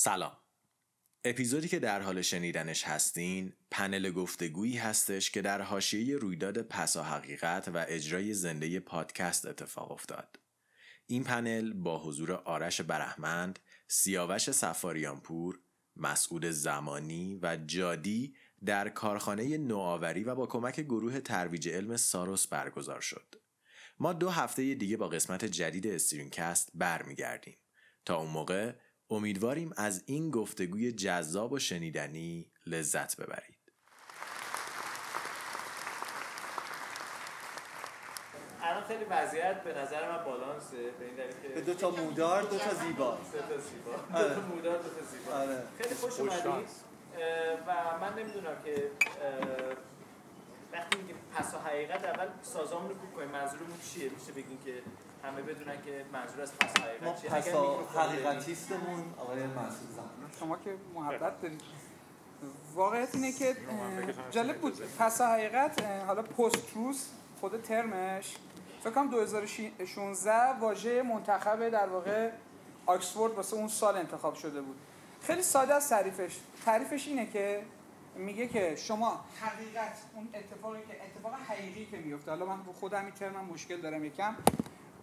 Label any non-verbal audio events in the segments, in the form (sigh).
سلام اپیزودی که در حال شنیدنش هستین پنل گفتگویی هستش که در حاشیه رویداد پسا حقیقت و اجرای زنده پادکست اتفاق افتاد این پنل با حضور آرش برهمند، سیاوش سفاریانپور، مسعود زمانی و جادی در کارخانه نوآوری و با کمک گروه ترویج علم ساروس برگزار شد. ما دو هفته دیگه با قسمت جدید استرینکست برمیگردیم. تا اون موقع امیدواریم از این گفتگوی جذاب و شنیدنی لذت ببرید. الان خیلی وضعیت به نظر من بالانسه به این دلیل که به دو تا مودار دو تا زیبا. سه تا زیبا. دو تا مودار دو تا زیبا. آره. خیلی خوش اومدید. و من نمی‌دونم که وقتی میگیم پس و حقیقت اول سازامون رو کوک کنیم. منظورمون چیه؟ میشه بگیم که همه بدونن که منظور از پس حقیقت چیه. بدیم. حقیقتیستمون آقای مسعود زمان شما که محبت دارید. واقعیت اینه که جالب بود. پس حقیقت حالا پست تروس خود ترمش فکر کنم 2016 واژه منتخب در واقع آکسفورد واسه اون سال انتخاب شده بود. خیلی ساده از تعریفش. تعریفش اینه که میگه که شما حقیقت اون اتفاقی که اتفاق حقیقی که میفته حالا من خودم این ترمم مشکل دارم یکم.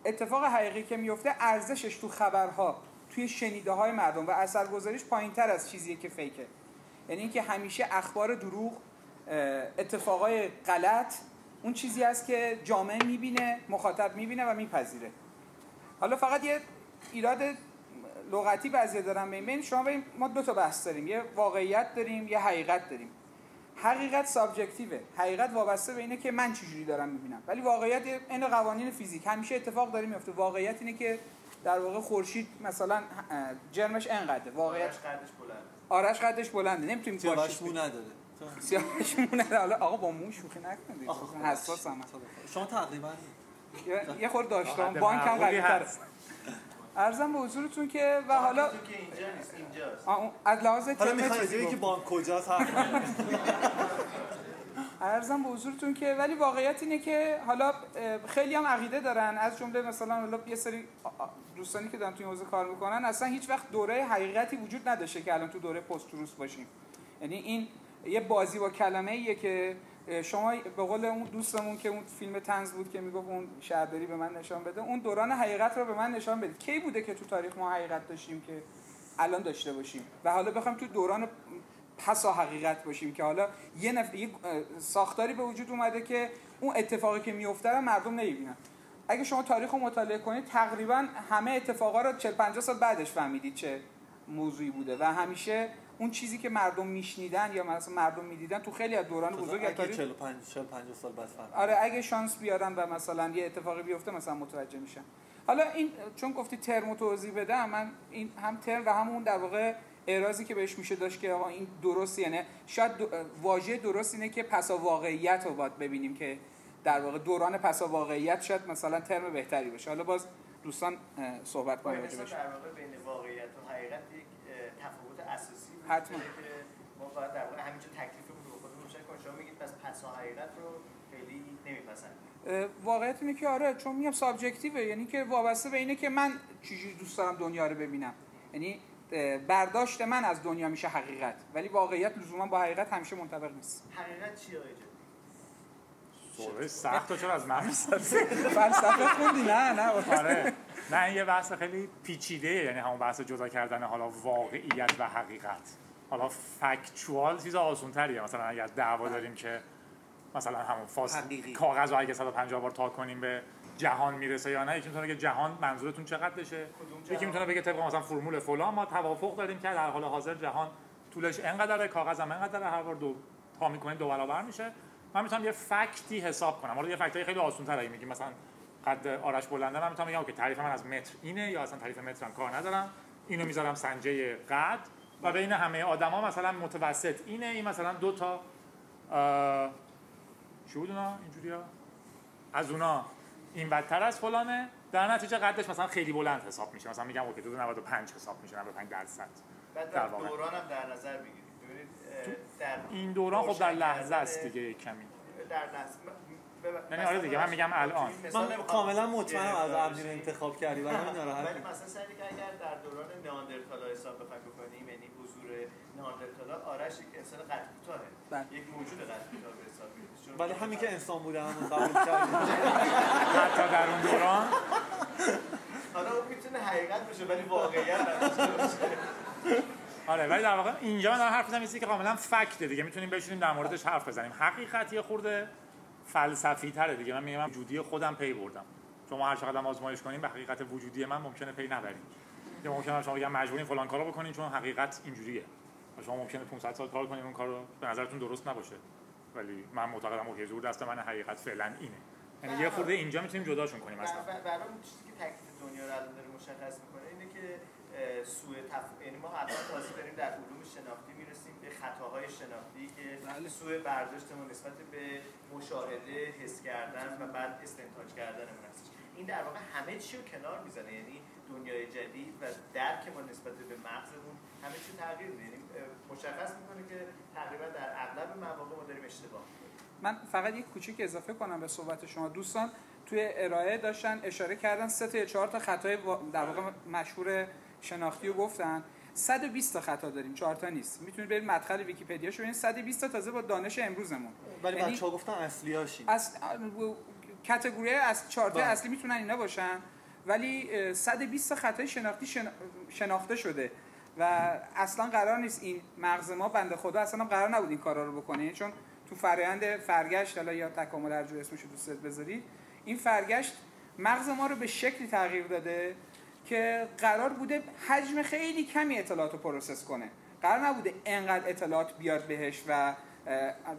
اتفاق حقیقی که میفته ارزشش تو خبرها توی شنیده های مردم و اثرگذاریش پایین تر از چیزیه که فیکه. یعنی اینکه همیشه اخبار دروغ اتفاقای غلط اون چیزی است که جامعه می‌بینه مخاطب می‌بینه و میپذیره. حالا فقط یه ایراد لغتی بعضی دارم به این بین. شما ببین ما دو تا بحث داریم. یه واقعیت داریم یه حقیقت داریم. حقیقت سابجکتیوه. حقیقت وابسته به اینه که من چجوری دارم می‌بینم. ولی واقعیت این قوانین فیزیک. همیشه اتفاق داره میفته واقعیت اینه که در واقع خورشید مثلا جرمش انقدره. واقعیت آرش قدش بلند آرش قدش بلنده. نمی‌تونیم سیاوش مو نداره. سیاوش مونه حالا آقا با مو شوخی نکنید. خب، حساس هم شما تقریبا یه- خورده داشتم بانک هم معقولی قوی هست. ارزم به حضورتون که و حالا که اینجا نیست اینجاست از لحاظ که. بانک کجاست. (laughs) ارزم به حضورتون که ولی واقعیت اینه که حالا خیلی هم عقیده دارن از جمله مثلا حالا یه سری دوستانی که دارن توی این حوزه کار می‌کنن اصلا هیچ وقت دوره حقیقتی وجود نداشته که الان تو دوره پست باشیم یعنی این یه بازی با کلمه ایه که شما به قول اون دوستمون که اون فیلم تنز بود که می‌گفت اون شهرداری به من نشان بده اون دوران حقیقت رو به من نشان بده کی بوده که تو تاریخ ما حقیقت داشتیم که الان داشته باشیم؟ و حالا بخوام تو دوران پسا حقیقت باشیم که حالا یه, نف... یه ساختاری به وجود اومده که اون اتفاقی که میفته رو مردم نمی‌بینن. اگه شما تاریخ رو مطالعه کنید تقریبا همه اتفاقا رو 40 50 سال بعدش فهمیدید چه موضوعی بوده و همیشه اون چیزی که مردم میشنیدن یا مثلا مردم می‌دیدن تو خیلی از دوران بزرگ اگه تاریخ 45 40 50 سال بعد فهمید آره اگه شانس بیارن و مثلا یه اتفاقی بیفته مثلا متوجه میشن. حالا این چون گفتی ترم توضیح بدم من این هم ترم و همون در واقع اعراضی که بهش میشه داشت که آقا این درست یعنی شاید دو- واژه درست اینه که پسا واقعیت رو باید ببینیم که در واقع دوران پسا واقعیت شاید مثلا ترم بهتری باشه. حالا باز دوستان صحبت بهش. در واقع بین واقعیت و حقیقت یک اه، تفاوت اساسی وجود حتما. ما باید در واقع همینجا تکلیفمون رو خودمون روشن کنیم. شما میگید پس پس و حقیقت رو خیلی نمیپسندید. واقعیت اینه که آره چون میگم سابجکتیوه. یعنی که وابسته به اینه که من چجوری دوست دارم دنیا رو ببینم. یعنی برداشت من از دنیا میشه حقیقت. ولی واقعیت لزوما با حقیقت همیشه منطبق نیست. حقیقت چیه آقای جدی؟ سوال سخت و چرا از من؟ (laughs) فلسفه خوندی؟ نه نه. آره. نه این یه بحث خیلی پیچیده یعنی همون بحث جدا کردن حالا واقعیت و حقیقت. حالا فکچوال چیز آسون تریه مثلا اگر دعوا داریم که مثلا همون حقیقی. کاغذ رو اگه 150 بار تا کنیم به جهان می‌رسه یا نه یکی می‌تونه بگه جهان منظورتون چقدرشه یکی می‌تونه بگه طبق مثلا فرمول فلان ما توافق داریم که در حال حاضر جهان طولش انقدره کاغذ هم انقدره هر بار دو تا می‌کنیم دو برابر میشه. من می‌تونم یه فکتی حساب کنم. حالا یه فکتای خیلی آسان تر میگیم مثلا قد آرش بلنده من می‌تونم بگم اوکی تعریف من از متر اینه یا اصلا تعریف مترم کار ندارم. اینو می‌ذارم سنجه قد و بین همه آدما مثلا متوسط اینه. این مثلا دو تا چی بود اونا؟ اینجوریا از اونا. این بدتر از فلانه. در نتیجه قدش مثلا خیلی بلند حساب میشه. مثلا میگم اوکی 295 حساب میشه 95 درصد. بعد در. دوران هم در نظر بگیرید. ببینید در این دوران خب در لحظه است دیگه کمی. در لحظه. یعنی آره دیگه، من میگم الان. من کاملا مطمئنم از گرفتار عبدی رو بشی. انتخاب کردی ولی ناراحت ولی مثلا سعی که اگر در دوران نئاندرتالا حساب بخوایم بکنیم یعنی حضور نئاندرتالا آرش یک انسان قد کوتاهه. بله. یک موجود قد کوتاه به حساب میاد ولی همین که انسان بوده همون قبول حتی در اون دوران. حالا اون می‌تونه حقیقت باشه ولی واقعیت نداشته آره ولی در واقع اینجا من دارم حرف می‌زنم که کاملا فکته دیگه. می‌تونیم بشینیم در موردش حرف بزنیم. حقیقت یه خورده فلسفی تره دیگه. من میگم من وجودی خودم پی بردم. شما هر چقدر هم آزمایش کنین به حقیقت وجودی من ممکنه پی نبرید یا ممکنه شما بگم مجبورین فلان کارو بکنین چون حقیقت اینجوریه. شما ممکنه 500 سال کار کنین اون کارو به نظرتون درست نباشه. ولی من معتقدم اوکی زور دست من حقیقت فعلا اینه. یعنی یه خورده اینجا می‌تونیم جداشون کنیم اصلا. بر- برای اون چیزی که تکلیف دنیا رو الان داره مشخص می‌کنه اینه که سوء تف... یعنی ما الان تازه داریم در علوم شناختی می‌رسیم به خطاهای شناختی که بله. سوء برداشتمون نسبت به مشاهده حس کردن و بعد استنتاج کردنمون هستش این در واقع همه چی رو کنار می‌زنه یعنی دنیای جدید و درک ما نسبت به مغزمون همه چی تغییر میده یعنی مشخص می‌کنه که تقریبا در اغلب مواقع ما داریم اشتباه می‌کنیم. من فقط یک کوچیک اضافه کنم به صحبت شما دوستان توی ارائه داشتن اشاره کردن سه تا یا چهار تا خطای در واقع مشهور شناختی رو گفتن. 120 تا خطا داریم. چهار تا نیست. می‌تونید برید مدخل ویکی‌پدیا شو ببینید 120 تا تازه با دانش امروزمون. ولی یعنی- بچه‌ها گفتن اصلیاشی از category از چهار تا بله. اصلی می‌تونن اینا باشن. ولی اه، 120 تا خطای شناختی شنا- شناخته شده. و اصلا قرار نیست این مغز ما بنده خدا اصلا قرار نبود این کارا رو بکنه. چون تو فرآیند فرگشت حالا یا تکامل هر جور اسمش رو دوست بذارید. این فرگشت مغز ما رو به شکلی تغییر داده. که قرار بوده حجم خیلی کمی اطلاعات رو process کنه. قرار نبوده اینقدر اطلاعات بیاد بهش و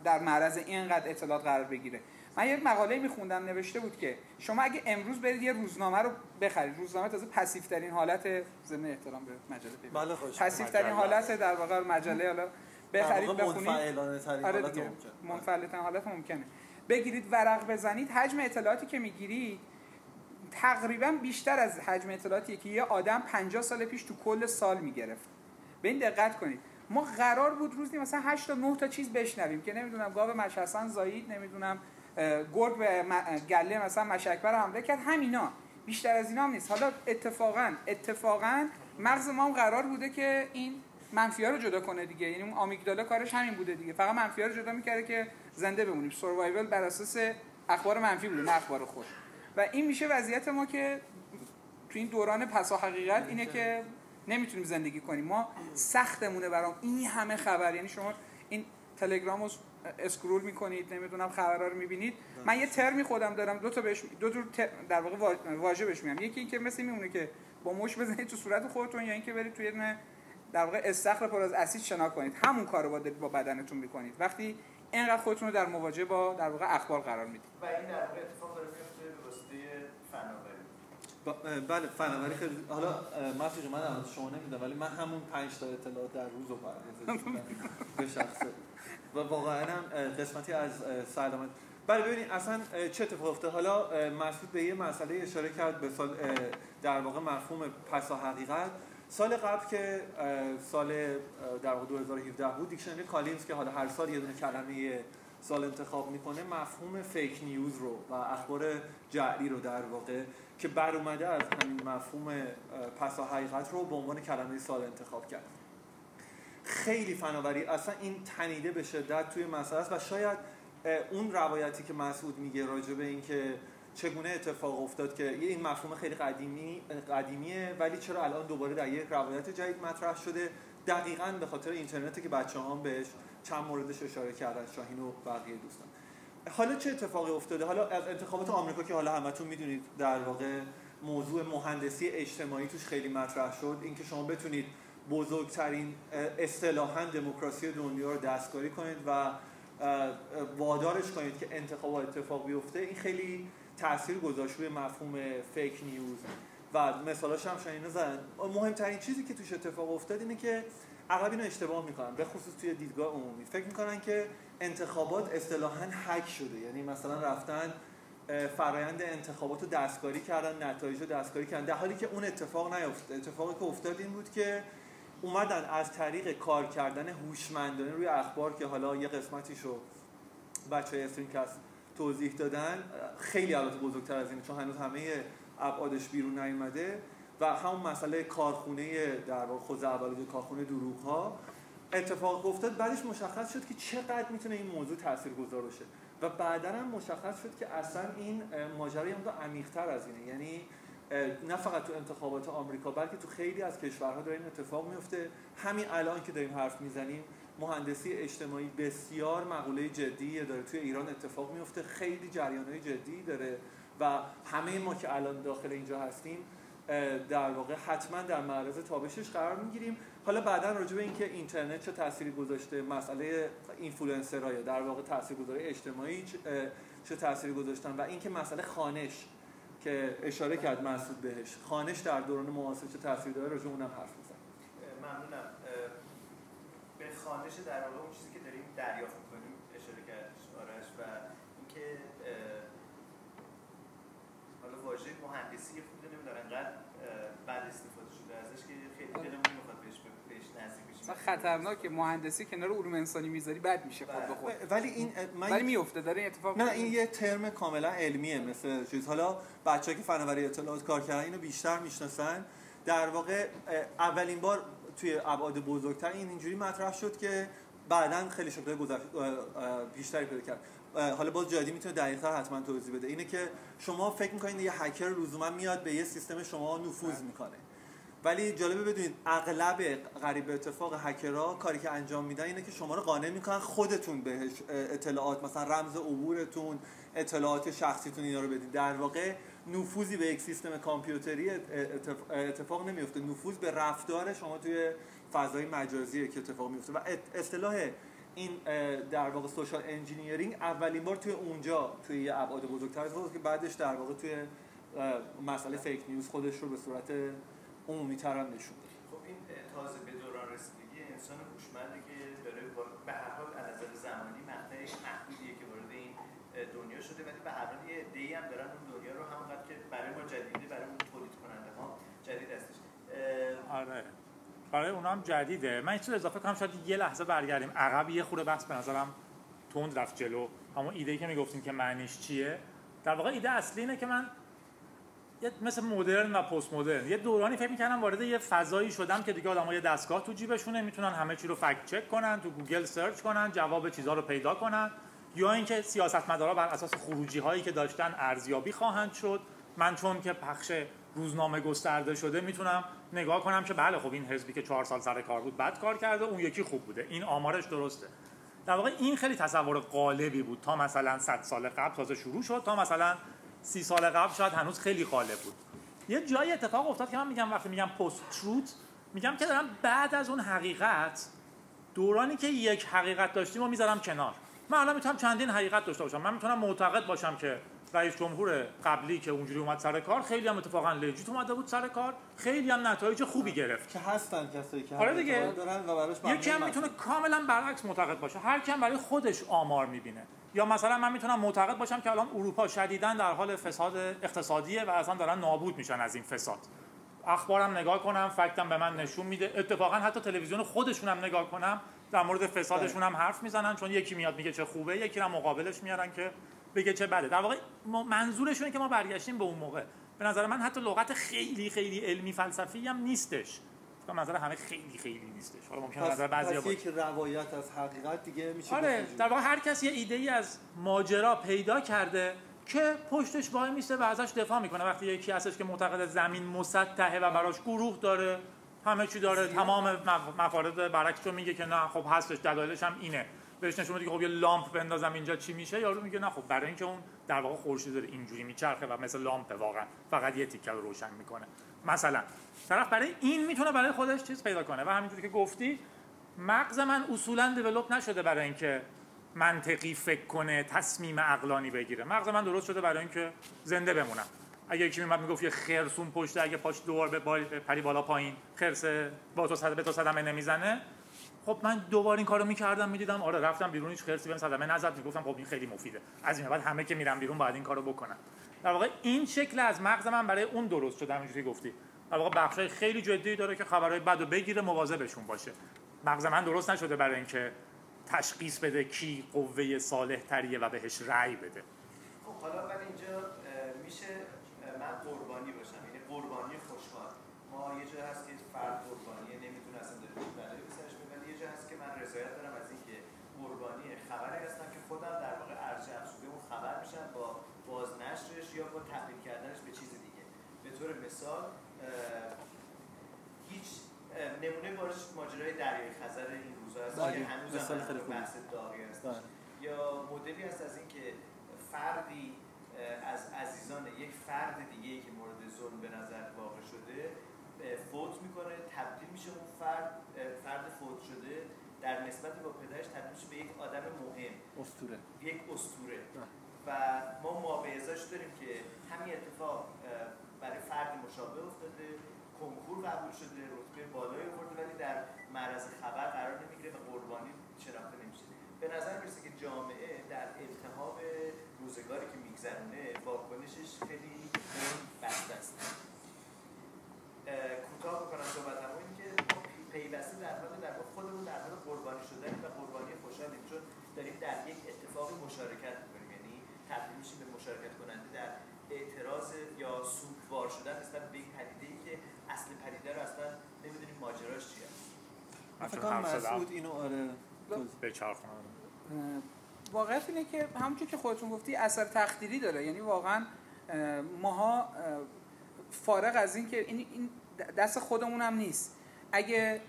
در معرض اینقدر اطلاعات قرار بگیره. من یه مقاله میخوندم نوشته بود که شما اگه امروز برید یه روزنامه رو بخرید روزنامه تازه پسیو ترین حالت ضمن احترام به مجله بله خوش پسیو ترین حالت در واقع مجله حالا بخرید بخونید. ترین آره ممکن. منفعلترین حالت ممکنه. بگیرید ورق بزنید. حجم اطلاعاتی که می‌گیرید تقریبا بیشتر از حجم اطلاعاتی که یه آدم 50 سال پیش تو کل سال می‌گرفت. به این دقت کنید. ما قرار بود روزی مثلا 8 تا 9 تا چیز بشنویم که نمی‌دونم گاو مشحسن زایید نمی‌دونم گرگ به گله مثلا مشکبر حمله کرد. همینا. بیشتر از اینا هم نیست. حالا اتفاقا اتفاقا مغز ما هم قرار بوده که این منفی رو جدا کنه دیگه. یعنی اون آمیگدالا کارش همین بوده دیگه. فقط منفی ها رو جدا می‌کرده که زنده بمونیم. سروایول بر اساس اخبار منفی بوده نه اخبار خوش و این میشه وضعیت ما که تو این دوران پسا حقیقت اینه که نمی‌تونیم زندگی کنیم. ما سختمونه برام این همه خبر. یعنی شما این تلگرام رو اسکرول می‌کنید نمی‌دونم خبرها رو می‌بینید. من یه ترمی خودم دارم. دو تا بهش دو جور تر- در واقع وا- واژه بهش میگم. یکی اینکه مثل میمونه که با مش بزنید تو صورت خودتون یا اینکه برید توی یه دونه در واقع استخر پر از اسید شنا کنید. همون کارو با با بدنتون می‌کنید. وقتی اینقدر خودتون رو در مواجهه با در واقع اخبار قرار می‌دید. و این در واقع اتفاق داره فناوری. بله فناوری خیلی حالا جون، من از شما نمی‌دونم ولی من همون 5 تا اطلاعات در روز رو (laughs) به شخصه و واقعا هم قسمتی از سلامت بله ببینید اصلا چه اتفاق افتاد؟ حالا مسعود به یه مسئله اشاره کرد به سال در واقع مفهوم پسا حقیقت. سال قبل که سال در واقع 2017 بود دیکشنری کالینز که حالا هر سال یه دونه کلمه سال انتخاب می‌کنه مفهوم فیک نیوز رو و اخبار جعلی رو در واقع که بر اومده از همین مفهوم پسا حقیقت رو به عنوان کلمه سال انتخاب کرد. خیلی فناوری اصلا این تنیده به شدت توی مسئله است و شاید اون روایتی که مسعود میگه راجع به اینکه چگونه اتفاق افتاد که این مفهوم خیلی قدیمی قدیمیه ولی چرا الان دوباره در یک روایت جدید مطرح شده؟ دقیقا به خاطر اینترنتی که بچه هم بهش چند موردش اشاره کردن شاهین و بقیه دوستان. حالا چه اتفاقی افتاده؟ حالا از انتخابات آمریکا که حالا همتون می‌دونید در واقع موضوع مهندسی اجتماعی توش خیلی مطرح شد. اینکه شما بتونید بزرگترین اصطلاحا دموکراسی دنیا رو دستکاری کنید و وادارش کنید که انتخابات اتفاق بیفته این خیلی تاثیر گذاشت روی مفهوم فیک نیوز و مثالاش هم شاید زدن. مهمترین چیزی که توش اتفاق افتاد اینه که اغلب اینو اشتباه می‌کنن به خصوص توی دیدگاه عمومی. فکر می‌کنن که انتخابات اصطلاحا هک شده. یعنی مثلا رفتن فرایند انتخابات رو دستکاری کردن نتایج رو دستکاری کردن. در حالی که اون اتفاق نیفتاد اتفاقی که افتاد این بود که اومدن از طریق کار کردن هوشمندانه روی اخبار که حالا یه قسمتیشو بچه استرینکست توضیح دادن خیلی البته بزرگتر از اینه چون هنوز همه ابعادش بیرون نیومده. و همون مسئله کارخونه در واقع خود اول کارخونه دروغ ها اتفاق افتاد. بعدش مشخص شد که چقدر می‌تونه این موضوع تاثیرگذار باشه. و بعدا هم مشخص شد که اصلا این ماجرا هم عمیق‌تر از اینه. یعنی نه فقط تو انتخابات آمریکا بلکه تو خیلی از کشورها داره این اتفاق میفته همین الان که داریم حرف می‌زنیم مهندسی اجتماعی بسیار مقوله جدی داره. توی ایران اتفاق میفته خیلی جریانهای جدی داره. و همه ما که الان داخل اینجا هستیم در واقع حتما در معرض تابشش قرار می‌گیریم. حالا بعدا راجع به اینکه اینترنت چه تأثیری گذاشته مسئله اینفلوئنسرای در واقع تاثیرگذاری اجتماعی چه تأثیری گذاشتن و اینکه مسئله خانش که اشاره کرد مسعود بهش. خانش در دوران معاصر چه تاثیر داره؟ راجع اونم حرف بزن ممنونم. به خانش در واقع اون چیزی که داریم دریافت می‌کنیم اشاره کرد آرش و اینکه حالا واژه مهندسی انقدر بد استفاده شده ازش که خیلی دلمون می‌خواد بهش بهش نزدیک بشیم. خطرناکه مهندسی کنار علوم انسانی می‌ذاری بد میشه خود به خود. ولی این من ولی میفته داره این اتفاق نه این یه ترم کاملا علمیه مثل چیز. حالا بچه‌ها که فناوری اطلاعات کار کردن اینو بیشتر می‌شناسن. در واقع اولین بار توی ابعاد بزرگتر این اینجوری مطرح شد که بعدا خیلی شکل بیشتری پیدا کرد. حالا باز جادی می‌تونه دقیق‌تر حتما توضیح بده. اینه که شما فکر می‌کنید یه هکر لزوما میاد به یه سیستم شما نفوذ می‌کنه. ولی جالبه بدونید اغلب غریب اتفاق هکرها کاری که انجام میدن اینه که شما رو قانع می‌کنن خودتون بهش اطلاعات مثلا رمز عبورتون اطلاعات شخصیتون اینا رو بدید در واقع نفوذی به یک سیستم کامپیوتری اتفاق نمیفته نفوذ به رفتار شما توی فضای مجازی که اتفاق میفته و اصطلاح این در واقع social engineering اولین بار توی اونجا توی یه ابعاد بزرگتر اتفاق که بعدش در واقع توی مسئله fake news خودش رو به صورت عمومی تر هم نشون خب این تازه به دوران رسیدگی انسان هوشمندی که داره به هر حال از نظر زمانی مقطعش محدودیه که وارد این دنیا شده ولی به هر حال یه عده‌ای هم دارن اون دنیا رو همونقدر که برای ما جدیده برای اون تولید کننده ها جدید هستش. آره. برای اونا هم جدیده. من این اضافه کنم شاید یه لحظه برگردیم. عقب یه خورده بحث به نظرم تند رفت جلو. همون ایده که می‌گفتیم که معنیش چیه؟ در واقع ایده اصلی اینه که من یه مثل مدرن و پست مدرن یه دورانی فکر می‌کردم وارد یه فضایی شدم که دیگه آدم‌ها یه دستگاه تو جیبشونه می‌تونن همه چی رو fact check کنن تو گوگل search کنن جواب چیزها رو پیدا کنن. یا اینکه سیاستمدارا بر اساس خروجی هایی که داشتن ارزیابی خواهند شد. من چون که پخش روزنامه گسترده شده می‌تونم نگاه کنم که بله خب این حزبی که چهار سال سر کار بود بد کار کرده اون یکی خوب بوده. این آمارش درسته. در واقع این خیلی تصور قالبی بود تا مثلا 100 سال قبل تازه شروع شد تا مثلا سی سال قبل شاید هنوز خیلی غالب بود. یه جایی اتفاق افتاد که من میگم وقتی میگم پست تروت میگم که دارم بعد از اون حقیقت دورانی که یک حقیقت داشتیم و می‌ذارم کنار. من الان می‌تونم چندین حقیقت داشته باشم. من می‌تونم معتقد باشم که رئیس جمهور قبلی که اونجوری اومد سر کار خیلی هم اتفاقا لجیت اومده بود سر کار. خیلی هم نتایج خوبی گرفت. که هستن کسایی که آره دیگه. دارن و براش یکی هم می‌تونه کاملا برعکس معتقد باشه. هر کیم برای خودش آمار می‌بینه. یا مثلا من می‌تونم معتقد باشم که الان اروپا شدیدا در حال فساد اقتصادیه و اصلا دارن نابود میشن از این فساد. اخبارم نگاه کنم فکتم به من نشون میده. اتفاقا حتی تلویزیون خودشونم نگاه کنم در مورد فسادشون هم حرف می‌زنن چون یکی میاد میگه چه خوبه یکی هم مقابلش میارن که بگه چه بده. در واقع منظورشونه که ما برگشتیم به اون موقع. به نظر من حتی لغت خیلی خیلی علمی فلسفی هم نیستش. به نظر همه خیلی خیلی نیستش. حالا ممکنه نظر بعضیا باشه. که روایت از حقیقت دیگه میشه آره در واقع هر کسی یه ایده ای از ماجرا پیدا کرده که پشتش وای میسته و ازش دفاع می‌کنه. وقتی یکی هستش که معتقد زمین مسطحه و براش گروه داره همه چی داره تمام مفارد برعکس رو میگه که نه خب هستش دلایلش هم اینه. بهش نشون که خب یه لامپ بندازم اینجا چی میشه یارو میگه نه خب برای اینکه اون در واقع خورشید داره اینجوری میچرخه و مثل لامپ واقعا فقط یه تیکه رو روشن می‌کنه. مثلا طرف برای این می‌تونه برای خودش چیز پیدا کنه و همینجوری که گفتی مغز من اصولا دیولپ نشده برای اینکه منطقی فکر کنه تصمیم عقلانی بگیره. مغز من درست شده برای اینکه زنده بمونم. اگه یکی میمد می‌گفت یه خرسون پشت اگه پاش دوبار به پری بالا پایین خرس با تو صد به تو صدمه نمی‌زنه خب من دوباره این کارو می‌کردم می‌دیدم آره رفتم بیرون هیچ خرسی بهم صدمه نزد. می‌گفتم خب این خیلی مفیده. از این بعد همه که میرم بیرون باید این کارو بکنم. در واقع این شکل از مغز من برای اون درست شده همینجوری گفتی. در واقع بخشای خیلی جدی داره که خبرهای بد و بگیره مواظبشون باشه. مغز من درست نشده برای اینکه تشخیص بده کی قوه صالح تریه و بهش رأی بده. خب حالا ولی اینجا میشه من قربانی باشم. یعنی قربانی خوشحال. ما یه جا هست فرد قربانیه نمی‌دونه اصلا داره چه بلایی به سرش میاد ولی یه جا هست که من رضایت دارم از اینکه قربانی خبری هستم که خودم در واقع ارزش افزوده اون خبر میشم با بازنشرش یا با تبدیل کردنش به چیز دیگه به طور مثال هیچ نمونه بارش ماجرای دریای خزر این روزا هست بله، که هنوز مثال خیلی هم. بحث داغی هست بله. یا مدلی هست از اینکه فردی از عزیزان یک فرد دیگه که مورد ظلم به نظر واقع شده فوت می‌کنه تبدیل میشه اون فرد فرد فوت شده در نسبت با پدرش تبدیل میشه به یک آدم مهم اسطوره یک اسطوره بله. و ما مابعضاش داریم که همین اتفاق برای فرد مشابه افتاده کنکور قبول شده رتبه بالایی آورده ولی در معرض خبر قرار نمی‌گیره و قربانی شناخته نمیشه به نظر می‌رسه که جامعه در التهاب روزگاری که میگذرونه واکنشش خیلی به اون بسته است اه، کوتاه بکنم صحبتم این که ما پی- پیوسته در حال در واقع خودمون در حال قربانی شدن و قربانی خوشحالیم چون داریم در یک اتفاقی مشارکت می‌کنیم یعنی تبدیل میشیم به مشارکت کننده در اعتراض یا سوگوار شدن نسبت به یک پدیده ای که اصل پدیده رو اصلا نمی‌دونیم ماجراش چیه. فکر زدم مسعود اینو آره به واقعیت اینه که همونجور که خودتون گفتی اثر تخدیری داره. یعنی واقعا اه، ماها اه، فارغ از این که این دست خودمون هم نیست. اگه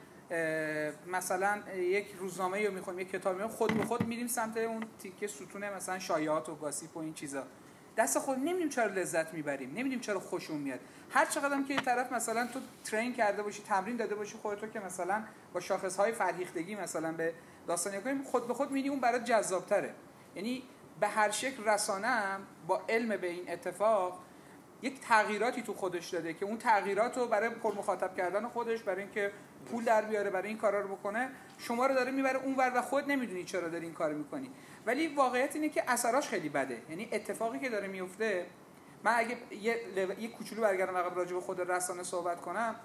مثلا یک روزنامه رو می‌خوایم یک کتاب می‌خوایم خود به خود میریم سمت اون تیکه ستون مثلا شایعات و گاسیپ و این چیزا. دست خود نمی‌دونیم چرا لذت می‌بریم نمی‌دونیم چرا خوشمون میاد. هر چقدر هم که یه طرف مثلا تو ترین کرده باشی تمرین داده باشی خودتو که مثلا با شاخص های فرهیختگی مثلا به داستان کنیم خود به خود میدی اون برات جذابتره. یعنی به هر شکل رسانه هم با علم به این اتفاق یک تغییراتی تو خودش داده که اون تغییرات رو برای پر مخاطب کردن خودش برای اینکه پول در بیاره برای این کارا رو بکنه شما رو داره می‌بره اونور و خود نمی‌دونی چرا داری این کارو می‌کنی. ولی واقعیت اینه که اثراش خیلی بده. یعنی اتفاقی که داره میفته من اگه یه, یه کوچولو برگردم عقب راجع به خود رسانه صحبت کنم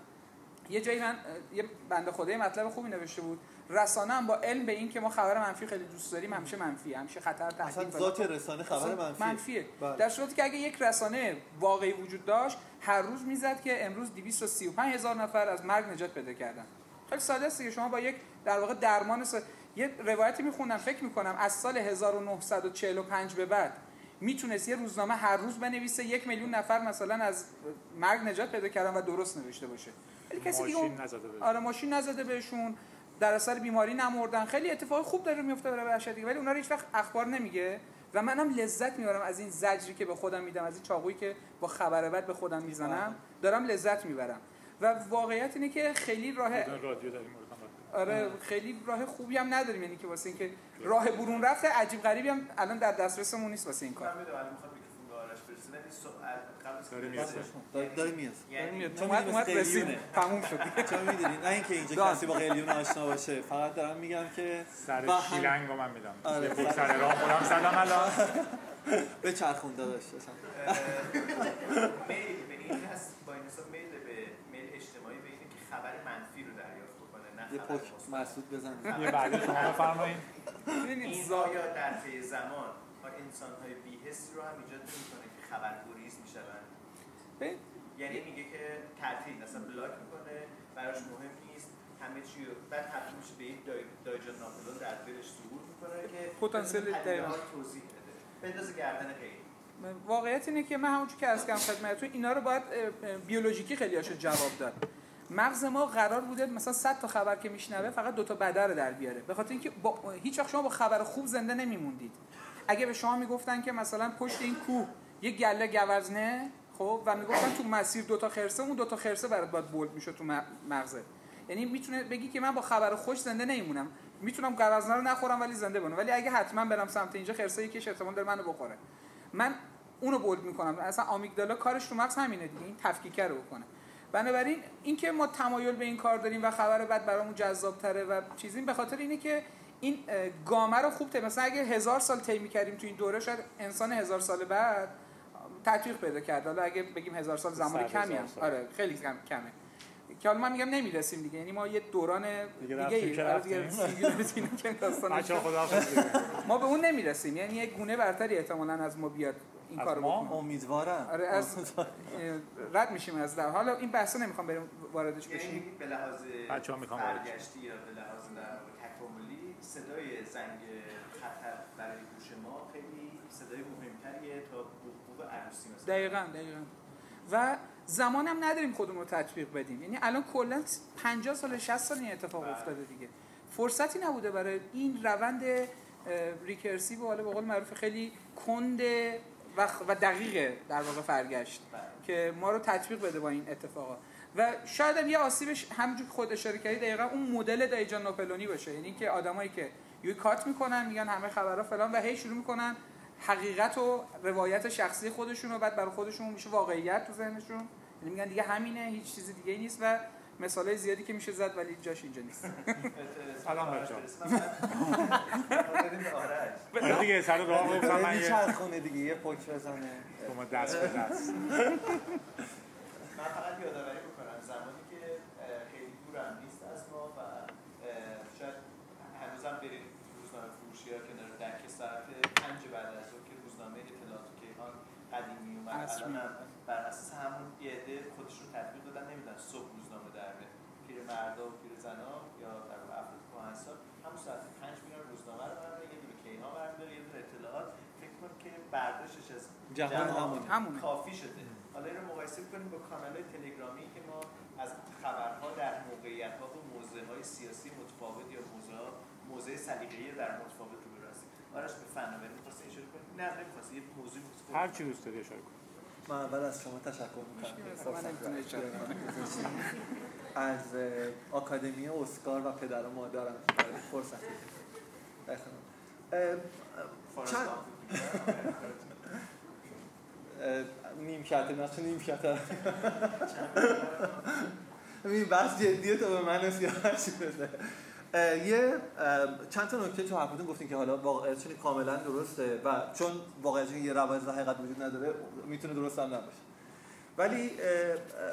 یه جایی من یه بنده خدای مطلب خوبی نوشته بود. رسانه هم با علم به این که ما خبر منفی خیلی دوست داریم همیشه منفی همیشه خطر تهدید اصلا. ذات رسانه خبر منفی منفیه. بله. در صورتی که اگه یک رسانه واقعی وجود داشت هر روز می‌زد که امروز 235 هزار نفر از مرگ نجات پیدا کردن. خیلی ساده است که شما با یک در واقع درمان سا... یه روایتی میخوندم فکر می‌کنم از سال 1945 به بعد می‌تونست یه روزنامه هر روز بنویسه یک میلیون نفر مثلا از مرگ نجات پیدا کردن و درست نوشته باشه. ولی کسی دیگه نزده بهش. آره ماشین نزده بهشون. در اثر بیماری نمردن. خیلی اتفاق خوب داره میفته برای بشر دیگه ولی اونا رو هیچ وقت اخبار نمیگه. و منم لذت می‌برم از این زجری که به خودم میدم از این چاقویی که با خبر بد به خودم می‌زنم. دارم لذت می‌برم. و واقعیت اینه که خیلی راه آره خیلی راه خوبی هم نداریم. یعنی که واسه اینکه راه برون رفت عجیب غریبی هم الان در دسترسمون نیست واسه این کار. داره میاد. داره- داره میاد. یعنی چون اومد می‌دونی اومد رسید. تموم شد. (laughs) چون می‌دونید نه اینکه اینجا. کسی با قلیون آشنا باشه. فقط دارم میگم که سر شیلنگ رو من میدم. آره. یه خوب سر راه خودم زدم الان. (laughs) به چرخونده داشته میل به این هست. با این حساب میل به میل اجتماعی به اینه که خبر منفی رو دریافت بکنه نه یه پک. مسعود بزن. یه بعدی شما بفرمایید. ببینید این آیا در طی زمان انسان های بی‌حسی رو هم ایجاد نمی‌کنه که خبر گریز یعنی میگه که تعطیل مثلا بلاک می‌کنه براش مهم نیست همه چی رو بعد تبدیل میشه به یک دای- دایجان ناپلون در دلش ظهور می‌کنه که پتانسیل توضیح بده. بندازه گردن غیر. واقعیت اینه که من همونجور که از کردم خدمتتون اینا رو باید بیولوژیکی خیلی هاشو جواب داد. مغز ما قرار بوده مثلا 100 تا خبر که میشنوه فقط دو تا بده رو در بیاره. به خاطر اینکه با هیچ وقت شما با خبر خوب زنده نمیموندید. اگه به شما می‌گفتن که مثلا پشت این کوه یه گله گوزنه خب و می‌گفتن تو مسیر دو تا خرسه اون دو تا خرسه برات باید بولد میشه تو م- مغزت. یعنی می‌تونه بگی که من با خبر خوش زنده نمیمونم. می‌تونم گوزنه رو نخورم ولی زنده بمونم. ولی اگه حتما برم سمت اینجا خرسه یکیش احتمال داره منو بخوره. من اونو بولد می‌کنم. اصلا آمیگدالا کارش تو مغز همینه دیگه. این تفکیکه رو بکنه. بنابراین اینکه ما تمایل به این کار داریم و خبر بعد برامون جذاب تره و چیزی به خاطر اینه که این گامه رو خوب ته مثلا اگه هزار سال طی می‌کردیم تو این دوره شاید انسان هزار سال بعد تطبیق پیدا کرد. حالا اگه بگیم هزار سال زمان کمی هم. آره خیلی کم کمه. که حالا من میگم نمی‌رسیم دیگه. یعنی ما یه دوران دیگه آره دیگه (laughs) خدا ما به اون نمی‌رسیم. یعنی یک گونه برتری احتمالا از ما بیاد این از کارو ما؟ امیدوارم. آره از (laughs) رد میشیم از در. حالا این بحثا نمی‌خوام بریم واردش بشیم. یعنی به لحاظ بچه‌ها شن. برگشتی یا به لحاظ در واقع تکاملی صدای زنگ خطر برای گوش ما خیلی صدای مهمتریه تا عروسی مثلا دقیقا دقیقا. و زمان هم نداریم خودمون رو تطبیق بدیم. یعنی الان کلا 50 سال 60 سال این اتفاق بله. افتاده دیگه. فرصتی نبوده برای این روند اه، ریکرسیو و حالا به قول معروف خیلی کند و, و دقیقه در واقع فرگشت بله. که ما رو تطبیق بده با این اتفاقا. و شاید هم یه آسیبش همونجور که خود اشاره کردی دقیقا اون مدل دایجان ناپلونی باشه. یعنی که آدمایی که یه کات می‌کنن میگن همه خبرها فلان و هی شروع می‌کنن حقیقت و روایت شخصی خودشون رو بعد برای خودشون میشه واقعیت تو ذهنشون. یعنی میگن دیگه همینه هیچ چیز دیگه ای نیست و مثالای زیادی که میشه زد ولی جاش اینجا نیست. (laughs) سلام بچه‌ها. (laughs) آرش دیگه سر راه گفتم من یه چرخونه دیگه یه پک بزنه. شما دست به دست. (laughs) من فقط یادآوری می‌کنم. زمانی که اه، خیلی دورم نیست از ما و اه، شاید هنوزم بریم روزنامه فروشی ها کنار دکه ساعت پنج بعد از ظهر که روزنامه اطلاعات و کیهان قدیمی اومد اصلی. الان هم بر اساس همون یه عده خودشون تطبیق دادن نمی‌دونم صبح روزنامه در میاد. پیر مردا و پیر زنا یا در واقع افراد کهنسال همون ساعت پنج میرن روزنامه رو برمی‌دارن، یه دونه کیهان برمی‌داره یه دونه اطلاعات. فکر کن که برداشتش از جهان همونه. همونه. کافی شده. حالا این رو مقایسه کنیم با کانال تلگرامی که ما از خبرها در موقعیت ها و موضع های سیاسی متفاوت یا موضع موضع سلیقه‌ای در متفاوت رو برسیم آرش به فناوری می‌خواستی اشاره کنی؟ نه نمی‌خواستی. یه موضوع متفاوت هر چی دوست داری اشاره کن. من اول از شما تشکر. می‌کنم. از آکادمی اسکار و پدر و مادرم. چند- اه، نیم نقش کته این بحث جدیه تو به من سیاهش بده اه، یه چند تا نکته تو حرفتون گفتین که حالا واقعیتشون کاملا درسته و چون واقعیتشون یه روایت حقیقت وجود نداره می‌تونه درست هم نباشه. ولی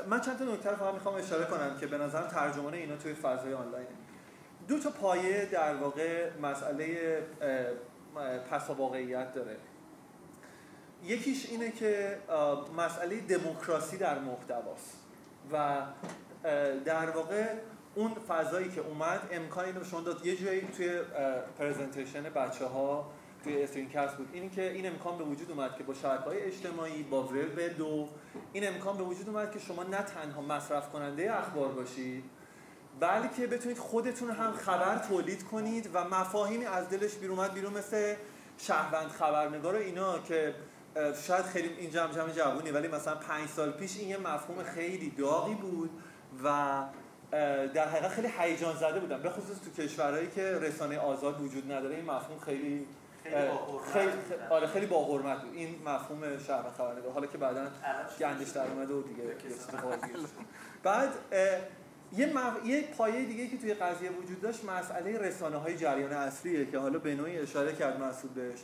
من چند تا نکته فقط می‌خوام اشاره کنم که به نظرم ترجمان اینا توی فضای آنلاینه. دو تا پایه در واقع مسئله پس واقعیت داره. یکیش اینه که مسئله دموکراسی در محتواست و در واقع اون فضایی که اومد امکان اینو شما داد. یه جایی توی پرزنتیشن بچه ها توی استرینکست بود. این که این امکان به وجود اومد که با شبکه‌های اجتماعی با وب دو این امکان به وجود اومد که شما نه تنها مصرف کننده اخبار باشید بلکه بتونید خودتون هم خبر تولید کنید و مفاهیمی از دلش بیرون اومد بیرون مثل شهروند خبرنگار اینا که شاید خیلی این جمع جمع جوونی ولی مثلا پنج سال پیش این یه مفهوم خیلی داغی بود و در حقیقت خیلی هیجان زده بودن به خصوص تو کشورهایی که رسانه آزاد وجود نداره این مفهوم خیلی خیلی با خیلی. آره خیلی با حرمت بود این مفهوم شهروند خبرنگار حالا که بعدا گندش در اومده و دیگه. بعد یه, مف... یه پایه دیگه که توی قضیه وجود داشت مسئله رسانه های جریان اصلیه که حالا به نوعی اشاره کرد مسعود بهش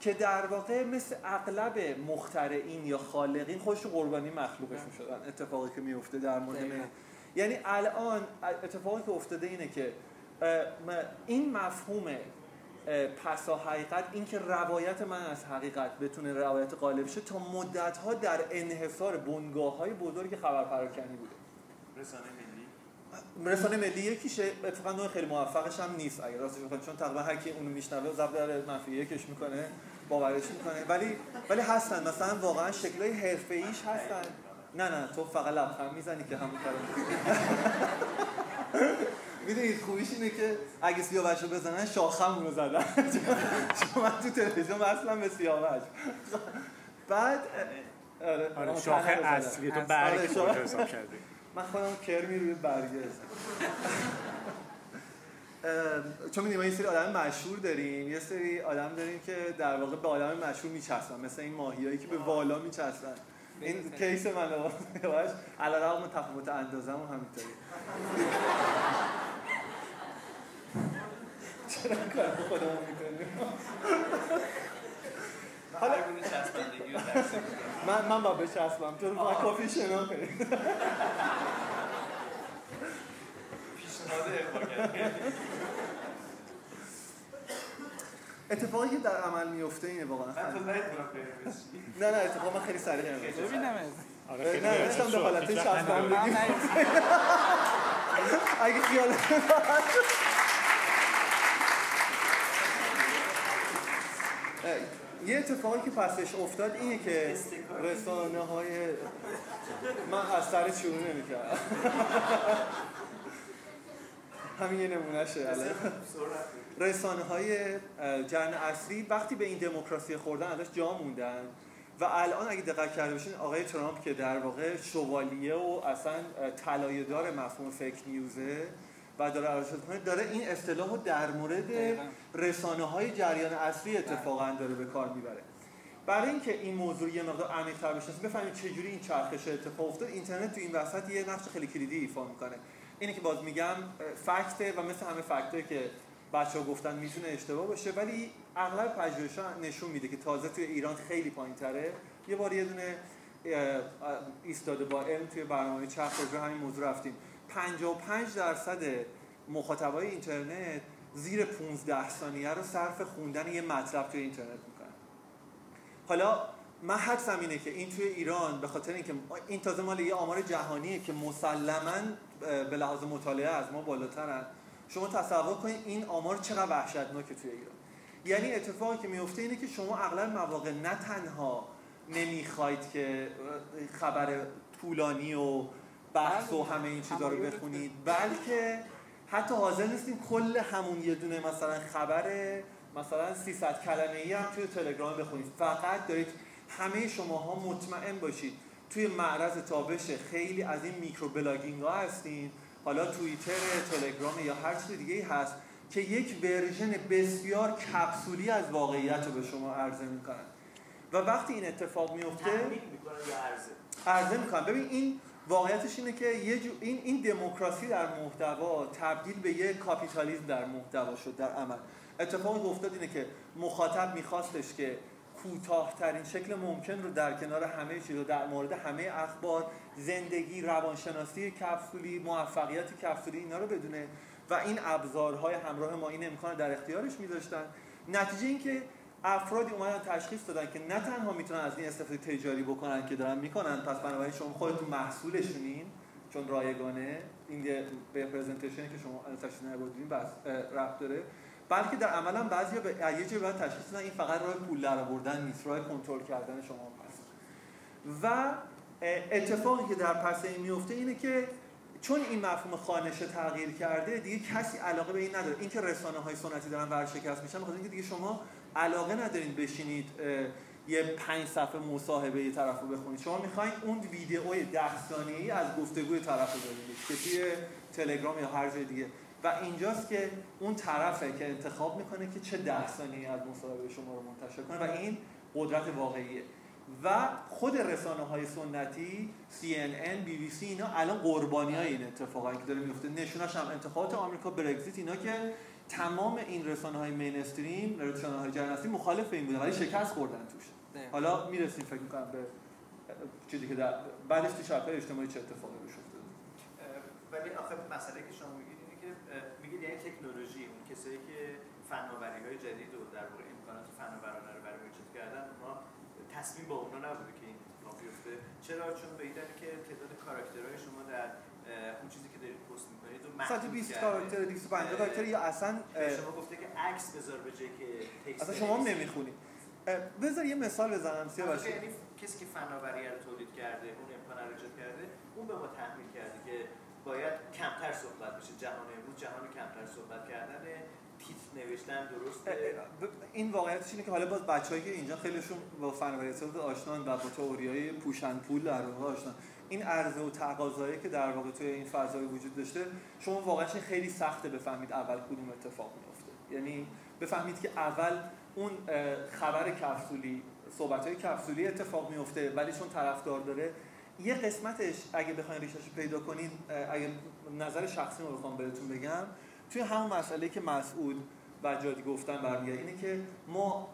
که در واقع مثل اغلب مخترعین یا خالقین خودش رو قربانی مخلوقشون شدن اتفاقی که میفته در مورد. یعنی الان اتفاقی که افتاده اینه که این مفهوم پسا حقیقت این که روایت من از حقیقت بتونه روایت غالب شه تا مدت ها در انحصار بنگاه های بزرگ خبر پراکنی بوده. رسانه ملی؟ رسانه ملی یکیشه اتفاقا نوع خیلی موفقش هم نیست. اگر راستش بخوایم چون تقریبا هر کی اونو میشنوه ضرب در منفی یکش می‌کنه باورش می‌کنه. ولی ولی هستن. مثلا واقعا شکلای حرفه‌ایش هستن. نه نه تو فقط لبخند می‌زنی که همون کارو می‌دونید (laughs) خوبیش اینه که اگه سیاوش رو بزنن شاخم رو زدن. (laughs) چون من تو تلویزیون اصلا به سیاوش. بعد آره آره شاخه. اصلی تو آره، برگ حساب کردی. من خودم کرمی روی برگه چون می‌دونیم ما یه سری آدم مشهور داریم. یه سری آدم داریم که در واقع به آدم مشهور میچسبن. مثل این ماهیایی که به والا میچسبن. این کیس من باش علیرغم تفاوت اندازم هم همینطوری چرا کار خودمون می‌کنیم حالا. من من با بچسبم تو رو کافی شنا پیشنهاد. اتفاقی که در عمل میفته اینه واقعا نمی‌دونم. نه نه اتفاقا من خیلی سریع شد. ببینم آره نه خیلی داشتم. دخالت. من نه (laughs) اگه خیال یه اتفاقی که پسش افتاد اینه که رسانه های من از سر شروع نمی (laughs) همین یه نمونهشه الان. رسانه های جرن اصلی وقتی به این دموکراسی خوردن ازش جا موندن و الان اگه دقت کرده باشین آقای ترامپ که در واقع شوالیه و اصلا طلایه‌دار مفهوم فیک نیوزه و داره ارشد کنه داره این اصطلاح رو در مورد. رسانه های جریان اصلی اتفاقا داره به کار می‌بره. برای اینکه این موضوع یه مقدار عمیق‌تر بفهمید چجوری این چرخش اتفاق افتاد. اینترنت تو این وسط یه نقش خیلی کلیدی ایفا می‌کنه. اینه که باز میگم فکته و مثل همه فکتایی که بچه ها گفتن می‌تونه اشتباه باشه ولی اغلب پژوهش‌ها نشون میده که تازه توی ایران خیلی پایین‌تره. یه بار یه دونه ایستاده با علم توی برنامه چرخ همین موضوع رفتیم. 55 درصد مخاطبای اینترنت زیر 15 ثانیه رو صرف خوندن یه مطلب توی اینترنت می‌کنن. حالا من حدسم اینه که این توی ایران به خاطر اینکه این تازه مال یه آمار جهانیه که مسلما به لحاظ مطالعه از ما بالاترن. شما تصور کنید این آمار چقدر وحشتناکه توی ایران. یعنی اتفاقی که میفته اینه که شما اغلب مواقع نه تنها نمی‌خواید که خبر طولانی و بحث و همه این چیزا رو بخونید بلکه حتی حاضر نیستیم کل همون یه دونه مثلا خبر مثلا 300 کلمه ای هم توی تلگرام بخونید. فقط دارید همه شماها مطمئن باشید. توی معرض تابش خیلی از این microblogging ها هستین. حالا توییتر تلگرام یا هر چیز دیگه ای هست که یک version بسیار کپسولی از واقعیت رو به شما عرضه می‌کنن. و وقتی این اتفاق میفته یا عرضه؟ می‌کنم ببین این واقعیتش اینه که یه جو این این دموکراسی در محتوا تبدیل به یه کاپیتالیسم در محتوا شد در عمل. اتفاقی که افتاد اینه که مخاطب میخواستش که کوتاهترین شکل ممکن رو در کنار همه چیز رو در مورد همه اخبار زندگی روانشناسی کپسولی موفقیت کپسولی اینا رو بدونه. و این ابزارهای همراه ما این امکان در اختیارش میذاشتن. نتیجه این که افرادی اومدن تشخیص دادن که نه تنها می‌تونن از این استفاده تجاری بکنن که دارن می‌کنن پس بنابراین شما خودتون محصولشونین چون رایگانه. این به پرزنتیشنی که شما تشخیص نبودین بس ربط داره. بلکه در عمل هم بعضیا به یه جایی باید تشخیص بدن این فقط راه پول در آوردن نیست راه کنترل کردن شما هست. و اتفاقی که در پس این میفته اینه که چون این مفهوم خانشه تغییر کرده دیگه کسی علاقه به این نداره. اینکه رسانه های سنتی دارن ورشکست میشن بخاطر اینکه دیگه شما علاقه ندارین بشینید یه پنج صفحه مصاحبه یه طرف رو بخونید. شما می‌خواین اون ویدئوی ده ثانیه‌ای از گفتگوی طرف رو ببینید که توی تلگرام یا هر جای دیگه. و اینجاست که اون طرفه که انتخاب می‌کنه که چه ده ثانیه‌ای از مصاحبه شما رو منتشر کنه و این قدرت واقعیه. و خود رسانه های سنتی CNN, BBC اینا الان قربانی های این اتفاقایی که داره میفته نشونش هم انتخابات آمریکا برگزیت اینا که تمام این رسانه های مینستریم رسانه های اصلی مخالف این بودن ولی شکست خوردن توش. حالا می‌رسیم فکر می‌کنم به چیزی که در بعدش تو شبکه اجتماعی چه اتفاقی روش افتاده. ولی آخه مسئله که شما میگید یعنی تکنولوژی اون کسایی که فناوری های جدید و در واقع امکانات فناورانه رو برای ایجاد کردن ما تصمیم با اونا نبوده که این اتفاق بیفته چرا چون به که تعداد کاراکترهای شما در اون چیزی که دارید پست می‌کنید رو مثلا تو محدود 20 کرده. کاراکتر 250 کاراکتر یا اصلا شما گفته که عکس بذار به جای که تکست اصلا شما هم. نمی‌خونید بذار یه مثال بزنم آخه سیاوش یعنی کسی که فناوری رو تولید کرده اون امکان رو ایجاد کرده اون به ما تحمیل باید کمتر صحبت بشه. جهان امروز جهان کمتر صحبت کردن تیتر نوشتن درست این واقعیتش اینه که حالا باز بچه‌ای که اینجا خیلیشون با فناوری اتصالات آشنان و با تئوریای پوشن پول در واقع آشنان این عرضه و تقاضایی که در واقع توی این فضای وجود داشته شما واقعا خیلی سخته بفهمید اول کدوم اتفاق میفته یعنی بفهمید که اول اون خبر کپسولی صحبت های کپسولی اتفاق میفته ولی چون طرفدار داره یه قسمتش اگه بخواین ریشش پیدا کنین اگه نظر شخصی رو بخوام بهتون بگم توی همون مسئله که مسئول و جادی گفتن برمیگرده اینه که ما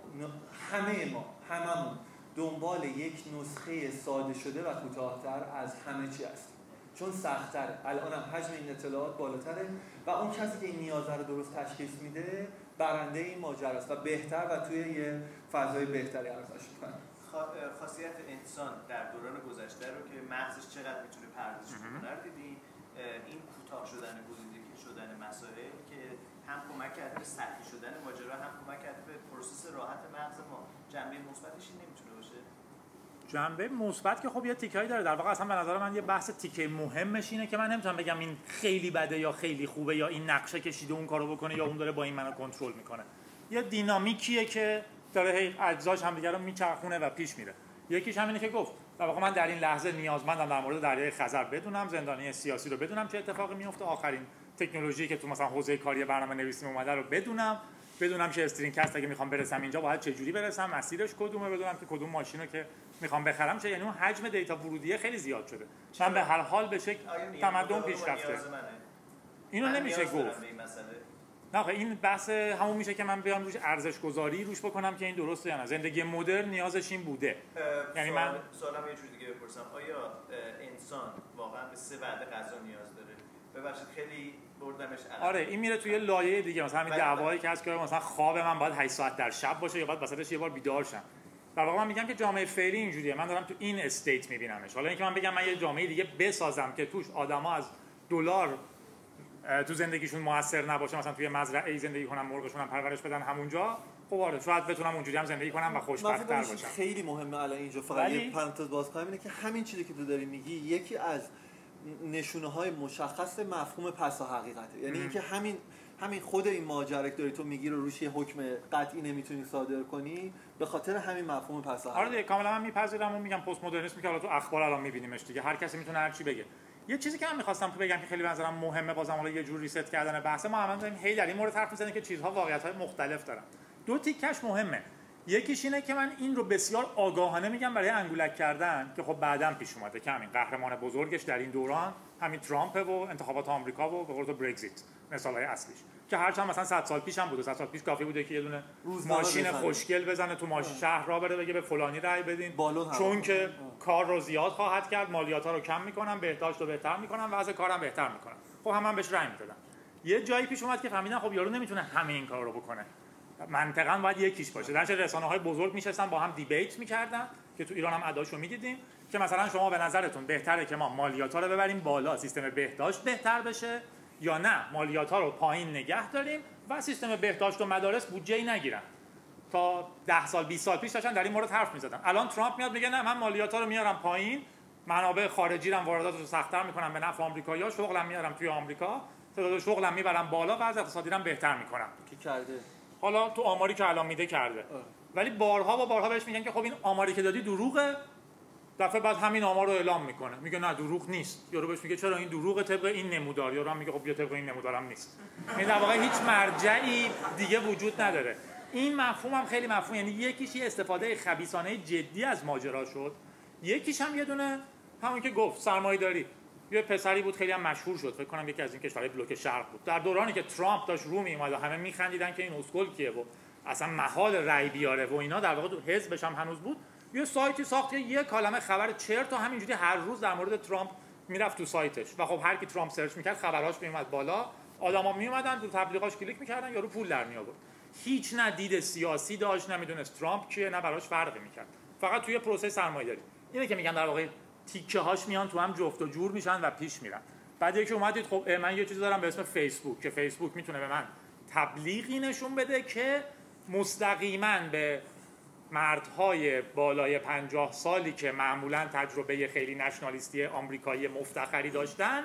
همه ما هممون دنبال یک نسخه ساده شده و کوتاهتر از همه چی هستیم. چون سخت‌تره. الان هم حجم این اطلاعات بالاتره و اون کسی که این نیاز رو درست تشخیص میده برنده این ماجرا است و بهتر و توی یه فضای بهتری عرضه می‌کنه. خاصیت انسان در دوران گذشته رو که مغزش چقدر می‌تونه پردازش کنه رو دیدین اه، این کوتاه شدن گزیدگی شدن مسائل که هم کمک کرده به سطحی شدن ماجرا هم کمک کرده به process راحت مغز ما. جنبه مثبتش این نمی‌تونه باشه. جنبه مثبت که خب یه تیکه‌ای داره. در واقع اصلا به نظر من یه بحث تیکه مهمش اینه که من نمی‌تونم بگم این خیلی بده یا خیلی خوبه یا این نقشه کشیده اون کارو بکنه یا اون داره با این منو کنترل می‌کنه. یه دینامیکیه که داره هی اجزاش همدیگه رو میچرخونه و پیش میره. یکیش همینه که گفت در واقع من در این لحظه نیازمندم در مورد دریای خزر بدونم زندانی سیاسی رو بدونم چه اتفاقی میفته آخرین تکنولوژی که تو مثلا حوزه کاری برنامه نویسی اومده رو بدونم بدونم که string cast اگه می‌خوام برسم اینجا باید چه جوری برسم مسیرش کدومه بدونم که کدوم ماشین رو که می‌خوام بخرم چه یعنی اون حجم data ورودی خیلی زیاد شده. من به هر حال به شکل تمدن نیاز منه؟ اینو نمیشه گفت. نه این بحث همون میشه که من بیام روش ارزش گذاری روش بکنم که این درسته یا نه. زندگی مدرن نیازش این بوده. یعنی من- سوالم یه جور دیگه بپرسم. آیا انسان واقعا به سه وعده غذا نیاز داره؟ ببخشید خیلی بردمش. آره این میره توی لایه دیگه. مثلا همین بله، دعوایی که هست که مثلا خواب من باید 8 ساعت در شب باشه یا باید وسطش یه بار بیدار شم. در واقع من میگم که جامعه فعلی اینجوریه. من دارم تو این استیت میبینمش. حالا اینکه من بگم من یه جامعه دیگه بسازم که توش آدما از دلار تو زندگیشون موثر نباشه مثلا توی مزرعه ای زندگی کنم مرغشون هم پرورش بدن همونجا خب آره شاید بتونم اونجوری هم زندگی کنم و من خوشبخت فکر تر کنم باشم خیلی مهمه الان اینجا فقط ولی- یه پرانتز باز کنم اینه که همین چیزی که تو داری میگی یکی از نشونه های مشخص مفهوم پسا حقیقته یعنی اینکه همین همین خود این ماجرا که داری تو میگی رو روش یه حکم قطعی نمی‌تونی صادر کنی به خاطر همین مفهوم پسا آره دیگه کاملا من میپذیرم و میگم پست مدرنیسم که حالا تو اخبار الان میبینیمش دیگه. هر کسی می‌تونه هر چی بگه. یه چیزی که من می‌خواستم تو بگم که خیلی به نظرم مهمه بازم حالا یه جور ریست کردن بحث ما هم داریم هی در این مورد حرف می‌زنیم که چیزها واقعیت های مختلف دارن. دو تیکش مهمه. یکیش اینه که من این رو بسیار آگاهانه میگم برای انگولک کردن که خب بعدا پیش اومده. که همین قهرمان بزرگش در این دوران همین ترامپ و انتخابات آمریکا و به قول تو برگزیت مثالای اصلیش. که هرچند مثلا 100 سال پیش هم بود 100 سال پیش کافی بوده که یه دونه ماشین بزنه. خوشگل بزنه تو ماشین شهر را بره بگه به فلانی رأی بدین. چون که کار رو زیاد خواهد کرد مالیات ها رو کم می‌کنم بهداشت رو بهتر می‌کنم وضع کارم بهتر می‌کنم خب هم من بهش رأی می‌دادم یه جایی پیش اومد که فهمیدن خب یارو نمی‌تونه همه این کار رو بکنه. منطقا باید یکیش باشه. در رسانه های بزرگ میشستن با هم دیبیت می‌کردن که تو ایران هم اداشو می‌دیدیم. که مثلا شما به نظرتون بهتره که ما مالیات ها رو ببریم بالا سیستم بهداشت بهتر بشه یا نه؟ مالیات ها رو پایین نگه داریم و سیستم بهداشت و مدارس بودجه ای نگیرن. تا 10 سال 20 سال پیش داشتن در این مورد حرف می‌زدن. الان ترامپ میاد میگه نه من مالیات ها رو میارم پایین منابع خارجی رو واردات رو سخت‌تر می‌کنم به نفع آمریکایی‌ها شغلم میارم توی آمریکا تعداد شغلم می‌برم بالا و از اقتصادی رو بهتر می‌کنم. که کرده؟ حالا تو آماری که الان میده کرده. ولی بارها و بارها بهش میگن که خب این آماری که دادی دروغه. دفعه بعد همین آمار رو اعلام می‌کنه. میگه نه دروغ نیست. یارو بهش میگه چرا این دروغ طبق این نمودار؟ یارو هم میگه خب بیا طبق این نمودارم نیست. این در واقع هیچ مرجعی دیگه وجود نداره. این مفهوم هم خیلی مفهوم. یعنی یکیش یه استفاده خبیثانه جدی از ماجرا شد. یکیش هم یه دونه همون که گفت سرمایه داری یه پسری بود خیلی هم مشهور شد. فکر کنم یکی از این کشورهای بلوک شرق بود. در دورانی که ترامپ داشت رو میومد و همه میخندیدن که این اسکل کیه و اصلا محال رأی بیاره و اینا در واقع حزبش هم هنوز بود. یه سایتی ساخت یه کلمه خبر چرت و همینجوری هر روز در مورد ترامپ می‌رفت تو سایتش. و خب هر کی ترامپ search می‌کرد خبراش میومد بالا. آدما میومدن تو تبلیغاش کلیک می‌کردن یارو پول در می آورد هیچ نه دید سیاسی داشت نمی‌دونست ترامپ کیه نه براش فرقی می‌کرد. فقط توی پروسه سرمایه داری اینه که میگن در واقع تیکه هاش میان تو هم جفت و جور میشن و پیش میرن. بعد یکی اومد دید خب من یه چیزی دارم به اسم فیسبوک که فیسبوک می‌تونه به من تبلیغی نشون بده که مستقیما به مردهای بالای پنجاه سالی که معمولا تجربه خیلی nationalist ی آمریکایی مفتخری داشتن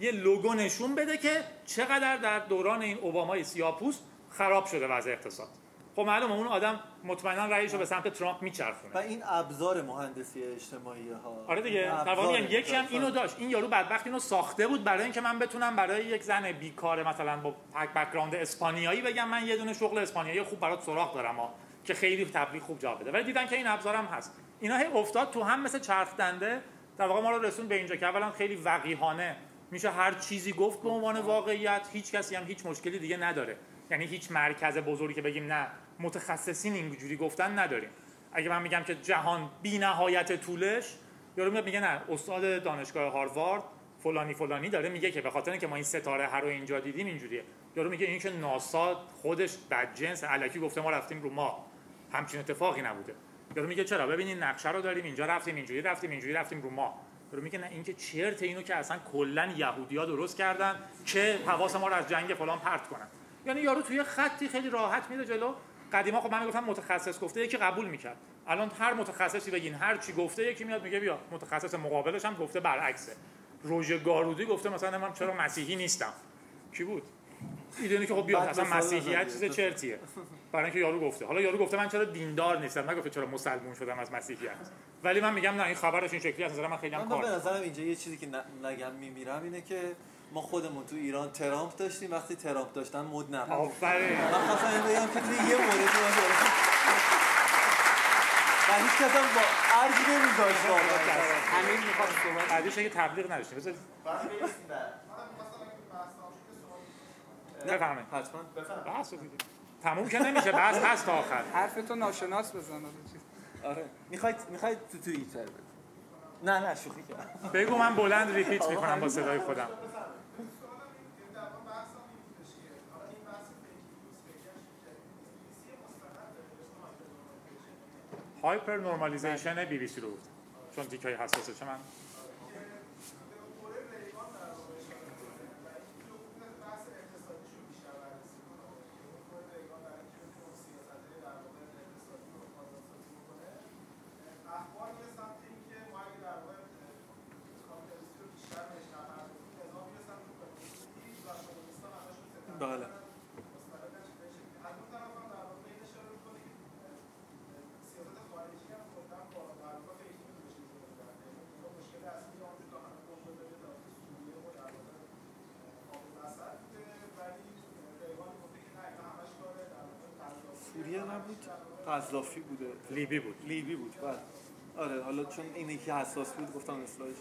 یه لوگو نشون بده که چقدر در دوران این اوبامای سیاپوست خراب شده وضع اقتصاد. خب معلومه اون آدم مطمئنا رأیش رو به سمت ترامپ میچرخونه. و این ابزار مهندسی اجتماعی ها آره دیگه در یکی هم. اینو داشت. این یارو بدبخت اینو ساخته بود برای اینکه من بتونم برای یک زن بیکار مثلا با بک‌گراند اسپانیایی بگم من یه دونه شغل اسپانیایی خوب برات سراغ دارم. ها که خیلی تبلیغ خوب جواب بده. ولی دیدن که این ابزارم هست. اینا هی افتاد تو هم مثل چرخ دنده. در واقع ما رو رسون به اینجا که اولا خیلی وقیحانه. میشه هر چیزی گفت به عنوان واقعیت. هیچ کسی هم هیچ مشکلی دیگه نداره. یعنی هیچ مرکز بزرگی که بگیم نه متخصصین اینجوری گفتن نداریم. اگه من میگم که جهان بی نهایت طولش یارو میاد میگه نه استاد دانشگاه هاروارد فلانی فلانی داره میگه که به خاطر اینکه ما این ستاره هر رو اینجا دیدیم اینجوریه. یارو میگه این که ناسا خودش بدجنس الکی گفته ما رفتیم رو ما همچین اتفاقی نبوده. یارو میگه چرا؟ ببینین نقشه رو داریم اینجا رفتیم اینجوری رفتیم اینجوری رفتیم رو ما یارو میگه نه این که چرت اینو که اصلا کلا یهودیا درست کردن که حواس ما رو از جنگ فلان پرت کنن. یعنی یارو توی خطی خیلی راحت میره جلو. قدیما خب من می‌گفتم متخصص گفته یکی قبول می‌کرد. الان هر متخصصی بگین هر چی گفته یکی میاد میگه بیا. متخصص مقابلش هم گفته برعکسه. روژه گارودی گفته مثلا من چرا مسیحی نیستم. کی بود؟ ایدونی که خب بیا اصلا مسیحیت. چیز (laughs) چرتیه. برای اینکه یارو گفته. حالا یارو گفته من چرا دیندار نیستم؟ نگفته چرا مسلمون شدم از مسیحیت. ولی من میگم نه این خبرش این شکلی از نظر من خیلی هم من به کار. نظرم اینجا یه چیزی که نگم میمیرم اینه که ما خودمون تو ایران ترامپ داشتیم. وقتی ترامپ داشتن مد نبود. آفرین. من خواستم اینو بگم که توی یه من دارم و هیچ کس هم با ارزی نمیذاشت واقعا. امیر می‌خواد صحبت بعدش اگه تبلیغ نداشتیم. بذار بفرمایید. حتما. بحث رو دیگه. تموم که نمیشه. بحث هست تا آخر. حرف تو ناشناس بزن. آره. می‌خواید می‌خواید تو توییتر بده نه نه شوخی کردم. بگو من بلند ریپیت می‌کنم با صدای خودم. هایپر نورمالیزیشن بی بی سی رو بود. چون تیکای حساسه. چه من بله سوریه نبود قذافی بوده. لیبی بود. لیبی بود. بله. آره حالا چون اینی که حساس بود گفتم اصلاحش.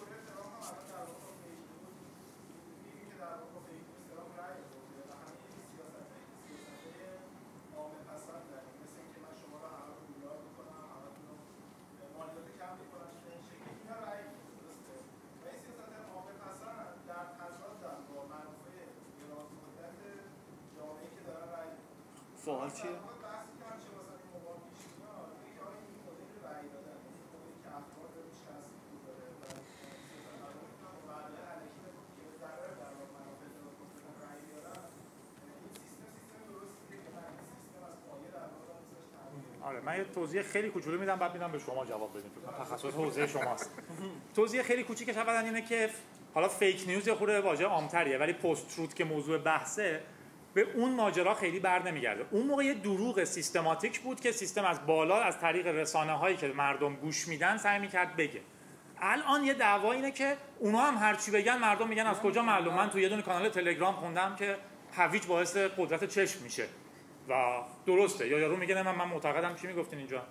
سوال چیه؟ آره من یه توضیح خیلی کوچولو میدم بعد میدم به شما جواب بدید چون تخصص حوزه شماست. توضیح خیلی کوچیکش اولا اینه که حالا فیک نیوز یه خورده واژه عامتریه ولی پست تروت که موضوع بحثه به اون ماجرا خیلی بر نمیگرده. اون موقع یه دروغ سیستماتیک بود که سیستم از بالا از طریق رسانه هایی که مردم گوش میدن سعی می‌کرد بگه. الان یه دعوا اینه که اونا هم هرچی بگن مردم میگن از کجا معلوم. من تو یه دونه کانال تلگرام خوندم که هویج باعث قدرت چشم میشه. و درسته. یا یارو میگه نه من من معتقدم چی می‌گفتین اینجا؟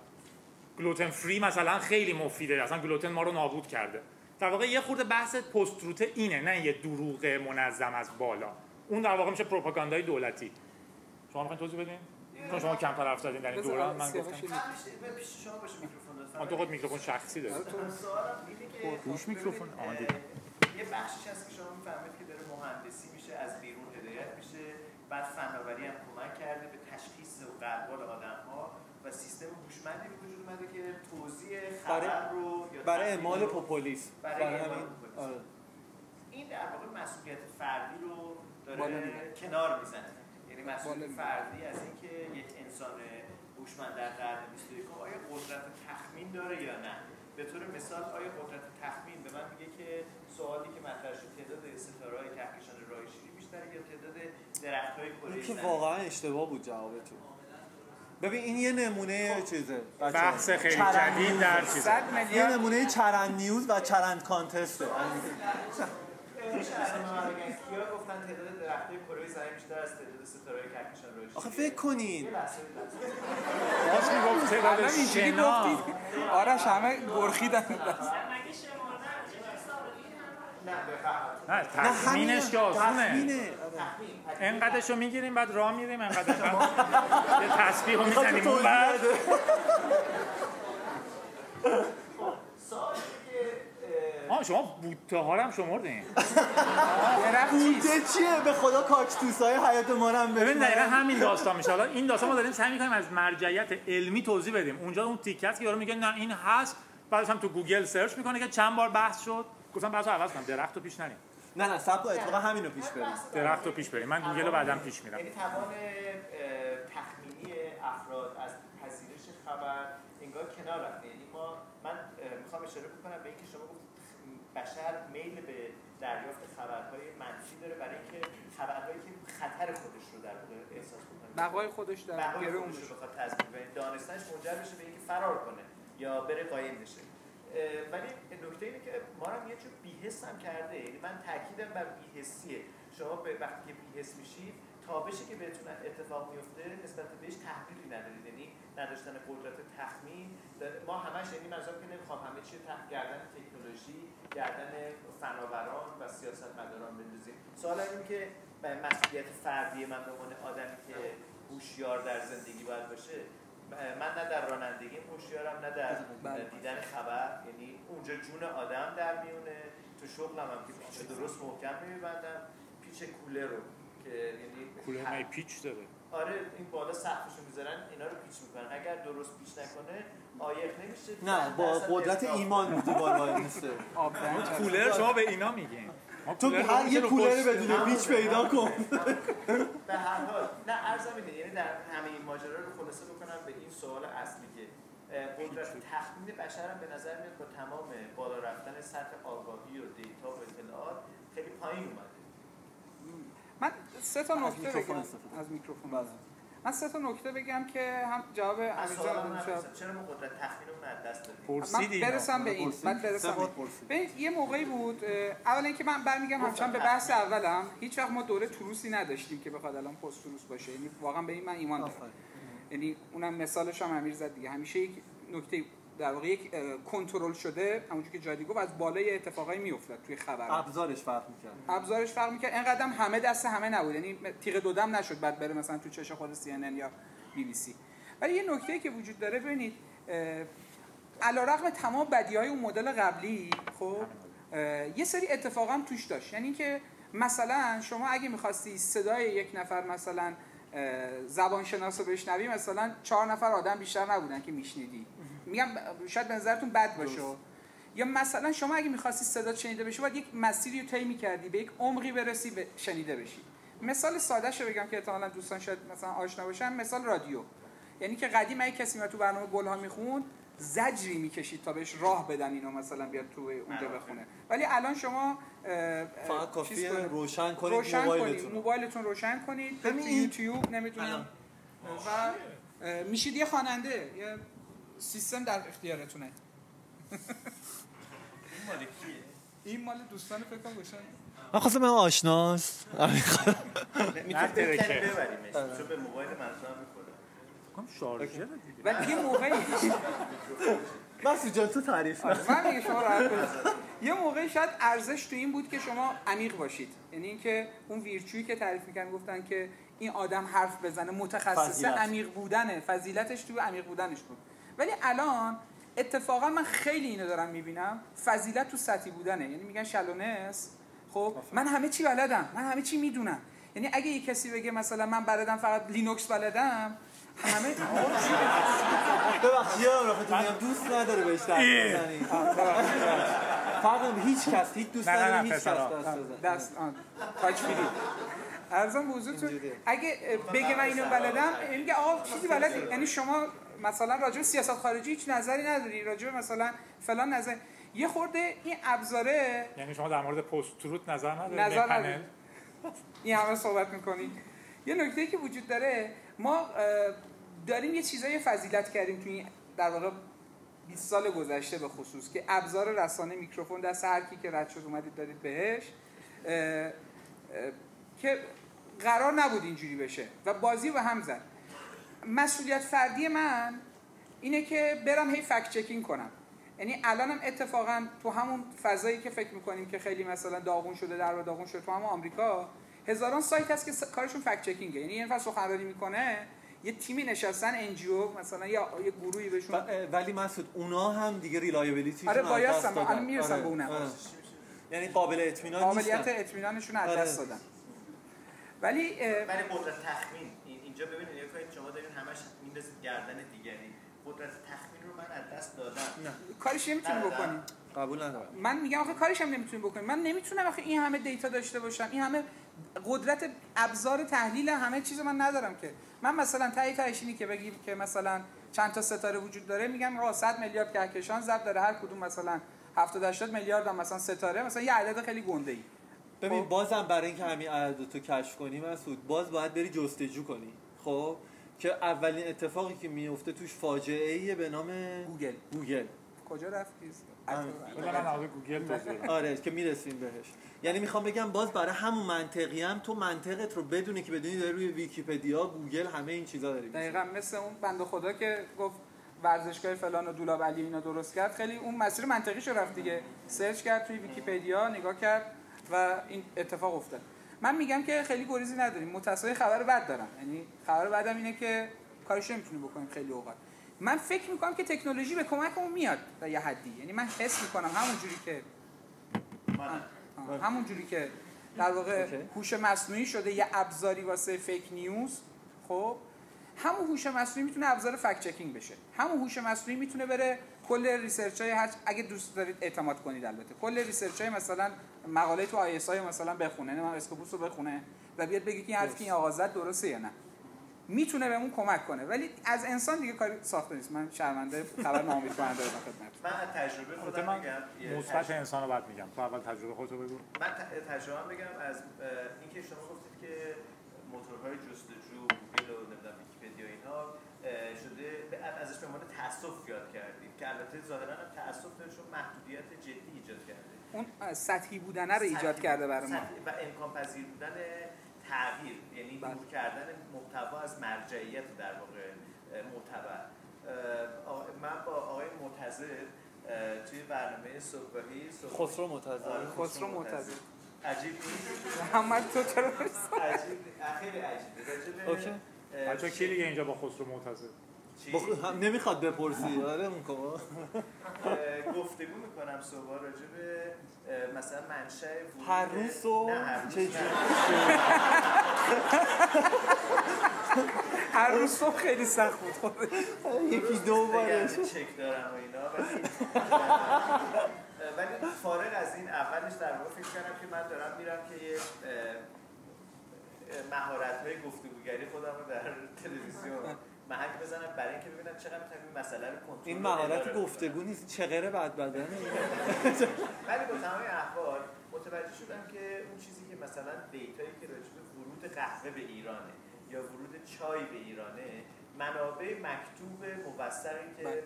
گلوتن فری مثلا خیلی مفیده. اصلا گلوتن ما رو نابود کرده. در واقع یه خورده بحث پست روت اینه نه یه دروغ منظم از بالا. اون در واقع میشه پروپاگاندای دولتی. شما می‌خواین توضیح بدین؟ چون شما کمتر حرف زدین در این دوران من گفتم. پیش شما باشه میکروفون تو خود میکروفون شخصی داری. اینه که روش میکروفون. آن دیدم یه بخشش هست که شما می‌فهمید که داره مهندسی میشه از بیرون هدایت میشه. بعد فناوری هم کمک کرده به تشخیص و قلبال آدم ها و سیستم هوشمندی به وجود اومده که توزیع خبر رو یا برای اعمال پوپولیس برای برای اعمال پوپولیس. آره. این در واقع مسئولیت فردی رو داره. کنار می‌زنه یعنی مسئولیت. فردی از اینکه یک انسان هوشمند در قرن 21 آیا قدرت تخمین داره یا نه به طور مثال آیا قدرت تخمین به من میگه که سوالی که مطرح شد تعداد ستاره‌های کهکشان راه شیری بیشتره یا تعداد درخت‌های کره این که؟ واقعا اشتباه بود جوابتون ببین این یه نمونه چیزه بچه‌ها. بحث خیلی جدید. در چیزه 100 یه نمونه چرند نیوز و چرند کانتسته گفتن تعداد درخت‌های کره زمین بیشتر از تعداد ستاره‌های کهکشان شیری آخه فکر کنین. باز می‌گفت تعداد شنا آرش همه نه بفرمایید نه نه تخمینش که. آسونه. انقدرشو می‌گیریم بعد راه میریم انقدر یه تسبیح رو می‌زنیم. اون بعد آها شما بوته ها رو هم شمردین بوته چیه؟ به خدا کاکتوس های حیاط ما رو هم ببین دقیقا همین داستان میشه. حالا این داستان ما داریم سعی می‌کنیم از مرجعیت علمی توضیح بدیم. اونجا اون تیکه است که یارو میگه نه این هست. بعدش هم تو گوگل search می‌کنه که چند بار بحث شد. گفتم رو عوض کنم. درخت رو پیش نریم. نه نه صبر کن اتفاقا همین رو پیش بریم. درخت رو پیش بریم. من گوگل رو بعدم پیش میرم. یعنی توان تخمینی افراد از پذیرش خبر انگار کنار رفته. یعنی ما من می‌خوام اشاره بکنم به اینکه شما گفتید بشر میل به دریافت خبرهای منفی داره برای اینکه خبرهایی که خطر خودش رو در واقع احساس بکنه. بقای خودش در بقای گره اون خودش رو بخواد تضمین کنه دانستنش منجر بشه به اینکه فرار کنه یا بره قایم بشه. ولی نکته اینه که ما هم یه جور بی‌حس هم کرده. یعنی من تاکیدم بر بی‌حسیه. شما به وقتی که بی‌حس میشید تابشی که بهتون اتفاق میفته نسبت بهش تحلیلی ندارید. یعنی نداشتن قدرت تخمین. ما همش یعنی منظورم که نمی‌خوام همه چی تحت گردن تکنولوژی گردن فناوران و سیاستمداران بندازیم. سوال این که مسئولیت فردی من به عنوان آدمی که هوشیار در زندگی باید باشه من نه در رانندگی هوشیارم نه در بله. دیدن خبر. یعنی اونجا جون آدم در میونه. تو شغلم هم که پیچ درست محکم نمیبندم پیچ کوله رو که یعنی کولر می پیچ داره؟ آره این بالا سقفشو می‌ذارن اینا رو پیچ می‌کنن. اگر درست پیچ نکنه آیق نمیشه. نه با قدرت. ایمان رو دیوار وای میسته کولر شما به اینا میگین. تو هر یه کولر. بدون پیچ پیدا کن به هر حال نه ارزم اینه یعنی در همه این ماجرا رو خلاصه بکنم به این سوال اصلی که قدرت تخمین بشر هم به نظر میاد با تمام بالا رفتن سطح آگاهی و دیتا و اطلاعات خیلی پایین اومده من سه تا از نکته میکروفون بگم استفاده. از میکروفون بله. من سه تا نکته بگم که هم جواب شد نمی‌رسم. چرا ما قدرت تخمینمون از دست دادیم؟ من پرسیدی برسم به این؟ بعد سه برسم به یه موقعی بود اولا اینکه من برمیگم همچنان به بحث اولم. هیچ وقت ما دوره تروسی نداشتیم که بخواد الان پست تروس باشه. یعنی واقعا به این من ایمان دارم. یعنی اونم مثالش هم امیر زد دیگه. همیشه یک نکته در واقع یک کنترل شده همونجوری که جادی گفت از بالای اتفاقایی میافتاد توی خبر ابزارش فرق می‌کرد. ابزارش فرق می‌کرد. اینقدر هم همه دست همه نبود. یعنی تیغ دودم نشد بعد بره مثلا تو چش خود سی یا بی بی سی ولی یه نکته که وجود داره ببینید علیرغم تمام بدی های اون مدل قبلی خب یه سری اتفاق هم توش داشت. یعنی که مثلا شما اگه می‌خواستی صدای یک نفر مثلا زبانشناس رو بشنوی مثلا چهار نفر آدم بیشتر نبودن که میشنیدی. میگم شاید به نظرتون بد باشه. یا مثلا شما اگه می‌خواستی صدا شنیده بشه باید یک مسیری رو طی می‌کردی به یک عمقی برسی به شنیده بشی. مثال ساده رو بگم که احتمالاً دوستان شاید مثلا آشنا باشن. مثال رادیو. یعنی که قدیم اگه کسی میاد تو برنامه گلها می‌خوند زجری می‌کشید تا بهش راه بدن اینو مثلا بیاد تو اونجا بخونه. ولی الان شما فقط کافیه کنید. روشن کنید روشن موبایلتون موبایلتون روشن کنید. همین. یوتیوب نمی‌دونم. و میشید یه خواننده یه سیستم در اختیارتونه. این مال دوستان فکر کنم گوشن. من خواستم من آشناست می‌تونیم ترکه. بکنیم ببریمش چون به موبایل منظورم می‌خوره. کنم شارژر دیگه. ولی یه موقعی مسعود جان تو تعریف کن. من میگه شما راحت. یه موقعی شاید ارزش تو این بود که شما عمیق باشید. یعنی اینکه اون ویرچویی که تعریف می‌کنن گفتن که این آدم حرف بزنه متخصص. عمیق بودنه. فضیلتش تو عمیق بودنش بود. ولی الان اتفاقا من خیلی اینو دارم می‌بینم. فضیلت تو سطحی بودنه. یعنی میگن شلونس خب من همه چی بلدم. من همه چی می‌دونم. یعنی اگه یه کسی بگه مثلا من بلدم فقط لینوکس بلدم همه (laughs) ببخشید یادم رفت میگم دوست نداره بهش فرق. هیچ کس هیچ دوست نداره هیچ کس. دست تاچ فری ارزم به حضورتون. اگه بگه من اینو بلدم میگه آقا چیزی بلدی. یعنی شما مثلا راجع به سیاست خارجی هیچ نظری نداری راجع به مثلا فلان نظر. یه خورده این ابزاره یعنی شما در مورد پست تروت نظر ندارید نظر؟ نداری. این همه صحبت می‌کنی. یه نکته که وجود داره ما داریم یه چیزای فضیلت کردیم توی این در واقع 20 سال گذشته به خصوص که ابزار رسانه میکروفون دست هر کی که رد شد اومدید دارید بهش. اه، اه، که قرار نبود اینجوری بشه. و بازی به هم زد. مسئولیت فردی من اینه که برم هی فکت چکینگ کنم. یعنی الانم اتفاقا تو همون فضایی که فکر می‌کنیم که خیلی مثلا داغون شده در و داغون شده تو همون آمریکا هزاران سایت هست که س- کارشون fact checking ه یعنی یه نفر سخنرانی می‌کنه یه تیمی نشستن NGO مثلا یا یه گروهی بهشون. ولی مسعود اونا هم دیگه reliability آره بایستم الان می‌رسم به اونم. یعنی قابل اطمینان قابلیت اطمینانشون از آره. دست دادن. ولی ولی قدرت تخمین این- اینجا ببینید یه کاری دارین همش میندازید گردن دیگری. قدرت تخمین رو من از دست دادم. کارش نمی‌تونی نه، نه. بکنی قبول ندارم. من میگم آخه کارش هم نمی‌تونی بکنی من نمی‌تونم آخه این همه دیتا داشته باشم. این همه قدرت ابزار تحلیل همه چیز من ندارم که. من مثلا تایی تهش اینی که بگیم که مثلا چند تا ستاره وجود داره میگم آقا 100 میلیارد کهکشان ضرب داره. هر کدوم مثلا 70 80 میلیارد هم مثلا ستاره مثلا یه عدد خیلی گنده ای ببین خب. بازم برای اینکه همین عدد تو کشف کنی مسعود باز باید بری جستجو کنی. خب؟ که اولین اتفاقی که میفته توش فاجعه ایه به نام گوگل. گوگل. کجا رفتی؟ از گوگل آره که می‌رسیم بهش. یعنی می‌خوام بگم باز برای همون منطقی هم تو منطقت رو بدونی که بدونی داری روی ویکیپدیا گوگل همه این چیزا داری دقیقا مثل اون بنده خدا که گفت ورزشگاه فلان و دولاب علی اینا درست کرد. خیلی اون مسیر منطقیشو رفت دیگه. search کرد توی ویکیپدیا نگاه کرد و این اتفاق افتاد. من میگم که خیلی گریزی نداریم. متأسفانه خبر بد دارم. یعنی خبر بدم اینه که کارش نمی‌تونیم بکنیم خیلی اوقات. من فکر می‌کنم که تکنولوژی به کمکمون میاد تا یه حدی. یعنی من حس می‌کنم همون جوری که همون جوری که در واقع. هوش مصنوعی شده یه ابزاری واسه fake news خب؟ همون هوش مصنوعی می‌تونه ابزار fact checking بشه. همون هوش مصنوعی می‌تونه بره کل research های هر اگه دوست دارید اعتماد کنید البته. کل research های مثلا مقاله تو ISI مثلا بخونه نه من Scopus رو بخونه و بیاد بگه که این حرفی که این آقا زد درسته یا نه. می‌تونه بهمون کمک کنه ولی از انسان دیگه کاری ساخته نیست. من شرمنده خبر ناامید کننده دارم خدمت من از تجربه خودم یه مثبت تجربه- انسان رو بعد میگم. تو اول تجربه خودتو بگو. من تجربه بگم از اینکه شما گفتید که موتورهای جستجو گوگل و نمی‌دونم ویکیپدیا اینها اه، شده به- ازش به عنوان تاسف یاد کردیم که البته ظاهرا هم تاسف داره چون محدودیت جدی ایجاد کرده اون سطحی بودنه رو ایجاد سطحی- کرده برای ما سطحی و امکان پذیر بودن تغییر یعنی بله. دور کردن محتوا از مرجعیت در واقع معتبر من با آقای اه، توی برنامه صبحگاهی صبح- خسرو معتزد. آره، خسرو معتزد. عجیب محمد تو چرا عجیب خیلی عجیبه اوکی. بچا کی دیگه اینجا با خسرو چی؟ بخ... هم نمی‌خواد بپرسی. (laughs) آره اه، گفتگو می‌کنم صبح راجع به مثلا منشأ هر روز روز چه. هر روز صبح خیلی سخت بود. خب (laughs) یکی دو باره. بگم چک دارم و اینا ولی (laughs) ولی فارغ از این اولش در واقع فکر کردم که من دارم میرم که یه مهارت های گفتگوگری خودم رو در تلویزیون محک بزنم برای اینکه ببینم چقدر می‌تونم این مسئله رو کنترل این مهارت. گفتگو نیست چغره بد بدنه ولی با تمام احوال متوجه شدم که اون چیزی که مثلا دیتایی که راجع به ورود قهوه به ایرانه یا ورود چای به ایرانه منابع مکتوب موثقی که.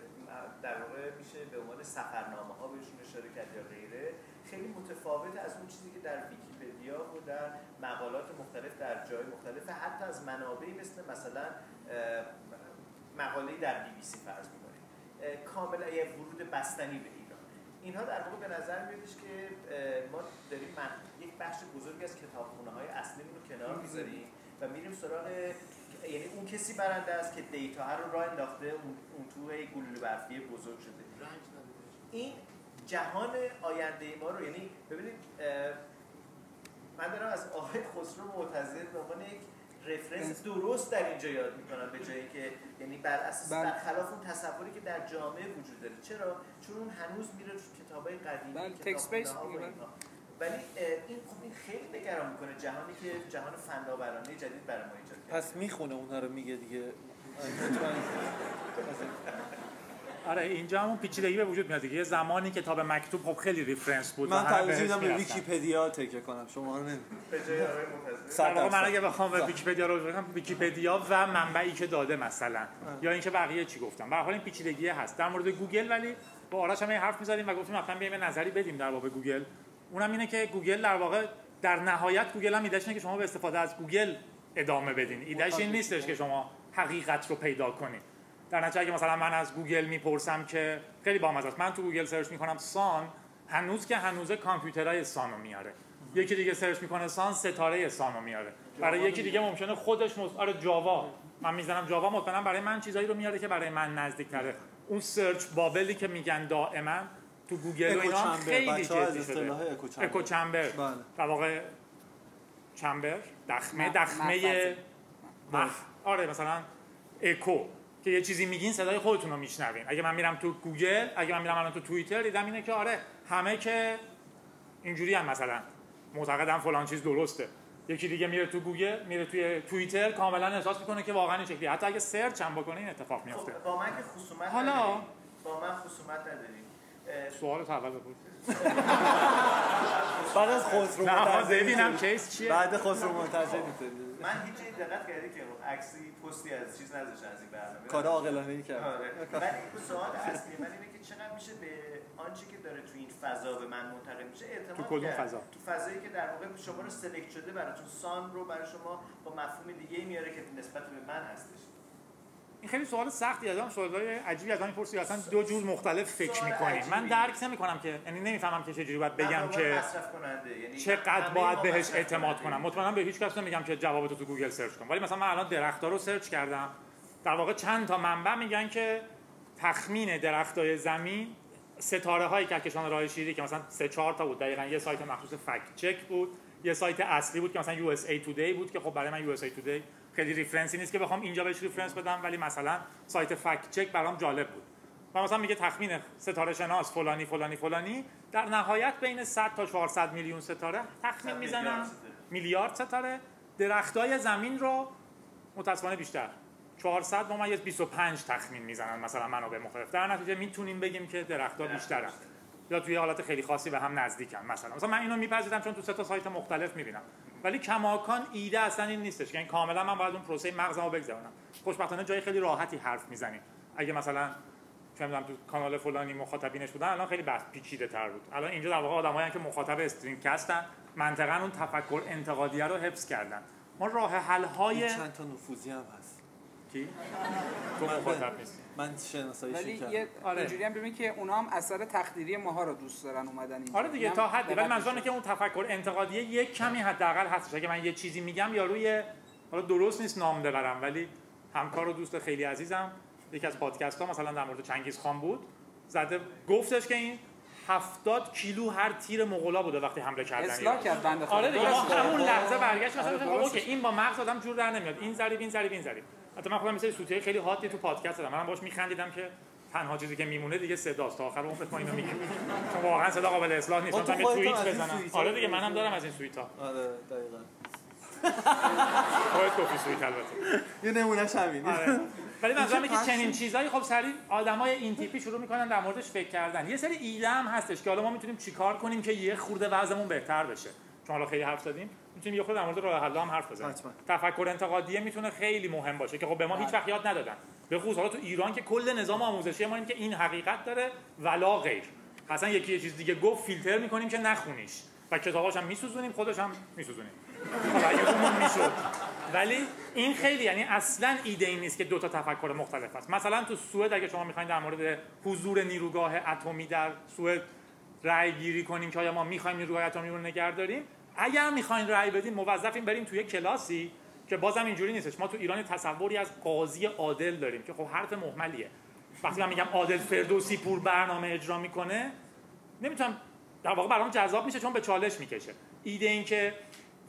در واقع میشه به عنوان سفرنامه ها بهشون اشاره کرد یا غیره خیلی متفاوت از اون چیزی که در ویکیپدیا و در مقالات مختلف در جای مختلف حتی از منابعی مثل مثلا مقاله در بی بی سی فرض می‌کنیم. اه، کاملا یه ورود بستنی به ایران. اینها در واقع به نظر میادش که ما داریم من- یک بخش بزرگی از کتابخونه های اصلیمون رو کنار می‌ذاریم و میریم سراغ یعنی اون کسی برنده است که دیتا رو راه انداخته اون, اون تو گلوله برفی بزرگ شده. این جهان آینده ما رو یعنی ببینید من دارم از آقای خسرو معتزد به عنوان یک رفرنس درست در اینجا یاد می‌کنم به جایی که یعنی بر اساس بله. برخلاف اون تصوری که در جامعه وجود داره. چرا؟ چون اون هنوز میره تو کتابای قدیمی بله، دیگه، بله. ولی این خب این خیلی نگران می‌کنه جهانی که جهان فناورانه جدید برای ما ایجاد کرده. پس می‌خونه اونها رو میگه دیگه. آره اینجا همون پیچیدگی به وجود میاد دیگه. یه زمانی کتاب مکتوب خب خیلی reference بود. من ترجیح میدم به. ویکیپدیا تکیه کنم. شما رو نمی به جای آقای معتزد صد در واقع من. اگه بخوام به. ویکیپدیا رو بگم ویکیپدیا و منبعی که داده مثلا. یا اینکه بقیه چی گفتم به هر حال این پیچیدگی هست. در مورد گوگل ولی با آرش هم حرف می‌زدیم و گفتیم مثلا بیایم یه نظری بدیم در باب گوگل. اونم اینه که گوگل در واقع در نهایت گوگل هم ایدهش اینه که شما به استفاده از گوگل ادامه بدین. ایدهش این نیستش که شما حقیقت رو پیدا کنید در نتیجه اگه مثلا من از گوگل می‌پرسم که خیلی بامزه است من تو گوگل search می‌کنم Sun هنوز که هنوز کامپیوترهای Sun و میاره. یکی دیگه search می‌کنه sun ستاره sun و میاره. برای یکی دیگه ممکنه خودش مز... آره جاوا. من می‌زنم جاوا مطمئنا برای من چیزایی رو میاره که برای من نزدیکتره. اون search bubble ی که میگن دائما تو گوگل و اینا خیلی جدی شده. اصطلاح echo chamber. echo chamber بله. در واقع chamber دخمه دخمه. مخ آره مثلا اکو که یه چیزی میگین صدای خودتون رو میشنوین. اگه من میرم تو گوگل اگه من میرم الان تو توییتر دیدم اینه که آره همه که اینجوری هم مثلا معتقدم فلان چیز درسته. یکی دیگه میره تو گوگل میره توی توییتر کاملا احساس می‌کنه که واقعا این شکلی. حتی اگه search هم بکنه این اتفاق میفته خب با من که خصومت حالا- نداری. با من خصومت نداری سوال اول بپرس بعد از خسرو نه آقا منتظری ببینم می‌تونی. case چیه. بعد خسرو منتظر می‌تونی. من هیچ جایی دقت کردی که رو عکسی پستی از چیز نذاشتن از این برنامه کار عاقلانه ای کرد. آره. ولی سوال اصلی من اینه که چقدر میشه به آنچه که داره تو این فضا به من منتقل میشه اعتماد تو کدوم؟ فضا؟ تو فضایی که در واقع شما رو سلکت شده براتون سان رو برای شما با مفهوم دیگه میاره که نسبت به من هستش. این خیلی سوال سختی از سوالای عجیبی از من می‌پرسی. اصلا دو جور مختلف فکر سوال می‌کنیم من. درک نمی‌کنم که یعنی نمی‌فهمم که چجوری باید من بگم که یعنی چقدر باید بهش اعتماد کنم. مطمئنا به هیچ کس نمیگم که جوابتو تو گوگل search کن. ولی مثلا من الان درختها رو search کردم. در واقع چند تا منبع میگن که تخمین درختای زمین ستاره های کهکشان راه شیری که مثلا سه چهار تا بود. دقیقا یه سایت مخصوص fact check بود. یه سایت اصلی بود که مثلا USA Today بود که خب برای من USA Today خیلی reference ی نیست که بخوام اینجا بهش reference بدم ولی مثلا سایت fact check برام جالب بود. و مثلا میگه تخمین ستاره شناس فلانی فلانی فلانی. در نهایت بین 100 تا 400 میلیون ستاره تخمین صد می‌زنن. میلیارد ستاره. میلیارد ستاره. درختای زمین رو متاسفانه بیشتر. 400 ممیز 25 تخمین می‌زنن مثلا منابع مختلف در نتیجه می‌تونیم بگیم که درختها بیشترن. یا توی حالت خیلی خاصی به هم نزدیکن مثلا. مثلا من اینو میپذیرم چون تو سه تا سایت مختلف می‌بینم. ولی کماکان ایده اصلا این نیستش. این کاملا من باید اون پروسه مغزمو بگذرونم. خوشبختانه جای خیلی راحتی حرف می‌زنیم اگه مثلا چه می‌دونم تو کانال فلانی مخاطبینش بودن الان خیلی بحث پیچیده تر بود. الان اینجا در واقع آدمایی که مخاطب استرینگ کستن منطقا اون تفکر انتقادیه رو حفظ کردن. ما راه حل های چند تا نفوذی هم کی؟ تو مخاطب نیستی. من شناساییش ولی یه آره. اینجوری هم ببین که اونا هم اثر تقدیری ماها رو دوست دارن اومدن اینجا. آره دیگه اینم تا حدی. ولی منظورم که اون تفکر انتقادیه یک کمی حداقل هستش. اگه من یه چیزی میگم یا روی حالا درست نیست نام ببرم ولی همکار و دوست خیلی عزیزم. یکی از پادکست ها مثلا در مورد چنگیز خان بود. زده گفتش که این 70 کیلو هر تیر مغولا بوده وقتی حمله کردن اصلاح ایران. کرد بنده خدا. آره دیگه. همون لحظه برگشت مثلا آره،. okay این با مغز آدم جور در نمیاد. این ضریب این ضریب این ضریب. حتی من خودم مثل سوتی خیلی هاتی تو پادکست دادم. منم باش میخندیدم که تنها چیزی که میمونه دیگه صداست تا آخر عمر فکر کنم اینو میگیم. چون واقعا صدا قابل اصلاح نیست. تو مثلا یه توییت بزنم. سوتی‌ها آره دیگه؟ منم دارم از این سوتی ها آره دقیقاً. خودت گفتی سویت البته. یه نمونهش همین آره. ولی منظورم اینه که چنین چیزایی خب سریع آدمای این تیپی شروع می‌کنن در موردش فکر کردن. یه سری ایده هم هستش که حالا ما می‌تونیم چیکار کنیم که یه خورده وضعمون بهتر بشه. چون حالا خیلی حرف زدیم می‌تونیم یه خورده در مورد راه حل هم حرف بزنیم. تفکر انتقادیه می‌تونه خیلی مهم باشه که خب به ما هیچ وقت یاد ندادن. به خصوص حالا تو ایران که کل نظام آموزشی ما این که این حقیقت داره ولا غیر. اصلا یکی یه چیز دیگه گفت فیلتر می‌کنیم که نخونیش. و کتاباش هم میسوزونیم خودش هم میسوزونیم. می‌شد. ولی این خیلی یعنی اصلا ایده ای نیست که دو تا تفکر مختلف هست مثلا تو سوئد اگه شما می‌خواین در مورد حضور نیروگاه اتمی در سوئد رأی گیری کنیم که آیا ما می‌خوایم نیروگاه اتمی رو نگه داریم اگر می‌خواین رأی بدین موظفین بریم توی کلاسی که بازم اینجوری نیستش. ما تو ایران تصوری از قاضی عادل داریم که خب حرف محملیه. وقتی من میگم عادل فردوسی پور برنامه اجرا می‌کنه نمی‌تونم در واقع برام جذاب میشه چون به چالش می‌کشه. ایده این که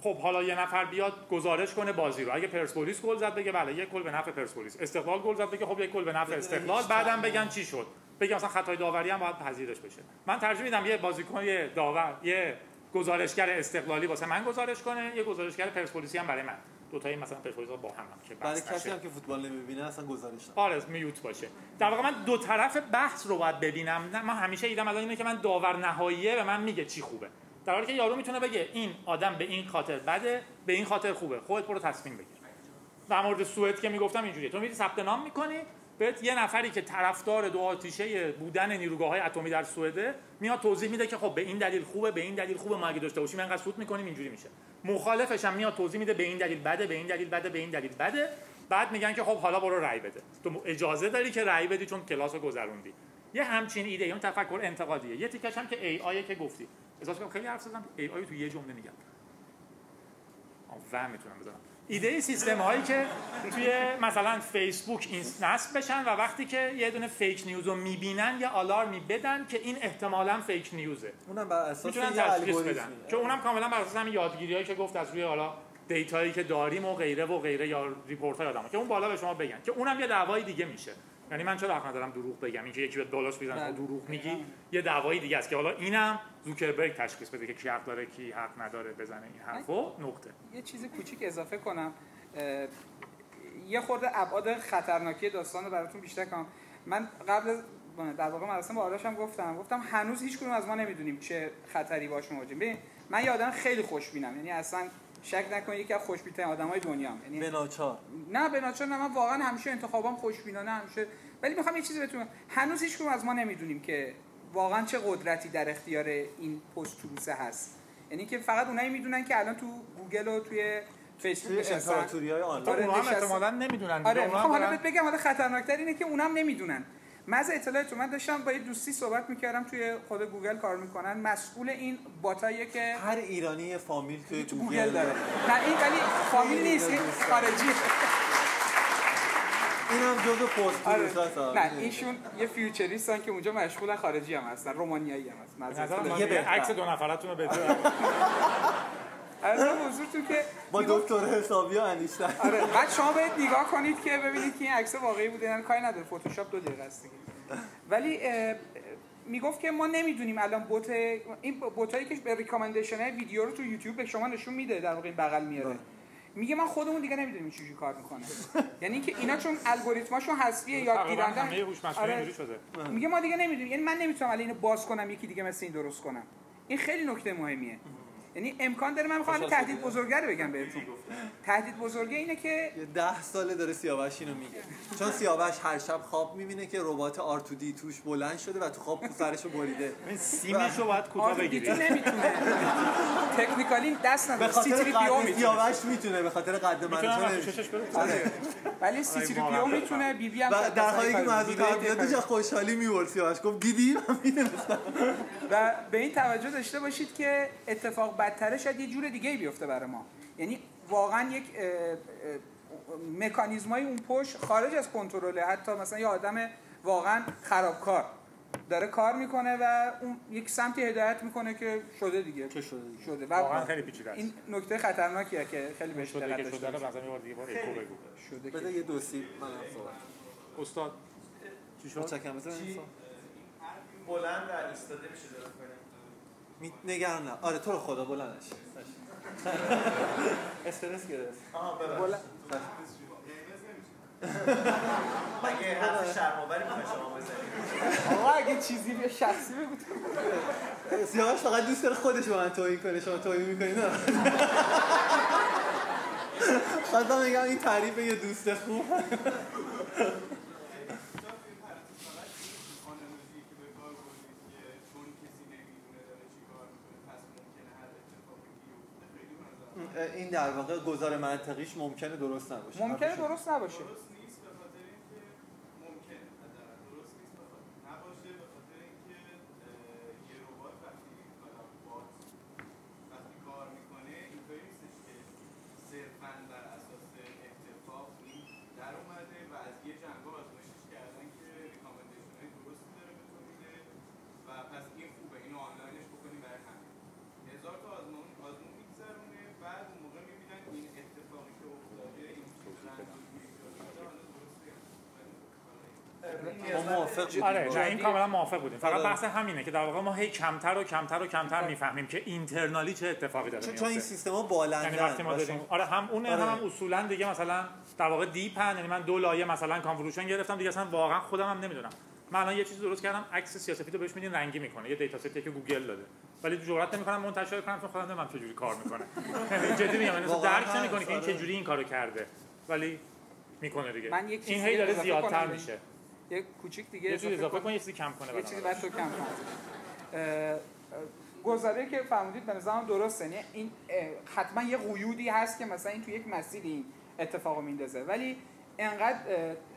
خب حالا یه نفر بیاد گزارش کنه بازی رو. اگه پرسپولیس گل زد بگه بله یک گل به نفع پرسپولیس. استقلال گل زد بگه خب یک گل به نفع استقلال. بعدم بگن چی شد؟ بگه مثلا خطای داوری هم باید پذیرش بشه. من ترجیح میدم یه بازیکن یه داور یه گزارشگر استقلالی واسه من گزارش کنه یه گزارشگر پرسپولیسی هم برای من. دو تایی مثلا پرسپولیس با هم, هم که برای کسی. هم که فوتبال نمی‌بینه اصلا گزارش نده. آره میوت باشه. در واقع من دو طرف بحث رو باید ببینم. نه من همیشه ایدم الان اینه که من داور نهاییه به من میگه چی خوبه. در حالی که یارو می‌تونه بگه این آدم به این خاطر بده به این خاطر خوبه خودت برو تصمیم بگیر. در مورد سوئد که می‌گفتم اینجوریه. تو میری ثبت نام می‌کنی بهت یه نفری که طرفدار دو آتیشه بودن نیروگاه های اتمی در سوئده میاد توضیح میده که خب به این دلیل خوبه به این دلیل خوبه ما اگه داشته باشیم انقدر سود می‌کنیم اینجوری میشه. مخالفش هم میاد توضیح میده به این دلیل بده به این دلیل بده به این دلیل بده. بعد میگن که خب حالا برو رأی بده. تو اجازه داری که رأی بدی چون کلاس رو گذروندی. یه همچین ایده اون تفکر انتقادیه. یه تیکش هم که AI که گفتی. احساس کنم خیلی حرف زدم. AI تو یه جمله میگم. و می‌تونم بزنم ایده سیستم هایی که توی مثلا فیسبوک این نصب بشن و وقتی که یه دونه fake news رو می‌بینن یه آلارمی بدن که این احتمالا fake news ه. اونم بر اساس یه. بدن. که اونم کاملا بر اساس همین یادگیریایی که گفت از روی حالا data یی که داریم و غیره و غیره یا report های آدم که اون بالا به شما بگن. که اونم یه دعوای دیگه میشه. یعنی من چرا حق ندارم دروغ بگم؟ اینکه یکی به بالاش بزنن بله. دروغ میگی یه دعوای دیگه است که حالا اینم زوکربرگ تشخیص بده که کی حق داره کی حق نداره بزنه این حرفو. نقطه. یه چیز کوچیک اضافه کنم. یه خورده ابعاد خطرناکی داستان رو براتون بیشتر کنم. من قبل از- در واقع مراسم با آرش هم گفتم. گفتم هنوز هیچ کدوم از ما نمی‌دونیم چه خطری باش مواجهیم ببین من یه آدم خیلی خوشبینم یعنی اصلا شک نکنید یکی از خوشبین‌ترین آدمای دنیام یعنی به ناچار نه به ناچار نه من واقعا همیشه انتخابام خوشبینانه همیشه ولی می‌خوام یه چیزی بهتون بگم. هنوز هیچ کدوم از ما نمی‌دونیم که واقعا چه قدرتی در اختیار این post-truth ه هست؟ یعنی که فقط اونایی می‌دونن که الان تو گوگل و توی فیسبوک توی نشستن. تو آنلاین. آره، اونها هم. احتمالاً نمی‌دونن آره اونها می‌خوام هم حالا بهت بگم حالا خطرناکتر اینه که اونم نمی‌دونن. مز اطلاعات من داشتم با یه دوستی صحبت می‌کردم توی خود گوگل کار می‌کنن. مسئول این bot اییه که هر ایرانی یه فامیل توی تو گوگل گوگل داره. نه این ولی فامیل نیست. این خارجی اینم جزء پست آره. نه ایشون یه فیوچریستن که اونجا مشغولن خارجی هم هستن رومانیایی هم هست به معذرت نظر خواهی. من یه. عکس دو نفرتون رو بده (laughs) از این حضورتون که با دکتر حسابی ها انیشتن آره بعد شما باید نگاه کنید که ببینید که این عکس واقعی بوده یعنی کاری نداره فتوشاپ دو دقیقه است دیگه ولی می‌گفت که ما نمی‌دونیم الان بوت این بوتایی که به ریکامندیشن ویدیو رو تو یوتیوب به شما نشون میده در واقع این بغل میاره میگه من خودمون دیگه نمی‌دونیم چجوری کار می‌کنه. یعنی که اینا چون الگوریتماشون حذفی یاد گیرنده شده. میگه ما دیگه نمی‌دونیم. یعنی من نمی‌تونم الان اینو باز کنم یکی دیگه مثل این درست کنم. این خیلی نکته مهمیه. یعنی امکان داره من می‌خوام تهدید بزرگه رو بگم بهتون. تهدید بزرگه اینه که یه ده ساله داره سیاوش اینو میگه. چون سیاوش هر شب خواب می‌بینه که ربات آرتودی توش بلند شده و تو خواب سرشو بریده. سیمش رو باید کوتاه بگیری. نمی‌تونه. تکنیکالی دست به نداره خاطر سی پیو می‌تونه. سیاوش می‌تونه به خاطر قد من می‌تونم تو از نمی‌تونی. پوششش برم آره. ولی سی آره، پیو. می‌تونه بی بی هم در حالی که کاری. خوشحالی میورد سیاوش. گفت دیدی من می‌دونستم. و به این توجه داشته باشید که اتفاق بدتره شاید یه جور دیگه بیفته برای ما. یعنی واقعا یک مکانیزمای اون پشت خارج از کنترله حتی مثلا یه آدم واقعا خرابکار داره کار می‌کنه و اون یک سمتی هدایت می‌کنه که شده دیگه. که شده دیگه. شده. واقعا خیلی پیچیده است. این نکته خطرناکیه که خیلی بهش دقت داشته شده. مثلا یه بار دیگه بار اکو بگو. شده بده که یه دوسی من هم صحبت استاد. چی؟ شد صحبت. بلند و ایستاده میشه درست می- نگران نه آره تو رو خدا بلندش استرس گرفت. آها بلند- مگه حرف شرم‌آوری می‌خوای شما بزنید آقا اگه چیزی به شخصی بگو. سیاوش فقط دوست داره خودش به من توهین کنه. شما توهین می‌کنی؟ نه. خواستم بگم این تعریف یه دوست خوب آنالوژی که به کار بردید که چون کسی نمی‌دونه داره چی کار می‌کنه پس ممکنه هر اتفاقی بیفته خیلی به نظر این در واقع گذار منطقیش ممکنه درست نباشه. ممکنه درست نباشه. درست موافق بودیم. آره نه این کاملا موافق بودیم. فقط آره. بحث همینه که در واقع ما هی کمتر و کمتر و کمتر می‌فهمیم که internally چه اتفاقی داره چون چون این سیستما بالندن یعنی وقتی ما داریم آره هم اونه آره. هم اصولا دیگه مثلا در واقع deep ن یعنی من دو لایه مثلا convolution گرفتم دیگه اصلا واقعا خودم هم نمی‌دونم. من الان یه چیزی درست کردم عکس سیاسفید رو بهش میدین رنگی می‌کنه. یه dataset ی که گوگل داده. ولی جرئت نمی‌کنم منتشر کنم چون خودم نمی‌دونم چه جوری کار می‌کنه. (laughs) یعنی جدی میگم یعنی واقعا درک نمی‌کنه که این آره. چه جوری این کارو کرده. ولی می‌کنه دیگه. من این هی داره زیادتر. میشه. یه کوچیک دیگه یه چیزی اضافه کن. یه چیزی کم کنه یه چیزی. بعد تو کم کن. گزاره که فرمودید به نظرم درسته. یعنی این حتما یه قیودی هست که مثلا این تو یک مسیری این اتفاقو میندازه. ولی انقدر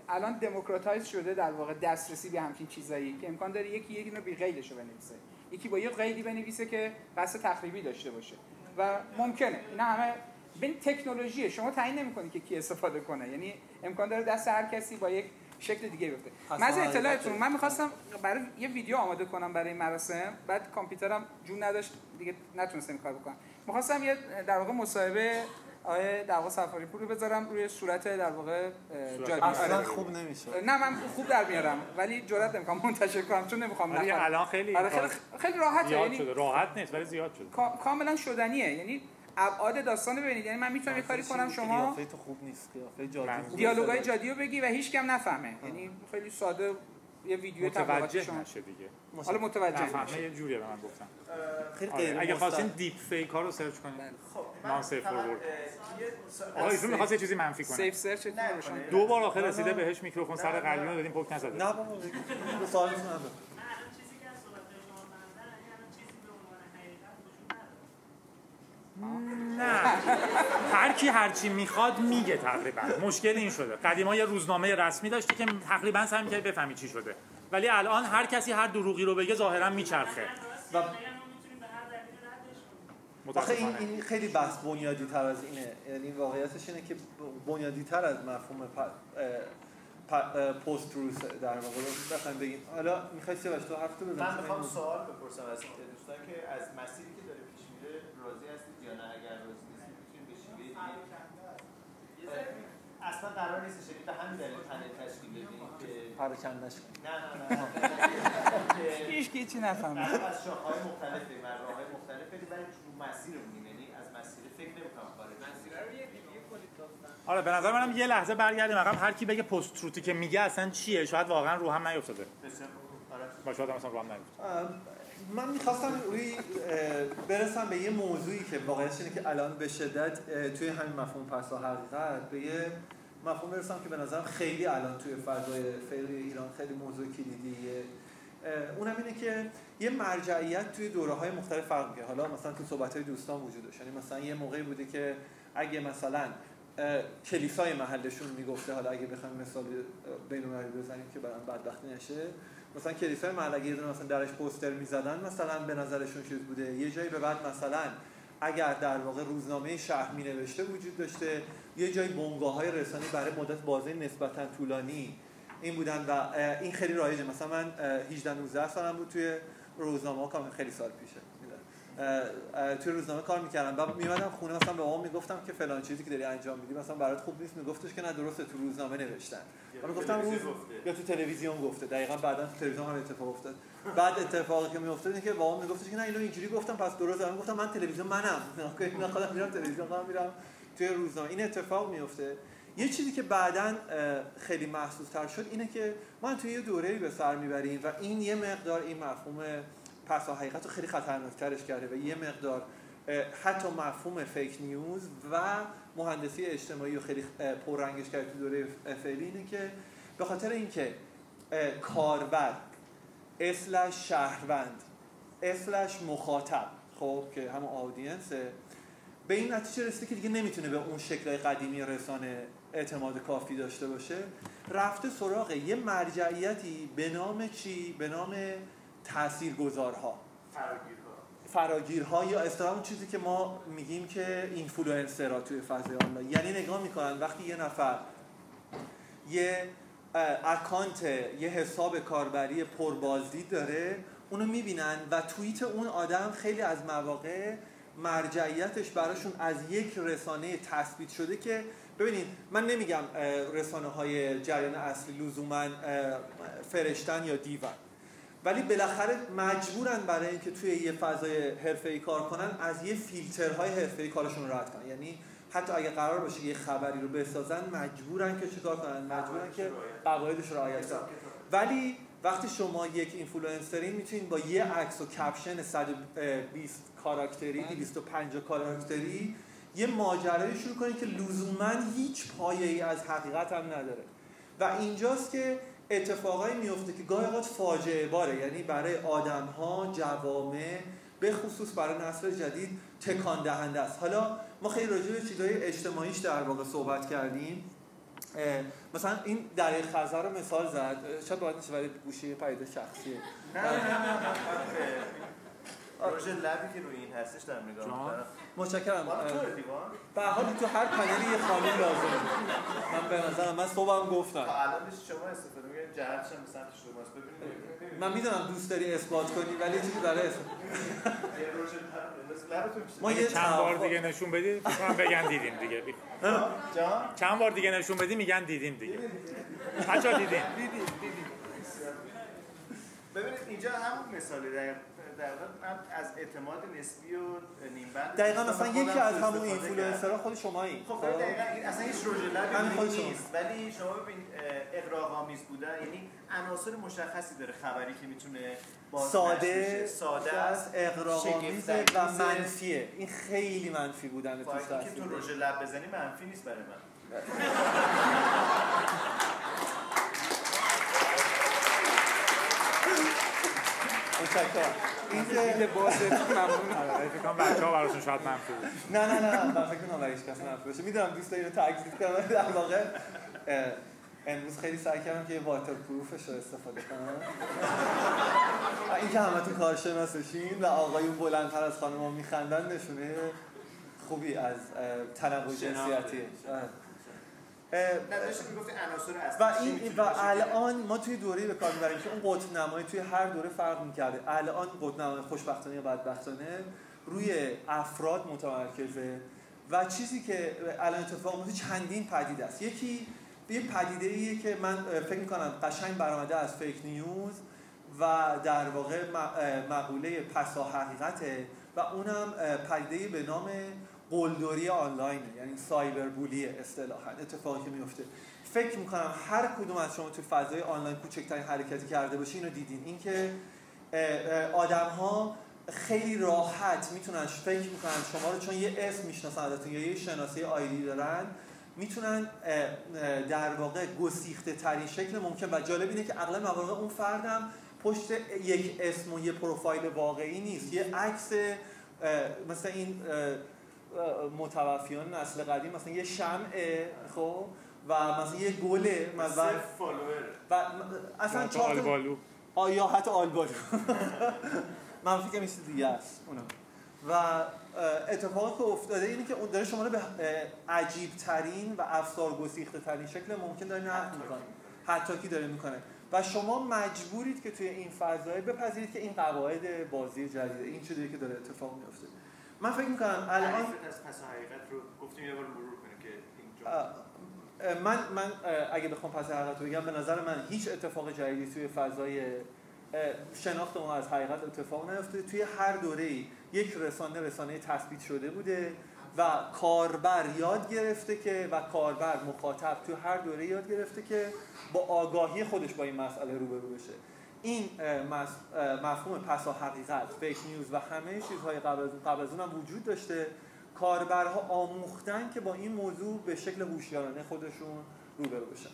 الان دموکراتایز شده در واقع دسترسی به همچین چیزایی که امکان داره یکی یکی رو بی قیدشو بنویسه. یکی با یه قیدی بنویسه که قصد تخریبی داشته باشه. و ممکنه. اینا همه ببین تکنولوژیه. شما تعیین نمی‌کنی که کی استفاده کنه. یعنی امکان داره دست هر کسی با یک شکل دیگه بیفته پس من از ما اطلاعتون من می‌خواستم برای یه ویدیو آماده کنم برای این مراسم بعد کامپیوترم جون نداشت دیگه نتونستم این کار بکنم. می‌خواستم یه در واقع مصاحبه آیه در واقع سفاری پور رو بذارم روی صورت در واقع جادی اصلا آره. خوب نمیشه. نه من خوب در میارم ولی جرئت نمی‌کنم منتشر کنم چون نمی‌خوام الان خیلی آره خیلی خیلی راحته یعنی راحت نیست ولی زیاد شده. کا- کاملا شدنیه. یعنی ابعاد داستان رو ببینید. یعنی من می‌تونم یه کاری کنم شما قیافه تو خوب نیست قیافه جادی دیالوگای. جادی رو بگی و هیچکی هم نفهمه یعنی خیلی ساده یه ویدیو متوجه شما. نشه دیگه. حالا متوجه. نفهمه بشه یه جوریه به من گفتن. خیلی آره. غیر اگه خواستین. deep fake ها رو search کنید خب not safe for work. آقا ایشون می‌خواست یه چیزی منفی کنه. safe search. دو بار آخر رسیده بهش میکروفون سر قلیون دادیم پک نزده. نه بابا بگو. به سوالتون ندارم. الان چیزی که از صحبت شما منظر یعنی الان چیزی به عنوان حقیقت وجود نداره نه. هر کی هر چی می‌خواد میگه تقریبا. مشکل این شده. قدیما یه روزنامه رسمی داشتی که تقریبا سعی می‌کردی بفهمی چی شده. ولی الان هر کسی هر دروغی رو بگه ظاهرا میچرخه. و آخه این, این خیلی بحث بنیادی تر از اینه. یعنی واقعیتش اینه که بنیادی تر از مفهوم. پست روز در واقع بخوایم بگیم. حالا می‌خوای سیاوش تو حرف تو بزن. من می‌خوام سوال بپرسم از این دوستان که از مسیری که راضی هستید یا نه اگر راضی نیستید می‌تونید به شیوه اصلا قرار نیستش یعنی به همین دلیل پنل تشکیل بدیم که پراکندش کن نه نه نه هیچ کی چی نفهمه از شاخه‌های مختلف از راه‌های مختلف بریم ولی رو مسیرمون یعنی از مسیر فکر نمی‌کنم خارج آره به نظر منم یه لحظه برگردیم عقب هر کی بگه پست تروتی که میگه اصلا چیه شاید واقعا رو هم نیفتاده بسیار خوب. آره. با شاید هم اصلا رو هم نیفتاده من می‌خواستم روی برسم به یه موضوعی که واقعیتش اینه که الان به شدت توی همین مفهوم پس و حقیقت به یه مفهوم برسم که به نظرم خیلی الان توی فضای فعلی ایران خیلی موضوع کلیدیه. اونم اینه که یه مرجعیت توی دوره های مختلف فرق می‌کنه. حالا مثلا تو صحبت های دوستان وجود داشت. یعنی مثلا یه موقعی بوده که اگه مثلا کلیسای محلشون می‌گفته حالا اگه بخوایم مثال بین بزنیم که برام بدبختی نشه مثلا کلیسای محل یه دونه مثلا درش پوستر می‌زدن مثلا به نظرشون چیز بوده. یه جایی به بعد مثلا اگر در واقع روزنامه شهر می نوشته وجود داشته یه جایی بنگاه های رسانی برای مدت بازه نسبتا طولانی این بودن و این خیلی رایجه. مثلا من اه، 18 19 سالم بود توی روزنامه ها خیلی سال پیشه. توی روزنامه کار می‌کردم. بعد میمدم خونه مثلا به مامان می‌گفتم که فلان چیزی که داری انجام میدی مثلا برات خوب نیست. میگفتش که نه درسته تو روزنامه نوشتن. من گفتم روز یا تو تلویزیون گفته. دقیقا بعدا تو تلویزیون هم اتفاق افتاد. بعد اتفاقی که میافتاد اینه که بابام میگفتش که نه اینو اینجوری گفتم پس درسته من گفتم. من تلویزیون منم. (laughs) من خودم میرم تلویزیون خودم میرم توی روزنامه. این اتفاق میفته یه چیزی که بعدا خیلی محسوس تر شد اینه که ما توی یه دوره‌ای به سر می‌بریم و این یه مقدار این مفهوم پس حقیقت رو خیلی خطرناکترش کرده و یه مقدار حتی مفهوم فیک نیوز و مهندسی اجتماعی رو خیلی پررنگش کرده تو دوره فعلی اینه که به خاطر اینکه کاربر اسلش شهروند اسلش مخاطب خب که همون آدینسه به این نتیجه رسیده که دیگه نمی‌تونه به اون شکل قدیمی رسانه اعتماد کافی داشته باشه رفته سراغ یه مرجعیتی به نام چی؟ به نام تاثیرگذارها. فراگیرها. یا اصطلاحاً اون چیزی که ما میگیم که اینفلوئنسرها توی فضای آنلاین. یعنی نگاه می‌کنن وقتی یه نفر یه account یه حساب کاربری پربازدید داره اونو می‌بینن و توییت اون آدم خیلی از مواقع مرجعیتش براشون از یک رسانه تثبیت شده که ببینید من نمیگم رسانه های جریان اصلی لزوما فرشته‌ن یا دیون ولی بالاخره مجبورن برای اینکه توی یه فضای حرفه‌ای کار کنن از یه فیلترهای حرفه‌ای کارشون رو رد کنن. یعنی حتی اگه قرار باشه یه خبری رو بسازن مجبورن که چیکار کنن؟ مجبورن که قواعدش رو رعایت کنن. ولی وقتی شما یک اینفلوئنسرین می‌تونید با یه عکس و caption 120 کاراکتری 250 کاراکتری یه ماجرایی شروع کنید که لزوما هیچ پایه ای از حقیقت هم نداره. و اینجاست که اتفاقایی میفته که گاهی اوقات فاجعه باره. یعنی برای آدم ها جوامع به خصوص برای نسل جدید تکان دهنده است. حالا ما خیلی راجع به چیزهای اجتماعیش در واقع صحبت کردیم. مثلا این دریای خزر رو مثال زد. شاید باید نیست ولی گوشه پیدا شخصیه. نه نه نه نه پروژه لبی که روی این هستش در نگاه متشکرم. دیوان؟ به هر حال تو هر پنلی یه خانم لازمه. من به نظرم من صبحم گفتم. تا الانش شما استفاده جهتش هم به سمت شماست ببینید من می‌دونم دوست داری اثبات کنی ولی چیزی برای اثبات؟ ما یه چند بار دیگه نشون بدی؟ فکر کنم بگن دیدیم دیگه. (laughs) جان؟ چند بار دیگه نشون بدی میگن دیدیم دیگه. بچا دیدیم. ببینید اینجا همون مثالی در در واقع من از اعتماد نسبی و نیم بند دقیقا مثلا یکی از همون اینفلوئنسرها خود شمایی خب ببین دقیقاً این اصلا هیچ رژ لبی شما. نیست ولی شما ببین اقراق‌آمیز بودن یعنی عناصر مشخصی داره خبری که می‌تونه ساده ساده است اقراق‌آمیزه و. منفیه این خیلی منفی بودن توش فایده که تو. رژ لب بزنی منفی نیست برای من (laughs) متشکرم. لباستون (laughs) ممنون. آره، فکر کنم بچه‌ها براشون شاید منفی نه نه نه من فکر کنم برای هیچ کس منفی باشه. می‌دونم دوست داری اینو تکذیب کنم در واقع امروز خیلی سعی کردم که یه واتر پروفش رو استفاده کنم. این که همه تو کارشناسشین و آقایون بلندتر از خانم میخندن نشونه خوبی از تنوع جنسیتی. و این و الان ما توی دوره به کار می‌بریم که اون قطب نمایی توی هر دوره فرق می‌کرده. الان قطب نمایی خوشبختانه یا بدبختانه روی افراد متمرکزه و چیزی که الان اتفاق میفته چندین پدیده است. یکی یه پدیده ایه که من فکر می‌کنم قشنگ برآمده از فیک نیوز و در واقع مقوله پسا حقیقته و اونم پدیده به نام قلدری آنلاینه یعنی سایبر بولیه اصطلاحا اتفاقی که میفته. فکر می‌کنم هر کدوم از شما تو فضای آنلاین کوچکترین حرکتی کرده باشین اینو دیدین. اینکه آدم ها خیلی راحت می‌تونن فکر می‌کنن شما رو چون یه اسم می‌شناسن ازتون یا یه شناسه آیدی دارن می‌تونن در واقع گسیخته ترین شکل ممکن. و جالب اینه که اغلب مواقع اون فردم پشت یک اسم و یه پروفایل واقعی نیست. یه عکس مثل این متوفیان نسل قدیم مثلا یه شمعه خب؟ و مثلا یه گله follower. و اصلا چهار تا- آلبالو. آ، یا حتی آلبالو. (laughs) من فکر میشه دیگه است اونا. و اتفاقی که افتاده اینه که اون داره شما رو به عجیب ترین و افسار گسیخته ترین شکل ممکن داره نقد می‌کنه. حتی کی داره می‌کنه. و شما مجبورید که توی این فضای بپذیرید که این قواعد بازی جدیده این چیزی که داره اتفاق میفته من فکر می‌کنم الان از پسا حقیقت رو گفتیم یه بار مرور کنیم که اینجا من من اگه بخوام پس حقیقت رو بگم به نظر من هیچ اتفاق جدیدی توی فضای شناخت ما از حقیقت اتفاق نیفتاده توی هر دوره یک رسانه رسانه تثبیت شده بوده و کاربر یاد گرفته که و کاربر مخاطب توی هر دوره یاد گرفته که با آگاهی خودش با این مسئله روبرو بشه. این مفهوم پسا حقیقت فیک نیوز و همه چیزهای قبل از قبل از اون هم وجود داشته. کاربرها آموختن که با این موضوع به شکل هوشیارانه خودشون روبرو بشن.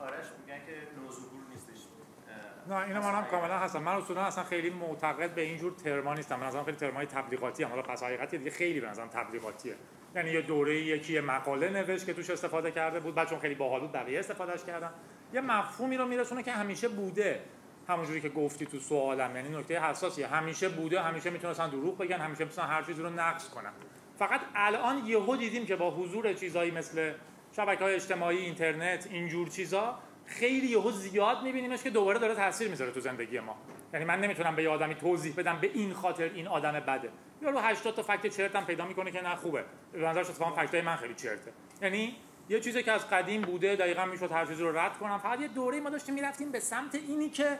آرش میگن که نوظهور نیستش. نه اینو من هم کاملا هستم من اصولا اصلا خیلی معتقد به اینجور ترما نیستم. من اصلا خیلی ترمای تبلیغاتی هم. حالا پس حقیقتی دیگه خیلی به نظرم تبلیغاتیه. یعنی یه دوره یکی یه مقاله نوشت که توش استفاده کرده بود. بعد چون خیلی باحال بود بقیه استفادهش کردن. یه مفهومی رو میرسونه که همیشه بوده. همونجوری که گفتی تو سوالم یعنی نکته حساسیه. همیشه بوده همیشه می‌تونستن دروغ بگن همیشه می‌تونستن هر چیزی رو نقص کنن. فقط الان یهو دیدیم که با حضور چیزایی مثل شبکه های اجتماعی اینترنت اینجور چیزا خیلی یهو زیاد میبینیمش که دوباره داره تاثیر می‌ذاره تو زندگی ما. یعنی من نمی‌تونم به یه آدمی توضیح بدم به این خاطر این آدم بده. یا رو 80 تا فکت چرتم پیدا می‌کنه که نه خوبه. به نظرش اتفاقا فکتای من خیلی چرته. یعنی یه چیزی که از قدیم بوده دقیقا می‌شد هر چیزی رو رد کنم. فقط یه دوره ما داشتیم می‌رفتیم به سمت اینی که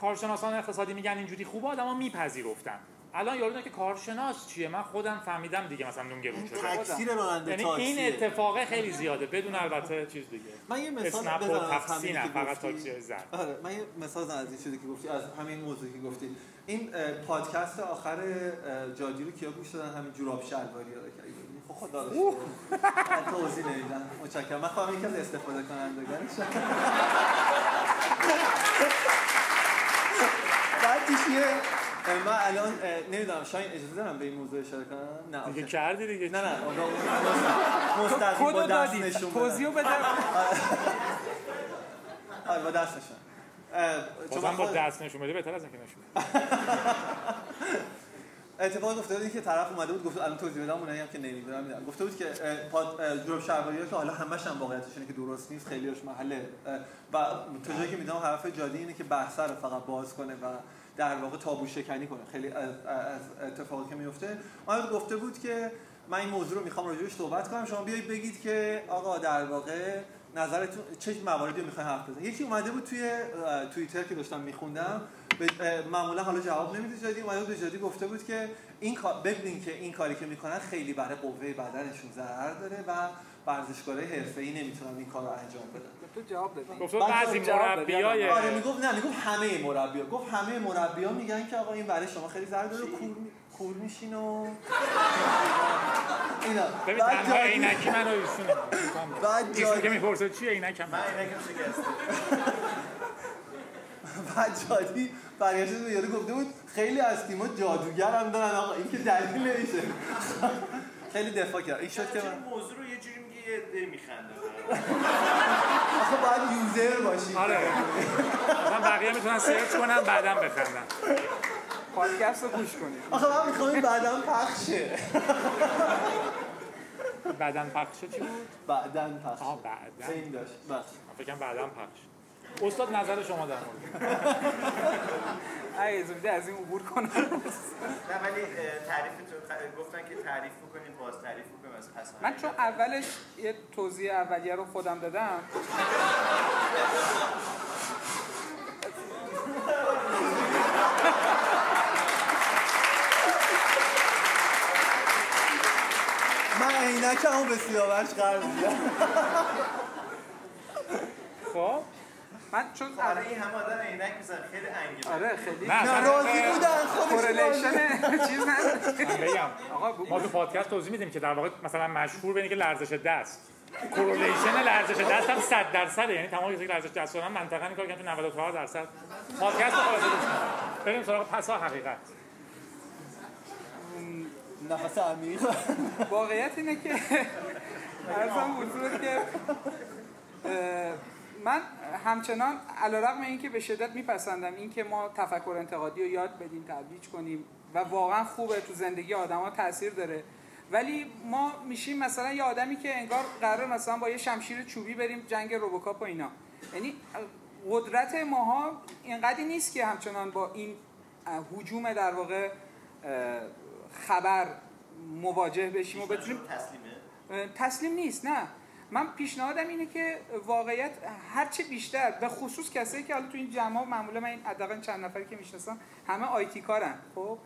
کارشناسان اقتصادی میگن اینجوری خوبه آدما میپذیرفتن. الان یارو که کارشناس چیه؟ من خودم فهمیدم دیگه مثلا نون گرون شده تکثیر راننده یعنی. این اتفاق خیلی زیاده. بدون البته چیز دیگه. من یه مثال بزنم از همین فقط. تاکسی زرد آره من یه مثال بزنم از این چیزی که گفتی از همین موضوعی که گفتی. این پادکست آخر جادی رو کیا گوش دادن؟ همین جوراب شلواری رو که خب خدا رو توضیح نمیدم. متشکرم. من خواهم یکی از استفاده کنندگان (laughs) پیش یه من الان نمی‌دونم شاید اجازه دارم به این موضوع اشاره کنم؟ نه دیگه. کردی دیگه. نه نه (laughs) مستقیم با دست نشون. توضیح بده (laughs) آره با دست نشون. بازم با دست نشون بده بهتر از اینکه نشون. اتفاق افتاده این که طرف اومده بود گفت الان توضیح بدم اونایی هم که نمی‌دونم می‌دونم گفته بود که پاد اه، جروب شهرداری که حالا همش هم واقعیتش اینه که درست نیست خیلیش محله. و جایی که می‌دونم حرف جادی اینه که بحث رو فقط باز کنه و در واقع تابو شکنی کنه. خیلی از, اتفاقی که میفته. اومد گفته بود که من این موضوع رو می‌خوام راجعش صحبت کنم. شما بیایید بگید که آقا در واقع نظرتون چه مواردی رو می‌خواین حرف بزنید یکی اومده بود توی توییتر که داشتم میخوندم. معمولا حالا جواب نمیده جادی اومده بود به جادی گفته بود که این ببینین که این کاری که می‌کنن خیلی برای قوه بدنشون ضرر داره و ورزشکارای حرفه‌ای نمی‌تونن این کار رو انجام بدن. تو جواب دادی. گفت بعضی دادی. مربیای آره می‌گفت نه می‌گفت همه مربیا. گفت همه مربیا میگن که آقا این برای شما خیلی ضرر داره کور کور میشین و اینا. ببین بعد تنها عینکی منو ایشونه. بعد ایشون جادی که می‌پرسه چیه عینکم من اینکم شکسته. بعد جادی برگشت به یارو گفته بود خیلی از تیم‌ها جادوگر هم دارن آقا. این که دلیل نمیشه. (laughs) خیلی دفاع کرد. این شد که من موضوع رو یه جوری میگه یه عده میخنده. آخه باید یوزر باشی. آره. مثلا بقیه می‌تونن سرچ کنن بعدا بخندن. پادکست رو گوش کنید. آخه من می‌خوام این بعدا پخشه بعدا پخشه چی بود؟ بعدا پخشه بس. من فکرم بعدا پخش. استاد نظر شما در مورد. اگه از این عبور کنم. نه ولی اه، تعریفتون خ- گفتن که تعریف بکنیم باز تعریف بکنیم از پس من چون اولش یه توضیح اولیه رو خودم دادم. من عینکمو به سیاوش قرار میدم. خب. من چون آره این همه آدم عینک میزن خیلی انگیزه. آره خیلی نه نه اصلا راضی بودن خودش راضی کورلیشن (laughs) چیز بگم آقا. ما تو پادکست توضیح میدیم که در واقع مثلا مشهور به اینه که لرزش دست. correlation لرزش دست هم 100 درصده. یعنی تمام کسی که لرزش دست دارن منطقا این کار کردن تو 94 درصد پادکست خلاصه کن. بریم سراغ پسا حقیقت. نفس عمیق. واقعیت اینه که (laughs) عرضم حضورت که من همچنان علیرغم اینکه به شدت میپسندم اینکه ما تفکر انتقادی رو یاد بدیم ترویج کنیم و واقعا خوبه تو زندگی آدما تاثیر داره. ولی ما میشیم مثلا یه آدمی که انگار قرار مثلا با یه شمشیر چوبی بریم جنگ روبوکاپ و اینا. یعنی قدرت ماها اینقدری نیست که همچنان با این اه، هجوم در واقع خبر مواجه بشیم و بتونیم تسلیمه؟ تسلیم نیست نه. من پیشنهادم اینه که واقعیت هرچه بیشتر به خصوص کسایی که حالا تو این جمع معمولا من این حداقل چند نفری که می‌شناسم همه آیتی کارن خب؟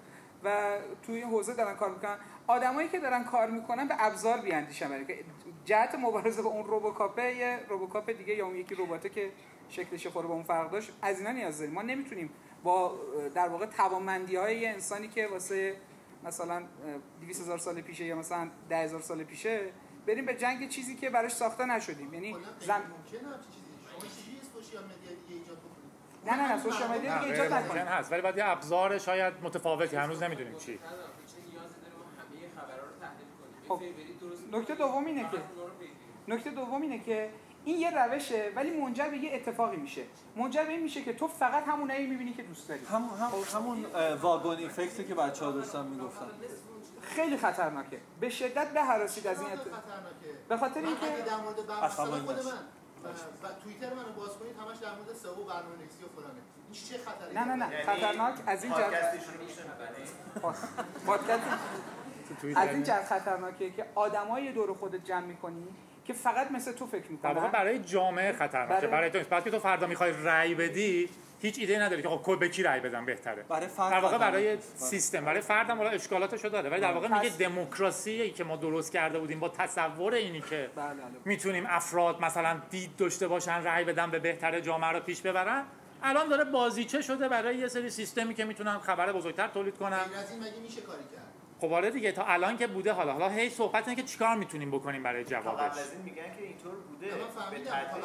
و توی این حوزه دارن کار می‌کنن. آدمایی که دارن کار می‌کنن به ابزار بیاندیشن برای که جهت مبارزه با اون روبوکاپه یه روبوکاپ دیگه یا اون یکی رباته که شکلش خوره با اون فرق داشت از اینا نیاز داریم. ما نمی‌تونیم با در واقع توانمندی های انسانی که واسه مثلا 200 هزار سال پیشه یا مثلا 10 هزار سال پیشه بریم به جنگ چیزی که براش ساخته نشدیم. یعنی زم... ایجاد بکنید. نه نه نه سوشال مدیا دیگه ایجاد ممکن نکنیم هست ولی باید یه ابزار شاید متفاوتی هنوز نمی‌دونیم چی. خب نکته دوم اینه که نکته دوم اینه که این یه روشه ولی منجر به یه اتفاقی میشه. منجر به این میشه که تو فقط همونایی می‌بینی که دوست داری. هم هم همون اه، واگن ایفکتی که بچه ها داشتن می‌گفتن. خیلی خطرناکه. به شدت بهراسید از این به خاطر اینکه در مورد برنامه اصلا خود من و توییتر منو باز کنید همش در مورد سئو و برنامه‌نویسی و فلانه. این چه خطری نه نه نه. یعنی خطرناک از این جهت؟ (laughs) پادکست از این جهت خطرناکه که آدمای دور خودت جمع می‌کنی که فقط مثل تو فکر می‌کنن. برای جامعه خطرناکه. برای- تو نیست. که تو فردا می‌خوای رأی بدی هیچ ایده نداری که خب به کی رأی بدم بهتره. برای فرد در واقع. برای سیستم برای فردم حالا اشکالاتشو داره. ولی در واقع میگه دموکراسی که ما درست کرده بودیم با تصور اینی که بله بله. می‌تونیم افراد مثلا دید داشته باشن رأی بدن به بهتر جامعه رو پیش ببرن. الان داره بازیچه شده برای یه سری سیستمی که می‌تونن خبر بزرگتر تولید کنن. از این مگه میشه کاری کرد؟ خب آره دیگه تا الان که بوده حالا. حالا هی صحبت اینه که چیکار می‌تونیم بکنیم برای جوابش قبل از این میگن که اینطور بوده. من به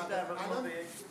در واقع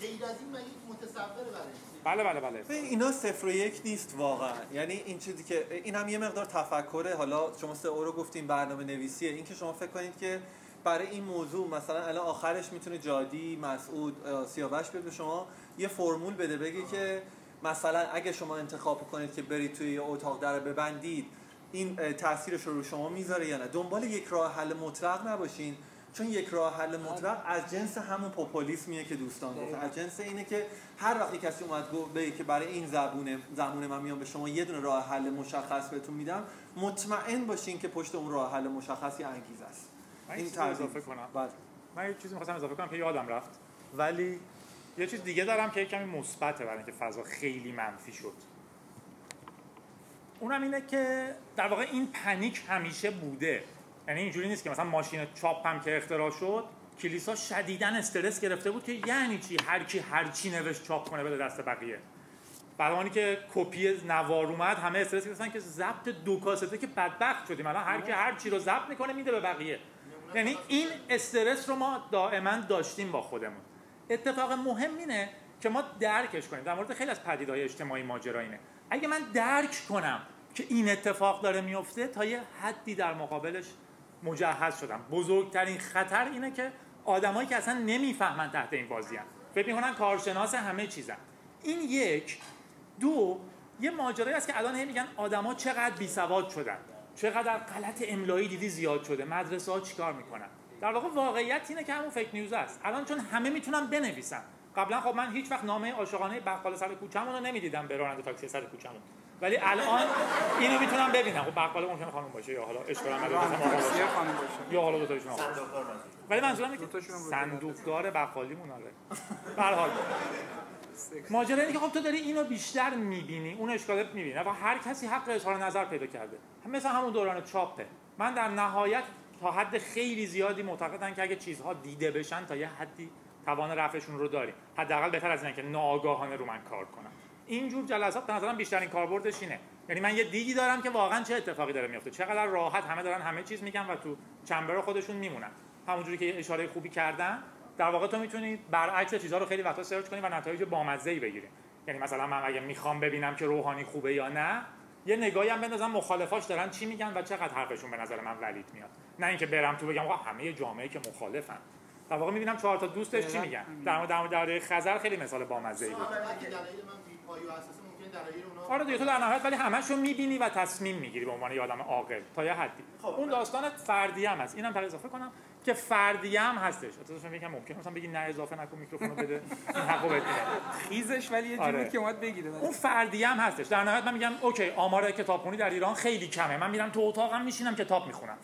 غیر از این مگه متصوره برای این؟ بله بله بله. اینا صفر و یک نیست واقعا. یعنی این چیزی که این هم یه مقدار تفکره. حالا شما سه اورو گفتیم برنامه نویسیه. این که شما فکر کنید که برای این موضوع مثلا الان آخرش می‌تونه جادی مسعود سیاوش بیاد به شما یه فرمول بده بگه که مثلا اگه شما انتخاب کنید که برید توی یه اتاق در ببندید این تاثیرش رو شما می‌ذاره یا نه؟ دنبال یک راه حل مطلق نباشین چون یک راه حل مطلق از جنس همون پوپولیسمیه که دوستان گفتن از جنس اینه که هر وقتی کسی اومد گفت که برای این زبونه زبون من میام به شما یه دونه راه حل مشخص بهتون میدم مطمئن باشین که پشت اون راه حل مشخص یه انگیزه است این. اضافه کنم. بله. من یه چیزی می‌خواستم اضافه کنم که یادم رفت. ولی یه چیز دیگه دارم که کمی مثبته برای اینکه فضا خیلی منفی شد. اونم اینه که در واقع این پنیک همیشه بوده. یعنی اینجوری نیست که مثلا ماشین چاپ هم که اختراع شد کلیسا شدیداً استرس گرفته بود که یعنی چی هر کی هر چی نوشت چاپ کنه بده دست بقیه. زمانی که کپی نوار اومد همه استرس گرفتن که ضبط دو کاسته که بدبخت شدیم. الان هر کی هر چی رو ضبط می‌کنه میده به بقیه. یعنی این استرس رو ما دائما داشتیم با خودمون. اتفاق مهم اینه که ما درکش کنیم. در مورد خیلی از پدیدهای اجتماعی ماجرا اینه. اگه من درک کنم که این اتفاق داره میفته تا یه حدی در مقابلش مجهز شدم. بزرگترین خطر اینه که آدمایی که اصلا نمی‌فهمن تحت این بازی هم. فکر می‌کنن کارشناس همه چیزن. این یک. دو یه ماجرایی است که الان هی میگن آدما چقدر بی سواد شدن. چقدر غلط املایی دیدی زیاد شده. مدرسه ها چیکار می‌کنن؟ در واقع واقعیت اینه که همون فیک نیوز است الان چون همه می‌تونن بنویسن. قبلا خب من هیچ وقت نامه عاشقانه بقال سر کوچه‌مون رو نمی‌دیدم به راننده تاکسی سر کوچه‌مون. ولی الان اینو می‌تونم ببینم. خب بقال ممکنه خانم باشه یا حالا اشکال هم باشه. یه خانم باشه. یا حالا دو تاشون ولی منظورم اینه که صندوقدار بقالیمون آره. (laughs) به هر حال. ماجرا اینه که خب تو داری اینو بیشتر می‌بینی اون اشکالات می‌بینی. و هر کسی حق اظهار نظر پیدا کرده. مثل همون دوران چاپه. من در نهایت تا حد خیلی زیادی معتقدم که اگه چیزها دیده بشن تا یه حدی توان رفعشون رو داریم. حداقل بهتر از اینه که ناآگاهانه رو من کار کنم. اینجور جلسات به نظرم بیشترین کاربردش اینه. یعنی من یه دیدی دارم که واقعا چه اتفاقی داره میفته چقدر راحت همه دارن همه چیز میگن و تو چمبر خودشون میمونن. همونجوری که اشاره خوبی کردن در واقع تو می‌تونی برعکس چیزها رو خیلی وقتا سرچ کنی و نتایج بامزه‌ای بگیری یعنی مثلا من اگه می‌خوام ببینم که روحانی خوبه یا نه یه نگاهی هم بندازم مخالفاش دارن چی میگن و چقدر حرفشون به نظر من ولید میاد. نه اینکه برم تو بگم آقا همه جامعه که مخالفن. در واقع می‌بینم چهار تا دوستش چی میگن؟ در مورد در مورد خزر خیلی مثال بود. ممکنه دلایل اونا آره دیگه تو در نهایت ولی همش رو می‌بینی و تصمیم می‌گیری به عنوان یه آدم عاقل تا یه حدی. خب. اون داستان فردی هم هست. اینم فقط اضافه کنم که فردی هم هستش. اتفاقا میگم ممکن مثلا بگی نه اضافه نکن میکروفونو بده. این حقو میدم. خیزش ولی یه جوری آره. بود که اومد بگیره. ولی اون فردی هم هستش. در نهایت من میگم اوکی آمار کتابخونی در ایران خیلی کمه. من میرم تو اتاقم میشینم کتاب می‌خونم.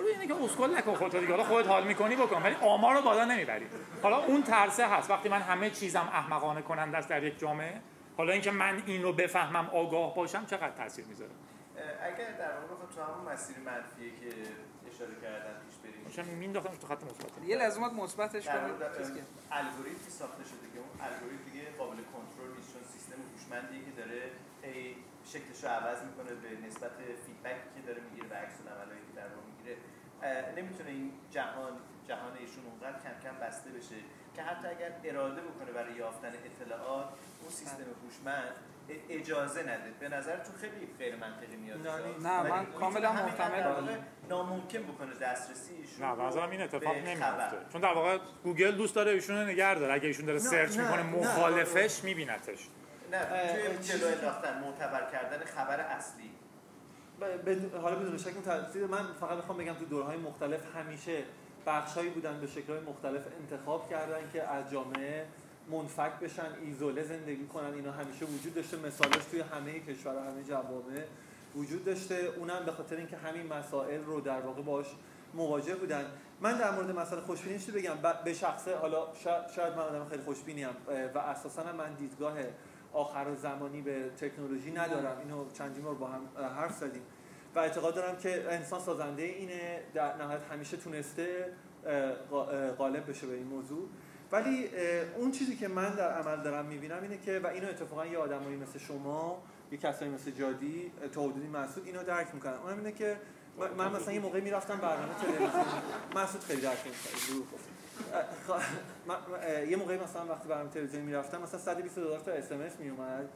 رو اینه که اسکل نکن خودت دیگه. حالا خودت حال می‌کنی بکن. ولی آمار رو بالا نمی‌بری. حالا اون ترسه هست. وقتی من همه چیزم احمقانه کننده است در یک جامعه حالا اینکه من این رو بفهمم آگاه باشم چقدر تاثیر می‌ذاره؟ اگر در واقع بخوام تو همون مسیر منفیه که اشاره کردن پیش بریم. میشم مینداختم تو خط مثبت. یه لازمات مثبتش کنید که الگوریتمی ساخته شده که اون الگوریتم دیگه قابل کنترل نیست چون سیستم هوشمندی که داره هی شکلش رو عوض می‌کنه به نسبت فیدبکی که داره می‌گیره و عکس العملایی که در واقع نمی‌تونه این جهان جهان ایشون اونقدر کم کم بسته بشه که حتی اگر اراده بکنه برای یافتن اطلاعات اون سیستم هوشمند ا- اجازه نده. به نظرتون خیلی غیر منطقی میاد نه، من کاملا محتمل. ناممکن بکنه دسترسی ایشون نه نظرم این اتفاق نمیفته. چون در واقع گوگل دوست داره ایشون رو نگه داره. اگه ایشون داره search نه، می‌کنه نه. مخالفش میبینتش. نه توی جلو انداختن معتبر کردن خبر اصلی. حالا بدون شک تاثیر من فقط می‌خوام بگم تو دورهای مختلف همیشه بخشهایی بودن به شکل‌های مختلف انتخاب کردن که از جامعه منفک بشن ایزوله زندگی کنن اینا همیشه وجود داشته. مثالش توی همه کشورها همه جوامع وجود داشته. اونم به خاطر اینکه همین مسائل رو در واقع باش مواجه بودن. من در مورد مسئله خوشبینی چیزی بگم؟ به شخصه حالا شاید, شاید من آدم خیلی خوشبینیم و اساسا من دیدگاه آخر زمانی به تکنولوژی ندارم. اینو چندین بار با هم حرف زدیم. و اعتقاد دارم که انسان سازنده اینه در نهایت همیشه تونسته غالب بشه به این موضوع. ولی اون چیزی که من در عمل دارم می‌بینم اینه که و اینو اتفاقا یه آدمایی مثل شما یه کسایی مثل جادی تا مسعود اینو درک می‌کنن. اونم اینه که من- من مثلا یه موقعی می‌رفتم برنامه تلویزیون (laughs) مسعود خیلی درک نمی‌کنه دروغ گفت. اه، خ- من- من- اه، یه موقعی مثلا وقتی برنامه تلویزیون می‌رفتم مثلا 120 هزار تا اس ام اس میومد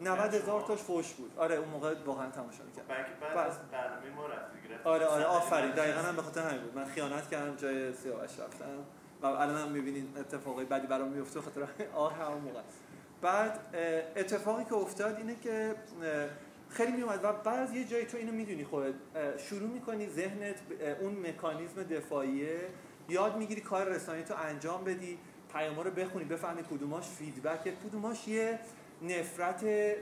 90 هزار تاش فوش بود. آره اون موقع واقعا تماشا می‌کردم. بلکه بعد بله. از برنامه ما رفت. آره آره آفرین. دقیقا. هم به خاطر همین بود. من خیانت کردم جای سیاوش رفتم. و الان هم می‌بینین اتفاقی بدی برام میفته خاطر آه همون موقع. بعد اتفاقی که افتاد اینه که خیلی میومد و بعد یه جایی تو اینو می‌دونی خودت اه، شروع می‌کنی ذهنت اون مکانیزم دفاعیه یاد می‌گیری کار رسانه تو انجام بدی پیاما رو بخونی بفهمی کدوماش فیدبک کدوماش یه نفرت اه،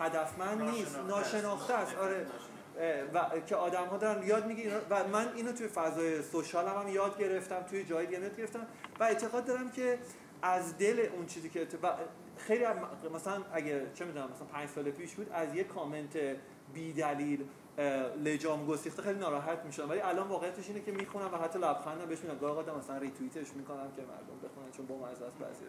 هدفمند نیست ناشناخته است. آره. و که آدم ها دارن یاد می‌گیرن و من اینو توی فضای سوشال هم, هم یاد گرفتم توی جای دیگه یاد گرفتم و اعتقاد دارم که از دل اون چیزی که و خیلی مثلا اگه چه می‌دونم مثلا پنج سال پیش بود از یه کامنت بی دلیل لجام گسیخته خیلی ناراحت می‌شدم ولی الان واقعیتش اینه که می‌خونم و حتی لبخندم بهش میدم. گاهی مثلا ریتوییتش می‌کنم که مردم بخونن چون با مزه است بعضیش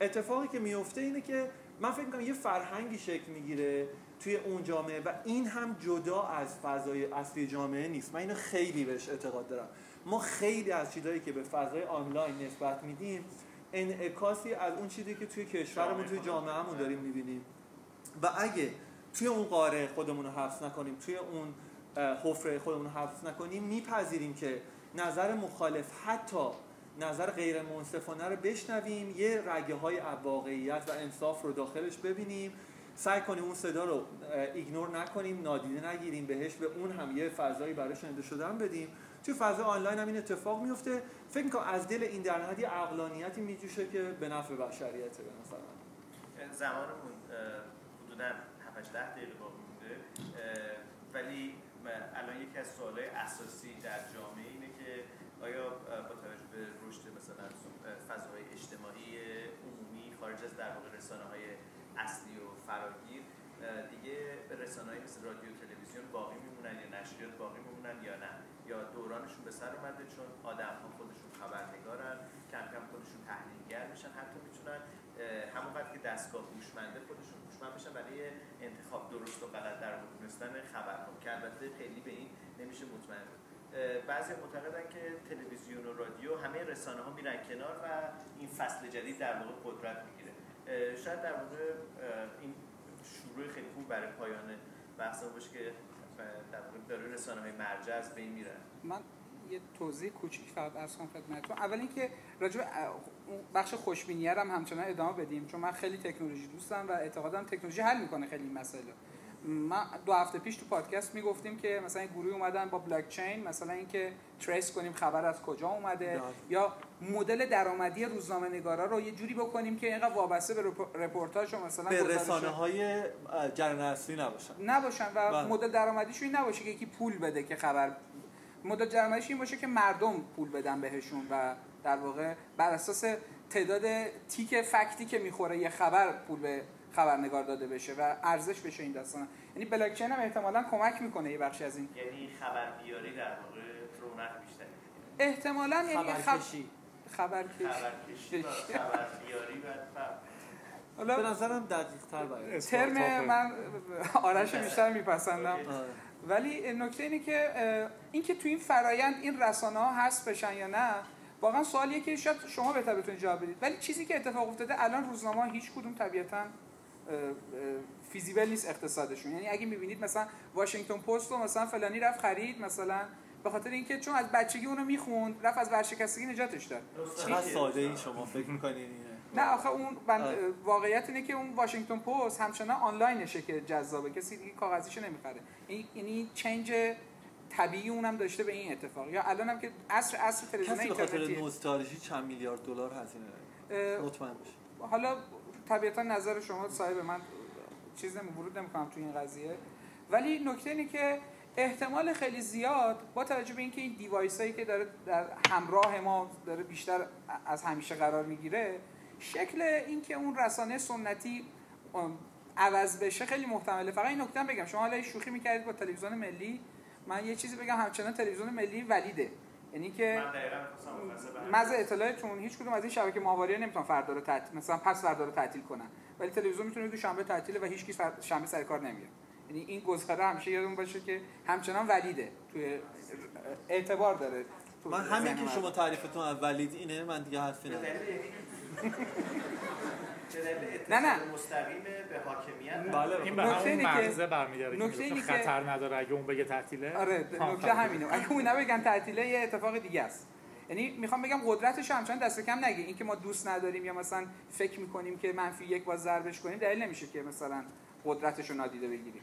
اتفاقی که میفته اینه که من فکر می‌کنم یه فرهنگی شکل می‌گیره توی اون جامعه و این هم جدا از فضای اصلی جامعه نیست. من اینو خیلی بهش اعتقاد دارم. ما خیلی از چیزایی که به فضای آنلاین نسبت میدیم انعکاسی از اون چیزی که توی کشورمون توی جامعهمون داریم می‌بینیم. و اگه توی اون قاره خودمون رو حفظ نکنیم توی اون حفره خودمون رو حفظ نکنیم میپذیریم که نظر مخالف حتی نظر غیر منصفانه رو بشنویم یه رگه های واقعیت و انصاف رو داخلش ببینیم. سعی کنیم اون صدا رو ایگنور نکنیم نادیده نگیریم بهش به اون هم یه فضایی برای شنیده شدن بدیم. توی فضای آنلاین هم این اتفاق میفته. فکر می‌کنم از دل این در نهایت عقلانیتی میجوشه که به نفع بشریته به نظر اه، حدودا 7 10 دقیقه باقی مونده. ولی الان یکی از سوالای اساسی در جامعه اینه که آیا با توجه به رشد مثلا اه، فضاهای اجتماعی عمومی خارج از در واقع رسانه های اصلی و فراگیر دیگه رسانه مثل رادیو تلویزیون باقی میمونن یا نشریات باقی میمونن یا نه؟ یا دورانشون به سر اومده چون آدم ها خودشون خبرنگارن کم کم خودشون تحلیلگر میشن حتی می‌تونن همونقدر که دستگاه هوشمنده خودشون هوشمند بشن برای انتخاب درست و غلط در دونستن خبرها که البته خیلی به این نمیشه مطمئن بود. بعضی معتقدن که تلویزیون و رادیو همه رسانه ها میرن کنار و این فصل جدید در واقع قدرت می‌گیره. شاید در واقع این شروع خیلی خوب برای پایان بحث باشه که در واقع داره رسانه های مرجع از بین میرن من یه توضیح کوچیک فقط ارز کنم خدمتتون اول اینکه راجع بخش خوشبینی هم همچنان ادامه بدیم چون من خیلی تکنولوژی دوستم و اعتقادم تکنولوژی حل می‌کنه خیلی این مسائل ما دو هفته پیش تو پادکست می‌گفتیم که مثلا این گروه اومدن با بلاک چین مثلا اینکه تریس کنیم خبر از کجا اومده بله. یا مدل درآمدی روزنامه نگارا رو یه جوری بکنیم که اینقدر وابسته به رپ- رپورتاج و مثلا به رسانه های جریان اصلی نباشن نباشن و بله. مدل درآمدیشون این نباشه که یکی پول بده که خبر مدل درآمدیش این باشه که مردم پول بدن بهشون و در واقع بر اساس تعداد تیک فکتی که می‌خوره یه خبر پول به خبرنگار داده بشه و ارزش بشه این داستان. یعنی بلاک چین هم احتمالاً کمک می‌کنه یه بخشی از این. یعنی خبر بیاری در واقع رونق بیشتری احتمالاً یعنی خب- خبرکشی خبرکشی خبرکشی و خبر بیاری و و- به حالا نظرم دقیق تر باید ترم من آرش بیشتر میپسندم. ولی نکته اینه که اه، این که تو این فرایند این رسانه ها هست بشن یا نه واقعا سوالیه که شاید شما بهتر بتونید جواب بدید. ولی چیزی که اتفاق افتاده الان روزنامه هیچ کدوم طبیعتا فیزیبل نیست اقتصادشون. یعنی اگه می‌بینید مثلا واشنگتن پست رو مثلا فلانی رفت خرید مثلا به خاطر اینکه چون از بچگی اونو می‌خوند رفت از ورشکستگی نجاتش داد. چقدر ساده این شما فکر می‌کنین اینه؟ نه آخه اون. واقعیت اینه که اون واشنگتن پست همچنان آنلاینشه که جذابه. کسی دیگه کاغذیشو نمی‌خره. این یعنی چنج طبیعی اونم داشته به این اتفاق. یا الان هم که عصر عصر تلویزیون کسی به خاطر اینترنتی نوستالژی چند میلیارد دلار هزینه مطمئن باش حالا طبیعتا نظر شما صاحب من چیز نمی ورود نمی‌کنم تو این قضیه. ولی نکته اینه که احتمال خیلی زیاد با توجه به اینکه این دیوایس هایی که داره در همراه ما داره بیشتر از همیشه قرار می‌گیره شکل اینکه اون رسانه سنتی عوض بشه خیلی محتمله. فقط این نکته هم بگم. شما حالا شوخی می‌کردید با تلویزیون ملی. من یه چیزی بگم همچنان تلویزیون ملی ولیده. یعنی که من دقیقا می‌خواستم مفصل برم. مز اطلاعتون هیچ کدوم از این شبکه ماهواره نمی‌تونن فردا رو تعطیل مثلا پس فردا رو تعطیل کنن. ولی تلویزیون می‌تونه دو شنبه تعطیله و هیچ کی. شنبه سر کار نمیاد. یعنی این گزاره همیشه یادمون باشه که همچنان ولیده. توی اعتبار داره. تو من همین که. شما تعریفتون از ولید اینه من دیگه حرفی ندارم. نه، نه. مستقیم به حاکمیت بله. این به نکته همون مغزه برمیگرده نکته که- خطر نداره اگه اون بگه تعطیله آره نکته خب. همینه اگه اون نبگن تعطیله یه اتفاق دیگه است یعنی می‌خوام بگم قدرتش رو همچنان دست کم نگه اینکه ما دوست نداریم یا مثلا فکر می‌کنیم که منفی یک باز ضربش کنیم دلیل نمیشه که مثلا قدرتش رو نادیده بگیریم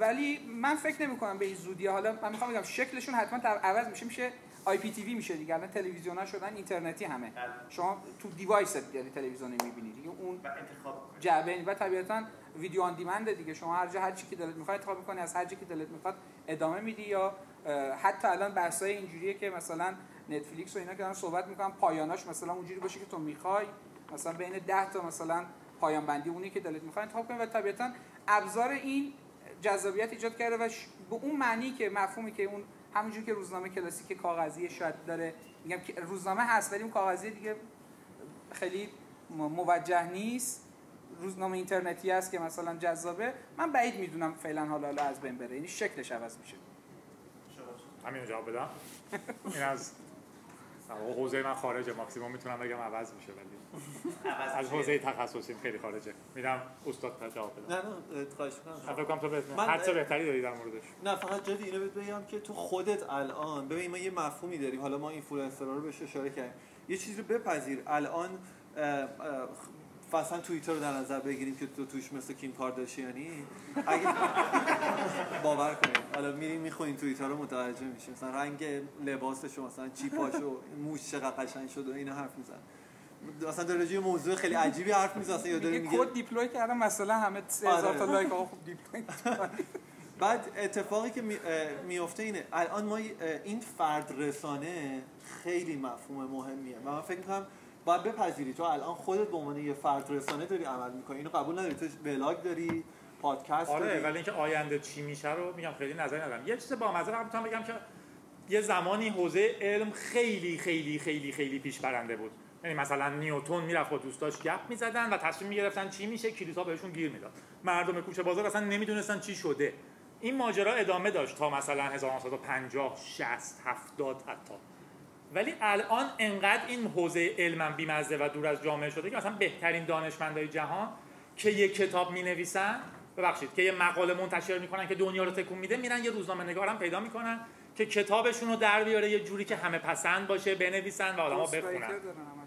ولی من فکر نمی کنم به این زودی حالا من می‌خوام بگم شکلشون حتما عوض میشه میشه IPTV میشه دیگه الان تلویزیون ها شدن اینترنتی همه. شما تو device ت یعنی تلویزیون می‌بینی دیگه اون و انتخاب جعبه و طبیعتا video on demand دیگه. شما هر جا هر چی که دلت می‌خواد انتخاب می‌کنی از هر جا که دلت می‌خواد ادامه میدی یا حتی الان بحثای اینجوریه که مثلا نتفلیکس و اینا که دارن صحبت می‌کنن پایاناش مثلا اونجوری باشه که تو می‌خوای. مثلا بین 10 تا مثلا پایان بندی اونی که دلت می‌خواد انتخاب کنی و طبیعتا ابزار این جذابیت ایجاد کرده و به اون معنی که مفهومی که اون همونجوری که روزنامه کلاسیک کاغذی شاید داره میگم که روزنامه هست ولی اون کاغذی دیگه خیلی موجه نیست. روزنامه اینترنتی هست که مثلا جذابه. من بعید می‌دونم فعلا حالا حالا از بین بره. یعنی شکلش عوض میشه. همین جواب بدم. این از واقع حوزه من خارجه. ماکسیموم می‌تونم بگم عوض میشه ولی از. حوزه تخصصیم خیلی خارجه. میدم استاد تا جواب بدم. نه نه خواهش می‌کنم. فکر کنم تو بهت من- حدس بهتری داری در موردش. نه فقط جدی اینو بهت بگم که تو خودت الان ببین ما یه مفهومی داریم. حالا ما اینفلوئنسرها رو بهش اشاره کردیم. یه چیزی رو بپذیر. الان مثلا توییتر رو در نظر بگیریم که تو توش مثل کیم کارداشیانی؟ اگه (laughs) باور کنید. حالا میریم می‌خونین توییتر رو متوجه میشیم. مثلا رنگ لباسش و مثلا چیپاشو موش چقدر قشنگ شده اینا حرف میزن مثلا در راجع موضوع خیلی عجیبی حرف می‌زنه مثلا یا داره میگه کد deploy کردم مثلا همه 3000 تا آره. like آقا خب deploy (laughs) بعد اتفاقی که میفته اینه الان ما این فرد رسانه خیلی مفهوم مهمیه. و من فکر می‌کنم باید بپذیری. تو الان خودت به عنوان یه فرد رسانه داری عمل می‌کنی. اینو قبول نداری. تو vlog داری پادکست آره داری. ولی اینکه آینده چی میشه رو میگم خیلی نظری ندارم. یه چیز با مزه می‌تونم بگم که یه زمانی حوزه علم خیلی خیلی خیلی خیلی پیش برنده بود. یعنی مثلا نیوتن می‌رفت با دوستاش گپ می‌زدن و تصمیم می‌گرفتن چی میشه. کلیسا بهشون گیر می‌داد. مردم کوچه بازار اصلا نمی‌دونستن چی شده. این ماجرا ادامه داشت تا مثلا 1950 60 70 حتی. ولی الان انقدر این حوزه علمم بیمزه و دور از جامعه شده که مثلا بهترین دانشمندای جهان که یه کتاب می نویسن ببخشید که یه مقاله منتشر می‌کنن که دنیا رو تکون میده میرن یه روزنامه نگارم پیدا می‌کنن که کتابشون رو در بیاره یه جوری که همه پسند باشه بنویسن و آدما بخونن.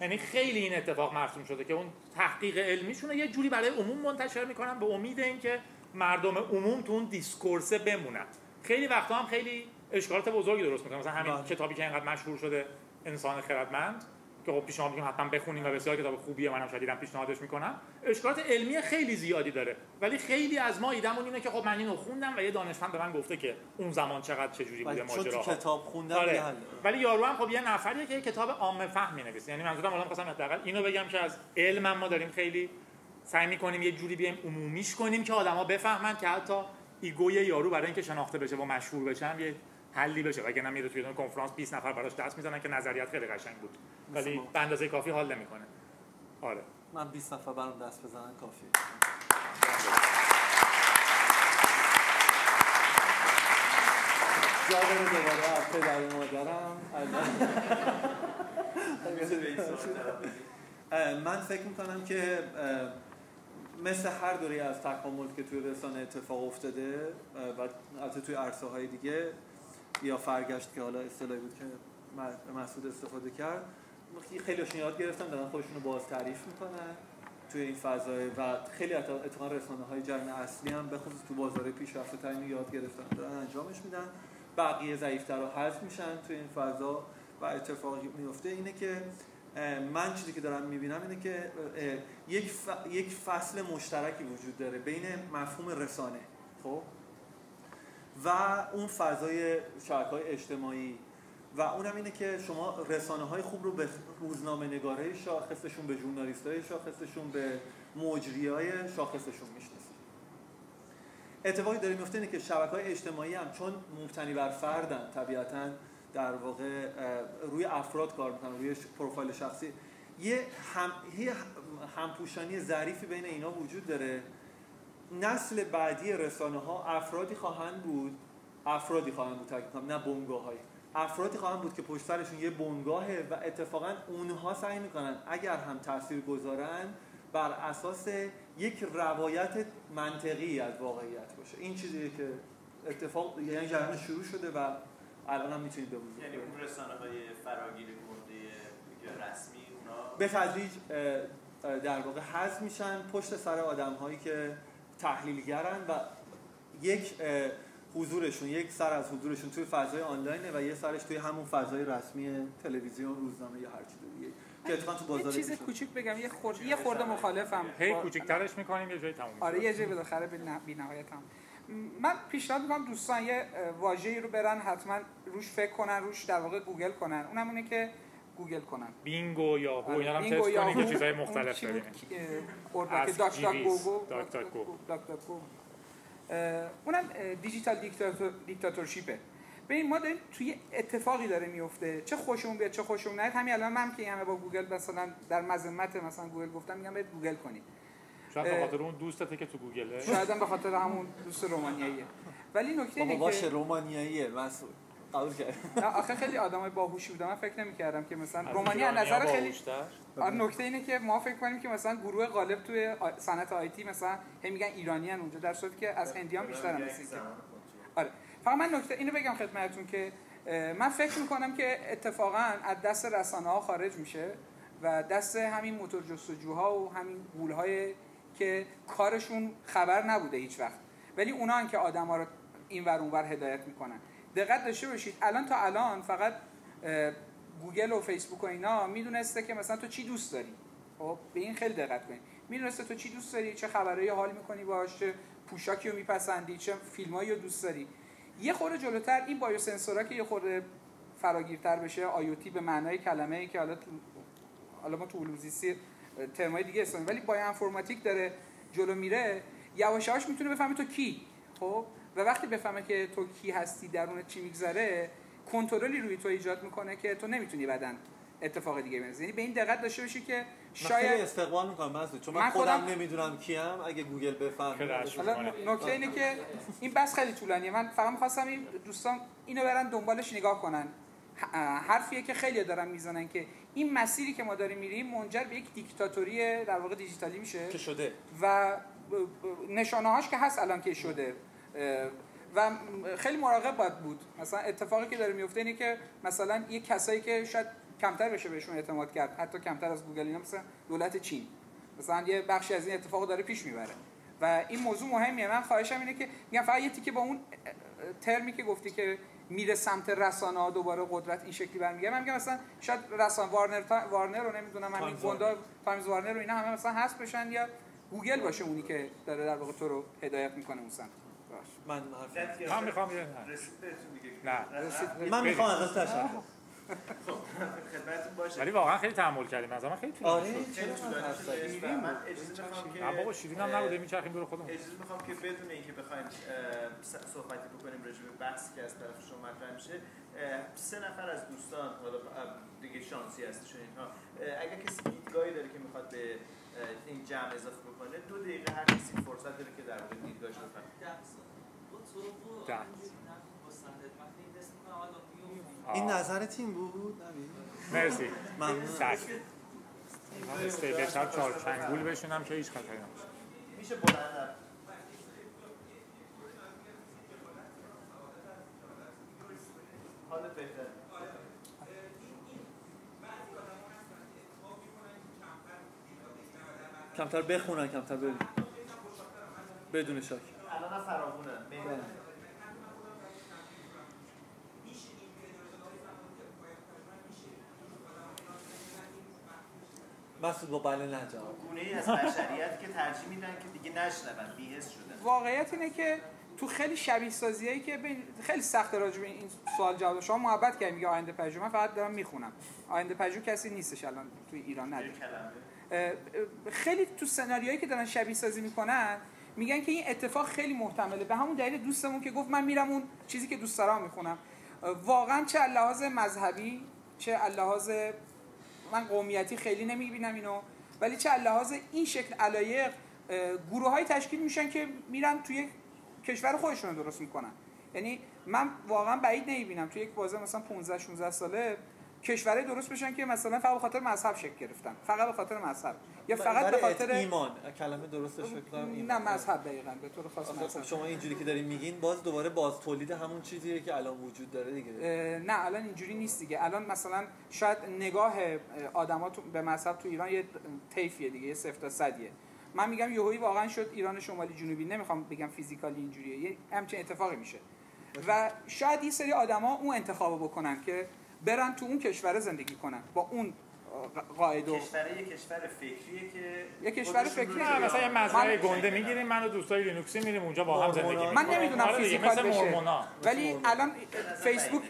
یعنی خیلی این اتفاق مرسوم شده که اون تحقیق علمیشون یه جوری برای عموم منتشر می‌کنن به امید اینکه مردم عموم تو اون دیسکورسه بمونن. خیلی وقتا هم خیلی اشکالات بزرگی درست می‌کنن مثلا همین بله. کتابی که اینقدر مشهور شده انسان خردمند که خب پیشنهاد می‌کنم حتما بخونیم و بسیار کتاب خوبیه منم شدیدم پیشنهادش می‌کنم. اشکالات علمی خیلی زیادی داره. ولی خیلی از ما ایدمون اینه که خب من اینو خوندم و یه دانشمند به من گفته که اون زمان چقدر چه جوری بوده تو ماجراها. کتاب خوندن آره. ولی یارو هم خب یه نفریه که یه کتاب عامه فهم می‌نویسه. یعنی منظورم الان خواستم حداقل اینو بگم که از علم ما داریم خیلی سعی می‌کنیم یه جوری بیایم عمومیش کنیم که آدما بفهمن که حتی ایگوی یارو برای اینکه شناخته بشه و مشهور بشه هم یه حلی بشه. وگرنه میره توی اون کنفرانس 20 نفر براش دست می‌زنن که نظریت خیلی قشنگ بود. ولی. به اندازه کافی حال نمی‌کنه. آره. من 20 نفر برام دست بزنن کافیه. جا بره دوباره از پدر و مادرم من فکر می‌کنم که مثل هر دوری از تکامل که توی رسانه اتفاق افتاده و البته توی عرصه های دیگه یا فرگشت که حالا اصطلاحی بود که مسعود استفاده کرد خیلی یاد گرفتن دارن خودشون رو باز تعریف می‌کنن توی این فضای و خیلی اتفاقا رسانه های جریان اصلی هم به خصوص تو بازار پیشرفته ترین یاد گرفتن دارن انجامش میدن بقیه ضعیفتر رو حذف میشن توی این فضا و اتفاقی میفته اینه که من چیزی که دارم می‌بینم اینه که یک, یک فصل مشترکی وجود داره بین مفهوم رسانه خب؟ و اون فضای شبکه اجتماعی. و اونم اینه که شما رسانه های خوب رو به روزنامه نگاره شاخصشون به ژورنالیست های شاخصشون به مجری های شاخصشون می‌شناسید. اتفاقی داره میفته اینه که شبکه های اجتماعی هم چون مبتنی بر فردن طبیعتا در واقع روی افراد کار می‌کنن روی پروفایل شخصی یه هم یه همپوشانی ظریفی بین اینا وجود داره. نسل بعدی رسانه ها افرادی خواهند بود افرادی خواهند بود تاکید کنم نه بنگاه های افرادی خواهند بود که پشت سرشون یه بنگاهه و اتفاقا اونها سعی می‌کنن اگر هم تاثیر گذارن بر اساس یک روایت منطقی از واقعیت باشه. این چیزیه که اتفاق یعنی جریان شروع شده و الان هم می‌تونید ببینید یعنی اون رسانه های فراگیر کننده رسمی اونا؟ به تدریج در واقع حذف میشن پشت سر آدم هایی که تحلیلگرن و یک حضورشون یک سر از حضورشون توی فضای آنلاینه و یه سرش توی همون فضای رسمی تلویزیون روزنامه یا هر چیز دیگه. که اتفاقا تو یه بازار چیز. کوچیک بگم یه خورده یه خورده مخالفم. هی با- کوچیک‌ترش می‌کنیم یه جایی تموم. آره یه جایی بالاخره به بی نهایت هم. من پیشنهاد می‌کنم دوستان یه واژه‌ای رو برن حتما روش فکر کنن روش در واقع گوگل کنن. اونم اینه که گوگل کنن. بینگو یا هو آره، اینا هم بینگو، تست کنید که چیزای اون مختلف اردک از داک داک جیویز، گو گو داک داک گو. داک داک گو. اه، اونم digital dictator dictatorship ه. ببین ما داریم توی اتفاقی داره میفته. چه خوشمون بیاد چه خوشمون نیاد. همین الان من که همه با گوگل مثلا در مذمت مثلا گوگل گفتم میگم برید گوگل کنید شاید به خاطر اون دوستته که تو گوگله. شاید هم به خاطر همون دوست رومانیاییه. ولی نکته اینه باشه که رومانیاییه مسعود قبول کرد نه آخه خیلی آدمای باهوشی بودن. من فکر نمی‌کردم که مثلا از رومانی از نظر خیلی باهوش‌تر. آره نکته اینه که ما فکر کنیم که مثلا گروه غالب توی صنعت آیتی مثلا هی میگن ایرانیان اونجا در صورتی که از هندیان بیشتر هم. آره. فقط من نکته اینو بگم خدمتتون که من فکر می‌کنم که اتفاقا از دست رسانه ها خارج میشه و دست همین موتور جستجوها و همین گولهای که کارشون خبر نبوده هیچ وقت. ولی اونا که آدما رو این ور اونور هدایت می‌کنن. دقت داشته باشید. الان تا الان فقط گوگل و فیسبوک و اینا می‌دونسته که مثلا تو چی دوست داری. خب به این خیلی دقت کنید. می‌دونسته تو چی دوست داری چه خبرایی حال می‌کنی باهاش چه پوشاکی رو میپسندی چه فیلمایی رو دوست داری. یه خورده جلوتر این بایوسنسورا که یه خورده فراگیرتر بشه آیوتی به معنای کلمه ای که حالا تو حالا ما تو علوم ترمای دیگه استفاده ولی بایو انفورماتیک داره جلو میره یواش یواش می‌تونه بفهمه تو کی. خب و وقتی بفهمه که تو کی هستی درون چی میگذره کنترلی روی تو ایجاد می‌کنه که تو نمی‌تونی بعدن اتفاق دیگه بیاری یعنی به این دقت داشته باشی که من شاید استقبال می‌کنم مسعود چون من, من خودم خودم- نمی‌دونم کیم اگه گوگل بفهمه. حالا. نکته اینه که این بس خیلی طولانیه. من فقط می‌خواستم این دوستان اینو برن دنبالش نگاه کنن. حرفیه که خیلی دارن می‌زنن که این مسیری که ما داریم میریم منجر به یک دیکتاتوری در واقع دیجیتالی میشه که شده. و نشانه هاش که هست الان که شده. و خیلی مراقب باید بود. مثلا اتفاقی که داره میفته اینه که مثلا یه کسایی که شاید کمتر بشه بهشون اعتماد کرد حتی کمتر از گوگل اینا مثلا دولت چین. مثلا یه بخشی از این اتفاق داره پیش می‌بره. و این موضوع مهمیه. من خواهشم اینه که میگم فقط یه تیکه با اون ترمی که گفتی که میره سمت رسانه ها دوباره قدرت این شکلی برمیگرده. من میگم مثلا شاید رسانه وارنر تا... وارنر رو نمی‌دونم همین گنده‌ها تایم وارنر رو اینا همه مثلا هست بشن یا گوگل باشه اونی که داره در واقع تو رو هدایت می‌کنه اون سمت. من من می‌خوام یه دیگه. نه. من می‌خوام ازش تشکر خب خدمتتون باشه. ولی واقعا خیلی تحمل کردیم. از من خیلی طولانی آره. خیلی چرا طولانی من اجازه می‌خوام که نه بابا شیرین هم نبوده. میچرخیم دور خودمون. اجازه می‌خوام که بدون اینکه بخوایم صحبتی بکنیم راجع به بحثی که از طرف شما مطرح میشه سه نفر از دوستان حالا دیگه شانسی هستشون اینها. اگر کسی دیدگاهی داره که می‌خواد به این جمع اضافه بکنه دو دقیقه هر کسی فرصت داره که در مورد دیدگاهش بکنه ده. این. نظر تیم بود؟ مرسی. ممنون. من استیبلتر چهار چنگول بشونم که هیچ خطری نباشه. میشه کمتر بخونن کمتر ببین. بدون شک الان هم بین- مسعود با بله نه جواب. گونه ای از بشریت که ترجیح میدن که دیگه نشنون بیهس شدن. واقعیت اینه که تو خیلی شبیه سازیایی که بین خیلی سخت راجع به این سوال جواب شما محبت کردیم میگه آینده پژوه من فقط دارم می‌خونم. آینده پژوه کسی نیستش الان توی ایران نداره خیلی تو سناریوهایی که دارن شبیه سازی می‌کنن میگن که این اتفاق خیلی محتمله. به همون دلیل دوستمون که گفت من میرم اون چیزی که دوست دارم می‌خونم. واقعا چه لحاظ مذهبی چه لحاظ من قومیتی خیلی نمی‌بینم اینو ولی چه لحاظ این شکل علایق گروه های تشکیل میشن که میرن توی کشور خودشون درست می‌کنن. یعنی من واقعا بعید نمی‌بینم. توی یک بازه مثلا 15 16 ساله کشورهای درست بشن که مثلا فقط به خاطر مذهب شکل گرفتن. فقط به خاطر مذهب. یا فقط به خاطر ایمان. کلمه درستش فکر کنم نه ایمان. مذهب دقیقاً به طور خاص خب مذهب. شما اینجوری که دارین میگین باز دوباره باز تولید همون چیزیه که الان وجود داره دیگه. نه الان اینجوری نیست دیگه. الان مثلا شاید نگاه آدما به مذهب تو ایران یه طیفیه دیگه یه صفر تا صدیه. من میگم یهویی واقعا شد ایران شمالی جنوبی. نمی‌خوام بگم فیزیکالی اینجوریه یه همچین اتفاقی میشه. و شاید یه سری آدما اون انتخابو بکنن که برن تو اون کشور زندگی کنن با اون قاعده و کشور یه کشور فکریه که یه کشور فکری نه مثلا یه مزرعه گنده می‌گیریم من و دوستای لینوکسی میریم اونجا با هم زندگی مورمونا. من می‌کنیم. نمی‌دونم آره فیزیکال مثل بشه مورمونا. ولی الان فیسبوک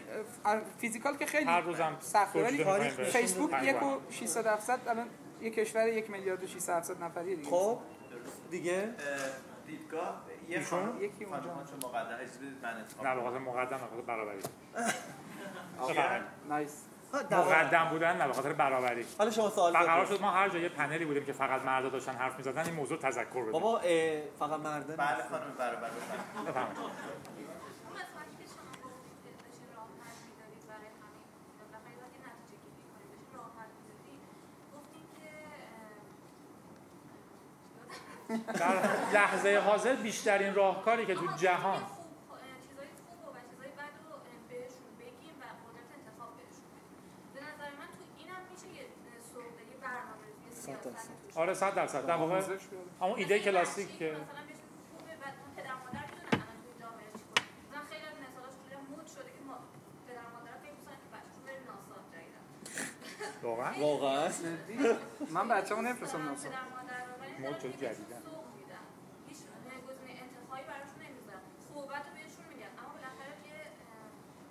فیزیکال که خیلی هر روزم سخته ولی می‌کنیم. فیسبوک پنج یک و وقت. 600 700 الان یه کشور یک میلیارد و 600 700 نفریه دیگه خب دیگه اه، دیدگاه یه ایشون؟ خانم یکی اونجا. چون مقدم بدید من انتخاب نه به کنم. خاطر مقدم برابری. (laughs) نایس. مقدم بودن نه به خاطر برابری حالا شما سوال قرار. شد ما هر جا یه پنلی بودیم که فقط مردا داشتن حرف می‌زدن این موضوع تذکر بدیم بابا فقط مرده بله. خانم برابر بفرمایید. بفرمایید اون قسمتی که شما گفتید که داشتین راه حل می‌دادید برای همین و خیلی وقتی نتیجه گیری کنید داشتین راه حل می‌دادید گفتین که در لحظه حاضر بیشترین راهکاری که تو جهان خوب چیزای خوب و چیزای بد رو بهشون بگیم و قدرت انتخاب بهشون بدیم. به نظر من تو اینم میشه یه سوق یه برنامه یه سیاست توش. آره 100 درصد. در واقع. همون ایده کلاسیک که واقعا؟ واقعا؟ (laughs) من بچه‌مو نفرستم ناسا. مود شده که بهشون جدیدن. سوق میدن هیچ گزینه انتخابی براشون نمی‌ذارن صحبت رو بهشون میگن اما بالاخره یه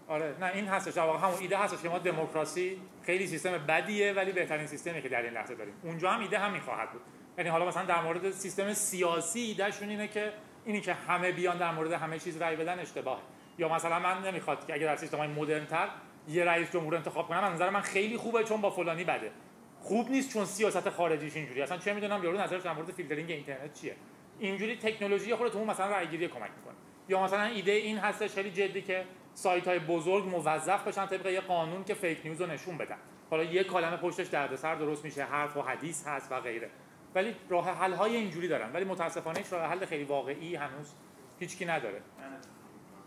اه، آره نه این هستش. در واقع همون ایده هستش که ما دموکراسی خیلی سیستم بدیه ولی بهترین سیستمی که در این لحظه داریم. اونجا هم ایده همین خواهد بود. یعنی حالا مثلا در مورد سیستم سیاسی ایدهشون اینه که اینی که همه بیان در مورد همه چیز رأی بدن اشتباهه. یا مثلا من نمی‌خواد که اگه در سیستم های مدرن تر یه رئیس جمهور انتخاب کنم از نظر من خیلی خوبه چون با فلانی بده. خوب نیست چون سیاست خارجیش اینجوری. اصلا چه می‌دونم یارو نظرش در مورد فیلترینگ اینترنت چیه؟ اینجوری تکنولوژی خودت اون مثلا رأی گیری کمک می‌کنه. یا مثلا ایده این هستش خیلی جدی که سایت های بزرگ موظف بشن طبق یه قانون که fake news رو نشون بدن. حالا یه کلمه پشتش دردسر درست میشه حرف و حدیث هست و غیره. ولی راه حل های اینجوری دارن. ولی متاسفانه هیچ راه حل خیلی واقعی هنوز هیچکی نداره.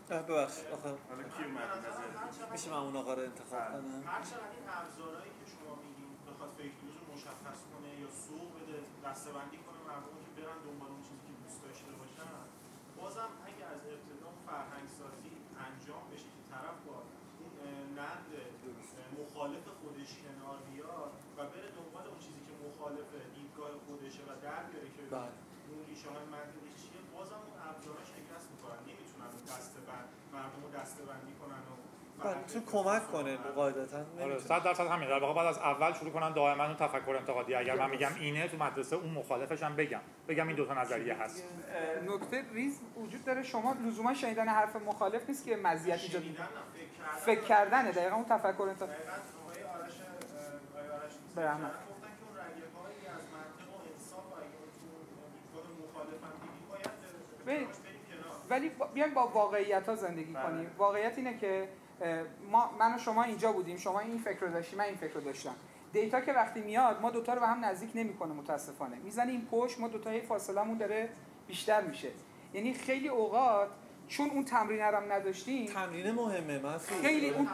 ببخش آخه حالا کی اومد؟ نظر میشه من اون آقا رو انتخاب کنم هر چقدر این ابزارهایی که شما میگین بخواد فیک نیوز رو مشخص کنه یا سوق بده دسته‌بندی کنه مردم که برن دنبال اون چیزی که دوست داشته باشن بازم اگه از ابتدا اون فرهنگ سازی انجام بشه که طرف با اون اه، نقد اه، مخالف خودش کنار بیاد و بره دنبال اون چیزی که مخالف دیدگاه خودشه و در بیاره که بله. اون ریشه های منطقی چیه بازم اون ابزارها شکست می‌کنن نمی‌تونن اون دسته بند مردم رو دسته بندی کنن و بله، تو کمک کنه قاعدتا آره نمی‌تونه. 100 درصد همین. در واقع بعد از اول شروع کنن دائما اون تفکر انتقادی. اگر من میگم اینه تو مدرسه اون مخالفش هم بگم. بگم این دو تا نظریه هست. نکته ریز وجود داره. شما لزوما شنیدن حرف مخالف نیست که مزیت ایجاد فکر کردن دقیقا اون تفکر انتقاد. دقیقاً آقای آرش اه، آقای آرش نیست. برحمت. ولی بیایم با واقعیت ها زندگی بله. کنیم. واقعیت اینه که ما من و شما اینجا بودیم. شما این فکر رو داشتی من این فکر رو داشتم. دیتا که وقتی میاد ما دوتا رو به هم نزدیک نمی‌کنه متاسفانه. می‌زنه این پشت ما دوتا فاصلمون داره بیشتر میشه. یعنی خیلی اوقات چون اون تمرین رو هم نداشتیم تمرین مهمه مسعود خیلی اون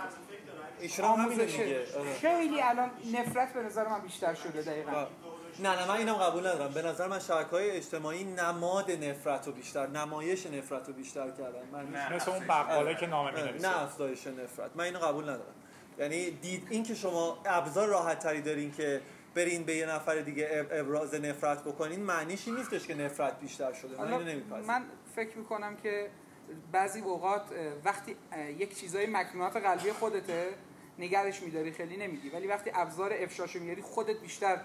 آره. خیلی الان نفرت به نظر من بیشتر شده دقیقا. و- نه نه من اینم قبول ندارم. به نظر من شبکه های اجتماعی نماد نفرت رو بیشتر نمایش نفرت رو بیشتر کردن. من نه. مثل اون بقاله که نامه نه می‌نویسه. نه افزایش نفرت. من اینو قبول ندارم. یعنی دید این که شما ابزار راحت تری دارین که برین به یه نفر دیگه اب- ابراز نفرت بکنین معنیش این نیستش که نفرت بیشتر شده. من اینو نمیپذیرم. من فکر می‌کنم که بعضی اوقات وقتی یک چیزای مکنونات قلبی خودته نگرش میداری خیلی نمیگی ولی وقتی ابزار افشاشو میاری خودت بیشتر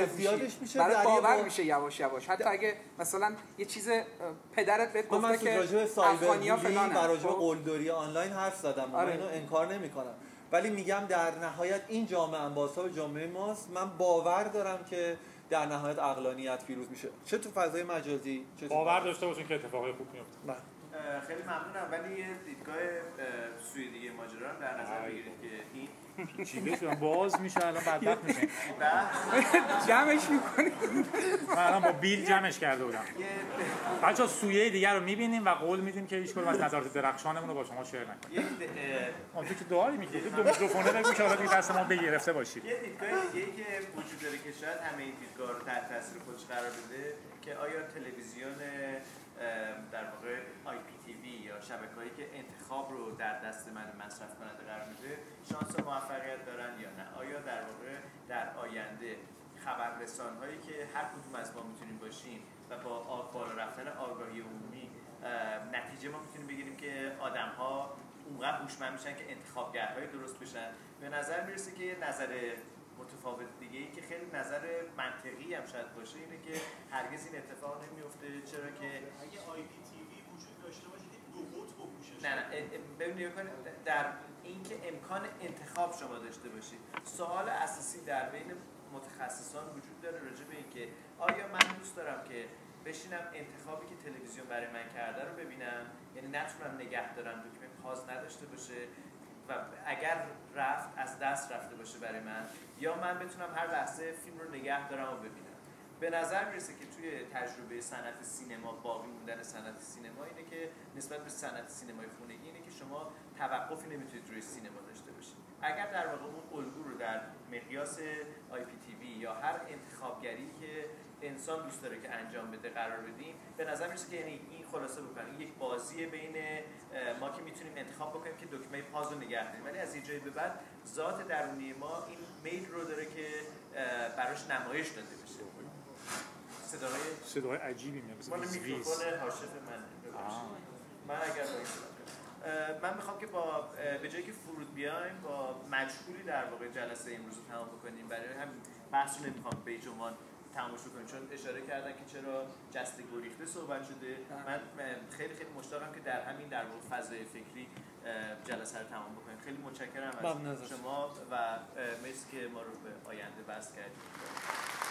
ازدیادش میشی. میشه یه باور با- میشه یواش یواش حتی اگه مثلا یه چیز پدرت بهت من گفته که راجع به سایبر افغانیا فلانن و راجع به خب؟ قلدری آنلاین حرف زدم و من آره. اینو انکار نمی‌کنم ولی میگم در نهایت این جامعه انباسا جامعه ماست من باور دارم که در نهایت اقلانیت پیروز میشه چه تو فضای مجازی چه باور داشته باشین که اتفاقای خوب میفته بله. خیلی ممنونم. ولی یه دیدگاه دیگه ماجرا هم در نظر آی. بگیرید که این پیچیده شدم باز میشه الان بدبخت میشه (laughs) جمعش می‌کنی من الان با بیل جمعش کرده بودم. بچا سویه دیگر رو می‌بینیم و قول میدیم که هیچ کدوم از نظرات درخشانمون رو با شما شیر نکنیم. اون تو که دعایی میگی؟ دو میکروفونه بگو که حالا دیگه دست ما بگرفته باشید یه دیدگاه دیگه ای که وجود داره که شاید همه این دیدگاه رو تحت تاثیر خودش قرار بده که آیا تلویزیون در واقع آی پی تی وی یا شبکه هایی که انتخاب رو در دست من مصرف کننده قرار میده شانس موفقیت دارن یا نه؟ آیا در واقع در آینده خبررسان هایی که هر کدوم از ما می‌تونیم باشیم و با بالا رفتن آگاهی عمومی نتیجه ما می‌تونیم بگیریم که آدم ها اونقدر هوشمند میشن که انتخابگرهای درست بشن؟ به نظر می‌رسه که نظر متفاوت دیگه ای که خیلی نظر منطقی هم شاید باشه اینه که هرگز این اتفاق نمیفته چرا که اگه آی پی تی وی وجود داشته باشه دو قطب پوشش نه نه ببینید در اینکه امکان انتخاب شما داشته باشید. سوال اساسی در بین متخصصان وجود داره راجع به اینکه آیا من دوست دارم که بشینم انتخابی که تلویزیون برای من کرده رو ببینم؟ یعنی نتونم نگه دارم دکمه پاز نداشته باشه. و اگر رفت از دست رفته باشه برای من یا من بتونم هر لحظه فیلم رو نگه دارم و ببینم. به نظر می‌رسه که توی تجربه صنعت سینما باقی موندن صنعت سینما اینه که نسبت به صنعت سینمای خونگی اینه که شما توقفی نمی‌تونید روی سینما داشته باشید. اگر در واقع اون الگو رو در مقیاس آی پی تی وی یا هر انتخابگری که انسان دوست داره که انجام بده قرار بدیم. به نظر می‌رسه که یعنی این خلاصه بکنیم. این یک بازی بین ما که می‌تونیم انتخاب بکنیم که دکمه پاز رو نگه داریم. ولی از اینجای به بعد ذات درونی ما این میل رو داره که براش نمایش داده بشه. صدای صدای عجیبی میاد. ویز. میکروفون هاشف من. من اگر این من می‌خوام که با به جایی که فرود بیایم با مجهولی در واقع جلسه امروز رو تمام بکنیم. برای همین بحث رو نمی‌خوام به این عنوان تماشا کنیم. چون اشاره کردن که چرا جست گریخته صحبت شده. من اه، خیلی خیلی مشتاقم که در همین در واقع فضای فکری جلسه رو تمام بکنیم. خیلی متشکرم از. شما و مرسی که ما رو به آینده بس کردید.